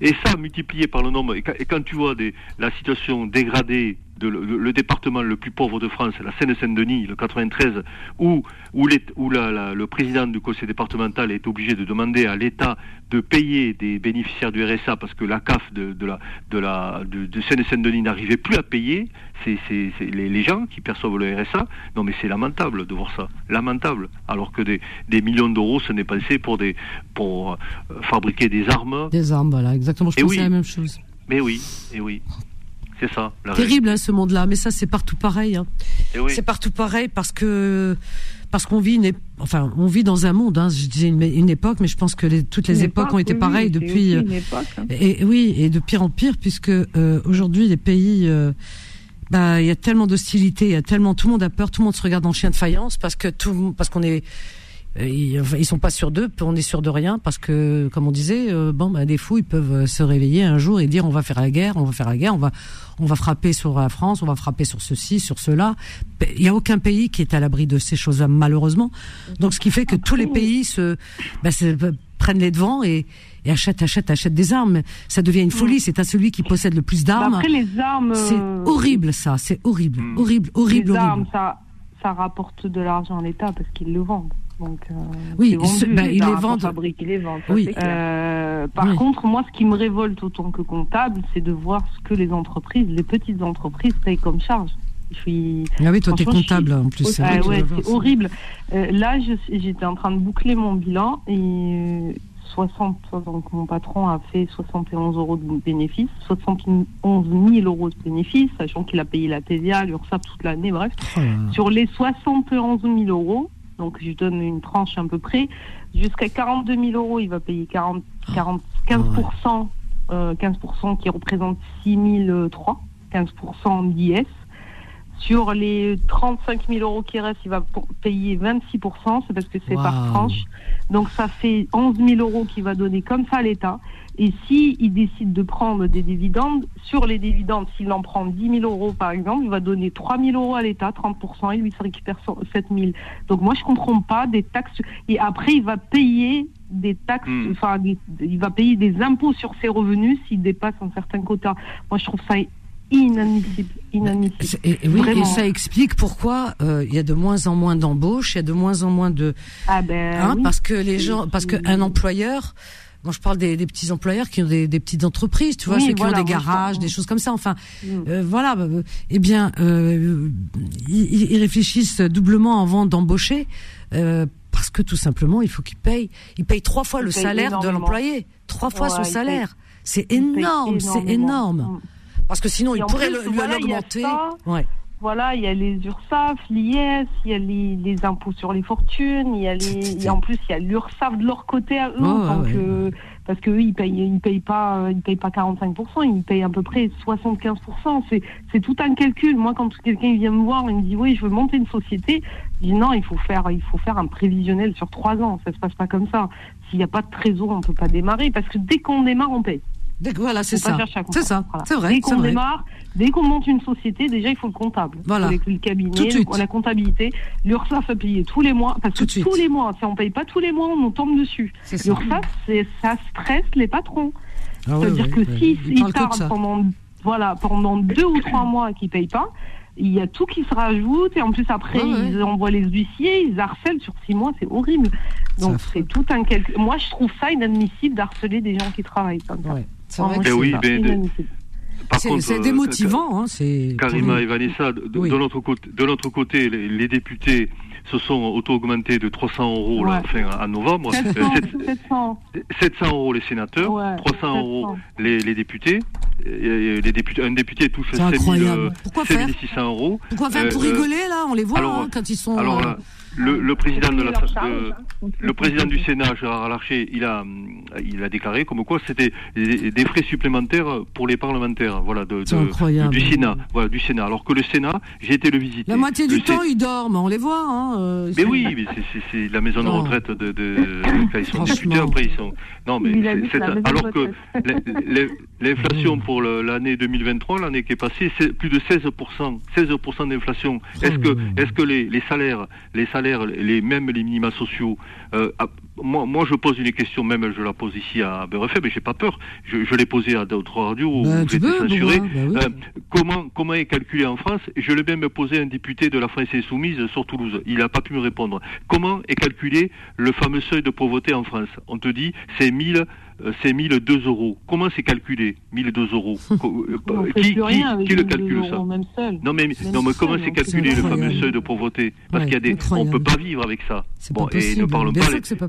Et ça, multiplié par le nombre, et quand, tu vois la situation dégradée de le, département le plus pauvre de France, la Seine-Saint-Denis, le 93, où, où, les, où la, le président du conseil départemental est obligé de demander à l'État de payer des bénéficiaires du RSA parce que la CAF de, de la, de, la, de, Seine-Saint-Denis n'arrivait plus à payer, c'est les, les, gens qui perçoivent le RSA. Non mais c'est lamentable de voir ça, lamentable. Alors que des, des millions d'euros, ce n'est pas assez pour, des, pour euh, fabriquer des armes. Des armes, voilà, exactement, je pensais la même chose. Mais oui, et oui. C'est ça. Terrible hein, ce monde-là, mais ça c'est partout pareil. Hein. Eh c'est partout pareil parce que parce qu'on vit une, enfin on vit dans un monde. Hein, je disais une, époque, mais je pense que les, toutes les époques ont été pareilles depuis. Euh, hein. et, oui, et de pire en pire puisque euh, aujourd'hui les pays. Euh, bah, il y a tellement d'hostilité, il y a tellement tout le monde a peur, tout le monde se regarde en chien de faïence parce que tout, parce qu'on est ils, ils sont pas sûrs d'eux, on est sûr de rien parce que, comme on disait, euh, bon, bah, des fous, ils peuvent euh, se réveiller un jour et dire on va faire la guerre, on va faire la guerre, on va, on va frapper sur la France, on va frapper sur ceci, sur cela. Il y a aucun pays qui est à l'abri de ces choses-là, malheureusement. Donc, ce qui fait que tous les pays se, bah, prennent les devants et, et achètent, achètent, achètent des armes. Ça devient une folie. C'est à celui qui possède le plus d'armes. Après, les armes. C'est euh, horrible, ça. C'est horrible, horrible, horrible, les armes, ça, ça rapporte de l'argent à l'État parce qu'ils le vendent. Donc, euh, oui, bah, il les vendent. Fabrique, les vendent. Oui. Euh, par contre, moi, ce qui me révolte autant que comptable, c'est de voir ce que les entreprises, les petites entreprises, payent comme charge. Je suis, ah oui, toi, t'es comptable en plus. C'est ouais, horrible. Euh, là, j'étais en train de boucler mon bilan et 60, donc mon patron a fait 71 euros de bénéfices, 71 000 euros de bénéfices, sachant qu'il a payé la TVA, l'URSSAF toute l'année, bref. Oh Sur les 71 000 euros, donc je donne une tranche à peu près. Jusqu'à 42 000 euros, il va payer 40, 40, 15%, euh, 15% qui représente 6 003, 15% d'IS. Sur les 35 000 euros qui restent, il va payer 26%, c'est parce que c'est par tranche. Donc ça fait 11 000 euros qu'il va donner comme ça à l'État. Et s'il il décide de prendre des dividendes, sur les dividendes, s'il en prend 10 000 euros par exemple, il va donner 3 000 euros à l'État, 30%, et lui se récupère 7 000. Donc moi je comprends pas des taxes. Et après il va payer des taxes, hmm. enfin il va payer des impôts sur ses revenus s'il dépasse un certain quota. Moi je trouve ça inadmissible. inadmissible. Et, oui, et ça explique pourquoi euh, il y a de moins en moins d'embauches, il y a de moins en moins de, ah ben, hein, parce que les gens, parce qu'un employeur moi, je parle des, des, petits employeurs qui ont des, des petites entreprises, tu vois, ceux qui ont des garages, des choses comme ça. Enfin, mm. euh, voilà. Euh, eh bien, euh, ils, ils, réfléchissent doublement avant d'embaucher. Euh, parce que tout simplement, il faut qu'ils payent. Ils payent trois fois le salaire de l'employé, trois fois son salaire. C'est énorme, c'est énorme. Mm. Parce que sinon, il pourrait le, lui augmenter. Ouais voilà, il y a les URSAF, l'IS, il y a les, impôts sur les fortunes, il y a les, en plus il y a l'URSAF de leur côté à eux, oh, parce que eux, ils payent, ils payent pas, ils payent pas 45%, ils payent à peu près 75%. C'est, c'est tout un calcul. Moi, quand quelqu'un vient me voir, il me dit oui, je veux monter une société, je dis non, il faut faire, il faut faire un prévisionnel sur trois ans. Ça se passe pas comme ça. S'il n'y a pas de trésor, on peut pas démarrer, parce que dès qu'on démarre, on paye. Voilà, c'est ça. C'est ça. C'est vrai. Dès qu'on démarre, dès qu'on monte une société, déjà il faut le comptable. Voilà. Avec le cabinet, la comptabilité. L'URSSAF a payé tous les mois parce que tous les mois, si on paye pas tous les mois, on tombe dessus. L'URSSAF, ça stresse les patrons. Ah C'est-à-dire que si ils tardent pendant voilà pendant deux ou trois mois qu'ils payent pas, il y a tout qui se rajoute et en plus après ils envoient les huissiers, ils harcèlent sur six mois, c'est horrible. Donc c'est tout un quelque. Moi je trouve ça inadmissible d'harceler des gens qui travaillent comme ça. C'est vrai oui, c'est démotivant. Hein, Karima et Vanessa, de, de notre côté, de notre côté les députés se sont auto-augmentés de 300 euros ouais. fin, en novembre. 700, 700. euros les sénateurs, 300 euros les, les députés. Les députés, un député touche 7600 euros. Pourquoi faire Pour euh, rigoler, là On les voit hein, quand ils sont... Alors, euh, le, président de la, le président du Sénat, Gérard Larcher, il a, il a déclaré comme quoi c'était des, frais supplémentaires pour les parlementaires, voilà, de, du Sénat, voilà, du Sénat. Alors que le Sénat, j'ai été le visiter. La moitié du temps, ils dorment, on les voit. Hein, euh, mais oui, mais c'est la maison de retraite de, de, quand ils sont députés, après ils sont. Non, mais alors que l'inflation pour l'année 2023, l'année qui est passée, c'est plus de 16 16 d'inflation. Est-ce que, est-ce que les, les salaires, les salaires les mêmes les minima sociaux. Euh, moi, moi, je pose une question, même je la pose ici à BRFM, mais j'ai pas peur. Je, je l'ai posée à d'autres radios où bah, vous censuré. Bah euh, comment, comment est calculé en France? Je l'ai même posé à un député de la France Insoumise sur Toulouse. Il n'a pas pu me répondre. Comment est calculé le fameux seuil de pauvreté en France? On te dit c'est 1000 euh, c'est 1002 euros. Comment c'est calculé 1002 euros euh, qui, qui, qui le calcule ça Non mais, non, mais comment c'est calculé le fameux seuil de pauvreté Parce qu'il y a des, on peut pas vivre avec ça. Bon, et ne parlons pas, les, pas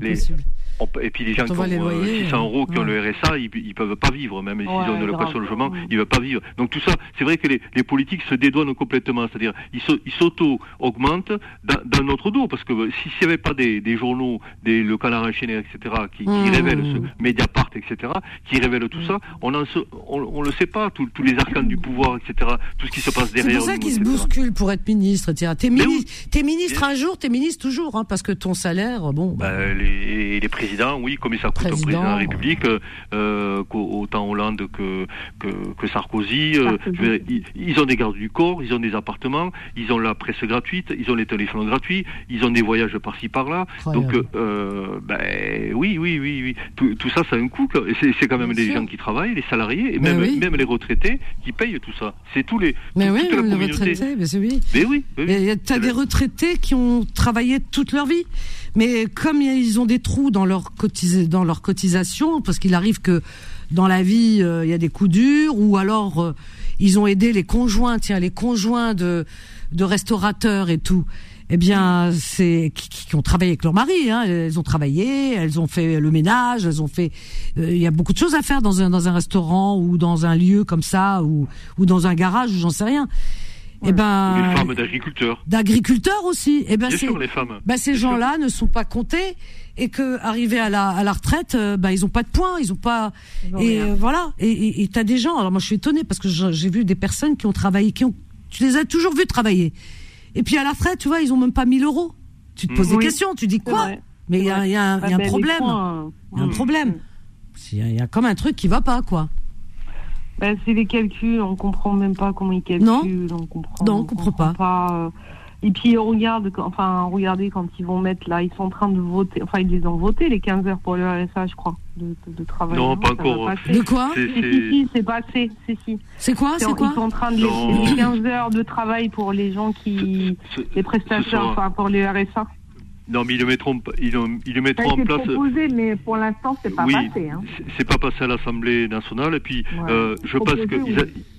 et puis les gens qui ont 600 euh, euros, qui ont le RSA, ils, ils peuvent pas vivre, même s'ils ont une location logement, ils ne peuvent pas vivre. Donc tout ça, c'est vrai que les, les, politiques se dédouanent complètement, c'est-à-dire ils s'auto-augmentent dans, dans, notre dos, parce que s'il n'y avait pas des, des, journaux, des, le canard enchaîné, etc., qui, qui mmh. révèlent ce Mediapart, etc., qui révèlent tout ça, on ne on, le sait pas, tous les arcanes du pouvoir, etc., tout ce qui se passe derrière. C'est pour ça qu'ils se bousculent pour être ministre, etc. T'es ministre, es ministre un jour, t'es ministre toujours, hein, parce que ton salaire, bon. Bah, bah les, oui, comme ça coûte un président de la République, euh, autant Hollande que, que, Sarkozy. Euh, ils, ont des gardes du corps, ils ont des appartements, ils ont la presse gratuite, ils ont les téléphones gratuits, ils ont des voyages par-ci par-là. Donc, euh, ben, oui, oui, oui, oui. Tout, ça, ça a un coût. C'est quand même des gens qui travaillent, les salariés, et même, même les retraités qui payent tout ça. C'est tous les. Mais oui, même les retraités, mais oui. Mais oui. Tu as des retraités qui ont travaillé toute leur vie. Mais comme ils ont des trous dans leur, dans leur cotisation, parce qu'il arrive que dans la vie, euh, il y a des coups durs, ou alors euh, ils ont aidé les conjoints, tiens, les conjoints de, de restaurateurs et tout. Eh bien, c'est qui, ont travaillé avec leur mari. Hein, elles ont travaillé, elles ont fait le ménage, elles ont fait. Euh, il y a beaucoup de choses à faire dans un dans un restaurant ou dans un lieu comme ça ou ou dans un garage ou j'en sais rien. Eh ben, les femmes d'agriculteurs. D'agriculteurs aussi. Eh ben, Bien sûr, les femmes. Ben, ces gens-là ne sont pas comptés et que arrivés à la, à la retraite, euh, ben, ils ont pas de points, ils ont pas. et euh, voilà. Et tu as des gens. Alors moi, je suis étonnée parce que j'ai vu des personnes qui ont travaillé, qui ont. Tu les as toujours vus travailler. Et puis à la retraite, tu vois, ils ont même pas 1000 euros. Tu te poses des questions. Tu dis quoi? Mais il y a, y a, un, y a un problème. Il y a un problème. Il y a comme un truc qui va pas, quoi. Ben, c'est les calculs, on comprend même pas comment ils calculent. Non, on comprend, non, on comprend, pas. Euh. et puis on regarde, enfin regardez quand ils vont mettre là, ils sont en train de voter, enfin ils les ont voté les 15 heures pour le RSA, je crois, de, de, travail. Non, pas encore. De quoi Si, si, c'est passé, si, si. C'est quoi, c'est quoi Ils sont en train de les, 15 heures de travail pour les gens qui, les prestations, enfin pour le RSA. Non, mais ils le mettront, ils, ils le mettront en place. proposé, mais pour l'instant, c'est pas passé. Hein. C'est pas passé à l'Assemblée nationale. Et puis, euh, je pense que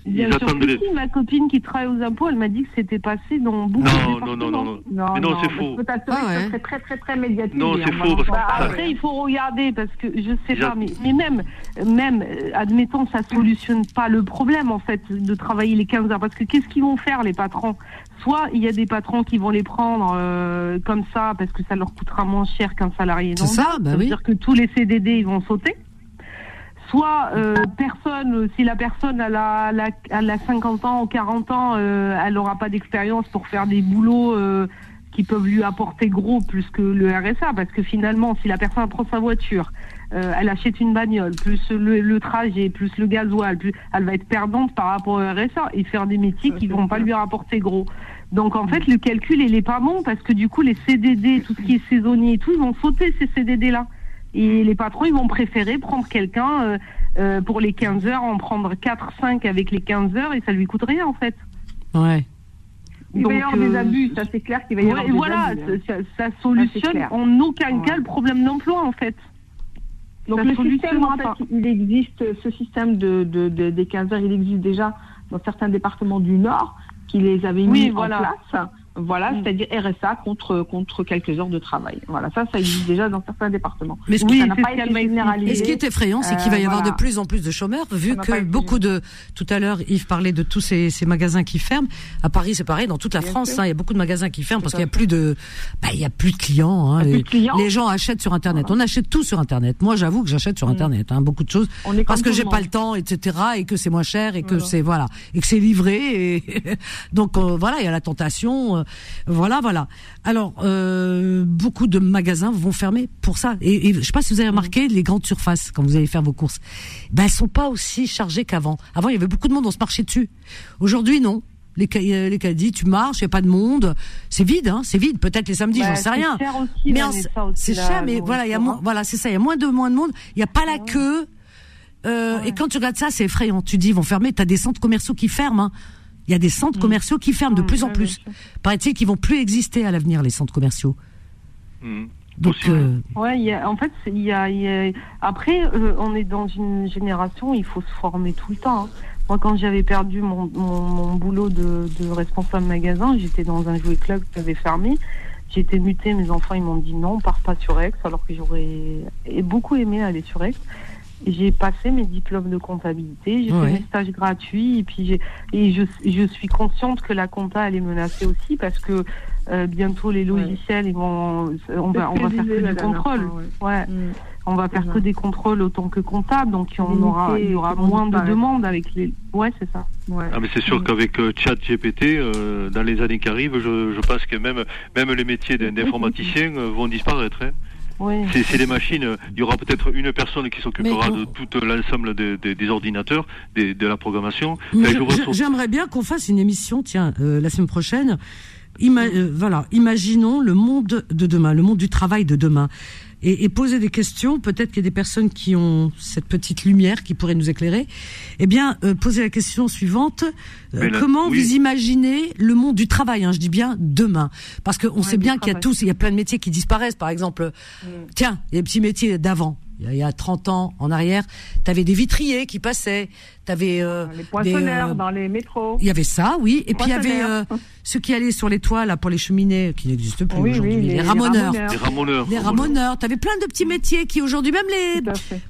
ils, attendent. Les... Ma copine qui travaille aux impôts, elle m'a dit que c'était passé dans beaucoup non, non, non, non, non, non. Mais non, c'est faux. Je ah ouais. très, très, très, très médiatisé. Non, c'est faux. Parce que... Bah, après, il faut regarder parce que je sais pas, mais, mais même, même, euh, admettons, ça solutionne pas le problème en fait de travailler les 15 heures. Parce que qu'est-ce qu'ils vont faire les patrons? Soit il y a des patrons qui vont les prendre euh, comme ça parce que ça leur coûtera moins cher qu'un salarié. C'est ça, bah ça veut dire que tous les CDD ils vont sauter. Soit euh, personne, si la personne elle a, elle a, 50 ans ou 40 ans, euh, elle n'aura pas d'expérience pour faire des boulots qui peuvent lui apporter gros plus que le RSA, parce que finalement, si la personne prend sa voiture, euh, elle achète une bagnole, plus le, trajet, plus le gasoil, plus, elle va être perdante par rapport au RSA et faire des métiers qui vont pas lui rapporter gros. Donc en fait, le calcul, il est pas bon parce que du coup, les CDD, tout ce qui est saisonnier et tout, ils vont sauter ces CDD-là. Et les patrons, ils vont préférer prendre quelqu'un euh, euh, pour les 15 heures, en prendre 4, 5 avec les 15 heures et ça lui coûte rien en fait. Ouais. Il va y avoir des abus, ça c'est clair qu'il va y avoir des voilà, abus. Voilà, ça, ça, solutionne en aucun cas le problème d'emploi en fait. Donc le système, en fait, il existe, ce système de, de, de, des 15 heures, il existe déjà dans certains départements du Nord qui les avaient mis voilà. en place. Voilà, mm. c'est-à-dire RSA contre contre quelques heures de travail. Voilà, ça, ça existe déjà dans certains départements. Mais ce, qui, ça pas été généralisé. Et ce qui est effrayant, c'est qu'il va y avoir de plus en plus de chômeurs, vu que beaucoup de tout à l'heure Yves parlait de tous ces, ces magasins qui ferment. À Paris, c'est pareil, dans toute la France, hein, il y a beaucoup de magasins qui ferment parce qu'il y a plus de, bah, il y a plus de clients. Hein, les, clients. les, gens achètent sur Internet. On achète tout sur Internet. Moi, j'avoue que j'achète sur mm. Internet, hein, beaucoup de choses, parce que j'ai pas le temps, etc., et que c'est moins cher, et que c'est voilà, et que c'est livré. Et donc euh, voilà, il y a la tentation. Euh, voilà voilà. Alors, euh, beaucoup de magasins vont fermer pour ça. Et, et je sais pas si vous avez remarqué, les grandes surfaces, quand vous allez faire vos courses, ben, elles sont pas aussi chargées qu'avant. Avant, il y avait beaucoup de monde, on se marchait dessus. Aujourd'hui, non. Les, euh, les caddies, tu marches, il n'y a pas de monde, c'est vide, hein, c'est vide. Peut-être les samedis, j'en sais rien. mais c'est cher, mais voilà, il y a moins, voilà, c'est ça, il y a moins de moins de monde. Il n'y a pas la queue. Euh, Et quand tu regardes ça, c'est effrayant. Tu dis, ils vont fermer. T'as des centres commerciaux qui ferment. Hein. Il y a des centres mm. commerciaux qui ferment de mm, plus en plus. Paraît-il qu'ils vont plus exister à l'avenir les centres commerciaux. Mm. Donc, euh... ouais, y a, en fait, il y a, y a... après, euh, on est dans une génération, il faut se former tout le temps. Hein. Moi, quand j'avais perdu mon, mon, mon boulot de, de, responsable magasin, j'étais dans un jouet club qui avait fermé. J'ai été mutée, mes enfants ils m'ont dit non, on part pas sur Aix, alors que j'aurais beaucoup aimé aller sur Aix. J'ai passé mes diplômes de comptabilité, j'ai fait mes stages gratuits et puis j'ai et je, je suis consciente que la compta elle est menacée aussi parce que euh, bientôt les logiciels ils vont on va on va faire que du contrôle. Ouais. Mm. On va faire que des contrôles autant que comptable donc on aura il y aura moins de demandes avec les ouais c'est ça. Ouais. Ah mais c'est sûr mm. qu'avec euh, Chat GPT euh, dans les années qui arrivent je, je pense que même même les métiers d'informaticiens euh, vont disparaître. Hein. C'est des machines. Il y aura peut-être une personne qui s'occupera de tout l'ensemble des ordinateurs, de la programmation. J'aimerais bien qu'on fasse une émission, tiens, euh, la semaine prochaine. Euh, voilà, imaginons le monde de demain, le monde du travail de demain et, et poser des questions. Peut-être qu'il y a des personnes qui ont cette petite lumière qui pourrait nous éclairer. Eh bien, euh, poser la question suivante euh, comment vous imaginez le monde du travail hein, Je dis bien demain, parce qu'on sait bien qu'il y a tous, il y a plein de métiers qui disparaissent. Par exemple, mm. tiens, il y a des petits métiers d'avant il y a 30 ans en arrière, tu avais des vitriers qui passaient, tu avais euh, les poinçonneurs euh, dans les métros. Il y avait ça, oui, et puis il y avait euh, ceux qui allaient sur les toits là pour les cheminées qui n'existent plus aujourd'hui, les, ramoneurs. Les ramoneurs. Les ramoneurs, tu avais plein de petits métiers qui aujourd'hui même les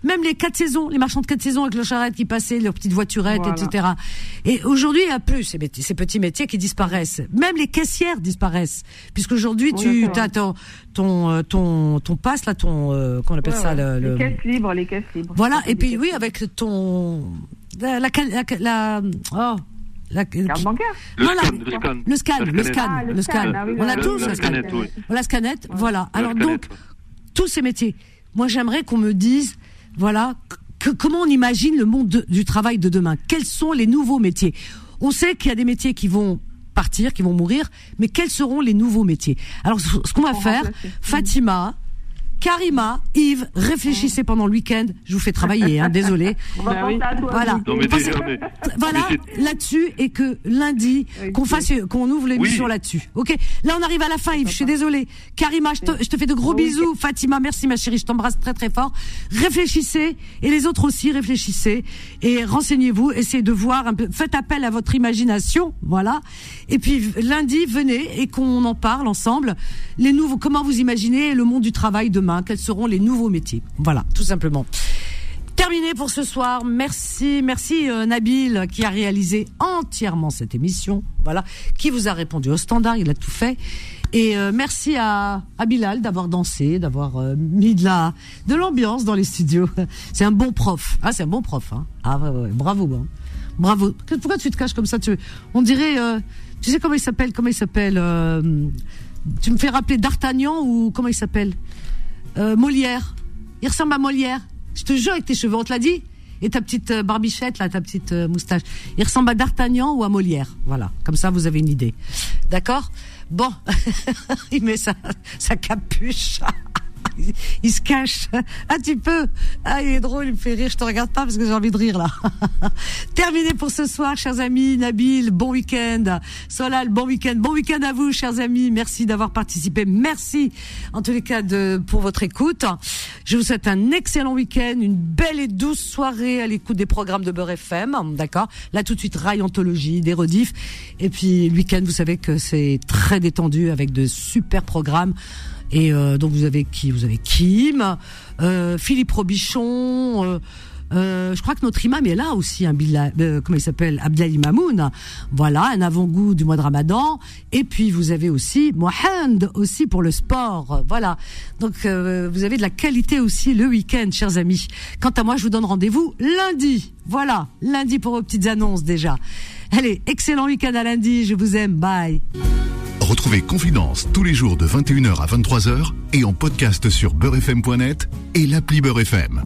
même les quatre saisons, les marchands de quatre saisons avec le charrette qui passaient, leurs petites voiturettes, etc. Et aujourd'hui, il y a plus ces, ces petits métiers qui disparaissent. Même les caissières disparaissent puisqu'aujourd'hui tu as ton ton ton ton passe là ton comment on appelle ça le, caisses libres, les caisses libres. Voilà, et puis oui, avec ton la la, la, oh, la, carte bancaire. Le voilà. scan, le scan. Le scan, le scan, ah, le scan. Ah on a tous la scanette, oui. La scanette, voilà. Alors donc, tous ces métiers. Moi, j'aimerais qu'on me dise, voilà, comment on imagine le monde du travail de demain? Quels sont les nouveaux métiers? On sait qu'il y a des métiers qui vont partir, qui vont mourir, mais quels seront les nouveaux métiers? Alors, ce qu'on va faire, Fatima, Karima, Yves, réfléchissez pendant le week-end. Je vous fais travailler, hein, désolé. Voilà, voilà là-dessus et que lundi qu'on fasse, qu'on ouvre l'émission là-dessus. Ok. Là, on arrive à la fin, Yves. Je suis désolé. Karima, je te, je te, fais de gros bisous. Fatima, merci ma chérie. Je t'embrasse très très fort. Réfléchissez et les autres aussi réfléchissez et renseignez-vous. Essayez de voir un peu. Faites appel à votre imagination, voilà. Et puis lundi, venez et qu'on en parle ensemble. Les nouveaux, comment vous imaginez le monde du travail demain? Quels seront les nouveaux métiers. Voilà, tout simplement. Terminé pour ce soir. Merci, merci euh, Nabil qui a réalisé entièrement cette émission. Voilà, qui vous a répondu au standard, il a tout fait. Et euh, merci à, à Bilal d'avoir dansé, d'avoir euh, mis de de l'ambiance dans les studios. C'est un bon prof. Ah, c'est un bon prof. Hein. Ah ouais, bravo. Hein. Bravo. Pourquoi tu te caches comme ça? Tu, On dirait, tu sais comment il s'appelle Comment il s'appelle Tu me fais rappeler D'Artagnan ou comment il s'appelle? Euh, Molière. Il ressemble à Molière. Je te jure avec tes cheveux, on te l'a dit et ta petite euh, barbichette là, ta petite euh, moustache. Il ressemble à D'Artagnan ou à Molière. Voilà, comme ça vous avez une idée. D'accord? Bon, il met sa, sa capuche. il se cache. Ah, tu peux. Ah, il est drôle, il me fait rire. Je te regarde pas parce que j'ai envie de rire là. Terminé pour ce soir, chers amis. Nabil, bon week-end. Solal, bon week-end. Bon week-end à vous, chers amis. Merci d'avoir participé. Merci, en tous les cas, de, pour votre écoute. Je vous souhaite un excellent week-end, une belle et douce soirée à l'écoute des programmes de Beurre FM. D'accord? Là, tout de suite, rail anthologie, des rediffs. Et puis, le week-end, vous savez que c'est très détendu avec de super programmes. Et euh, donc vous avez qui? Vous avez Kim, euh, Philippe Robichon. Euh, je crois que notre imam est là aussi, hein, comment il s'appelle, Abdel Mamoun. Voilà, un avant-goût du mois de Ramadan. Et puis vous avez aussi Mohand aussi pour le sport. Voilà. Donc vous avez de la qualité aussi le week-end, chers amis. Quant à moi, je vous donne rendez-vous lundi. Voilà, lundi pour vos petites annonces déjà. Allez, excellent week-end à lundi. Je vous aime. Bye. Retrouvez Confidence tous les jours de 21h à 23h et en podcast sur beurrefm.net et l'appli Beurrefm.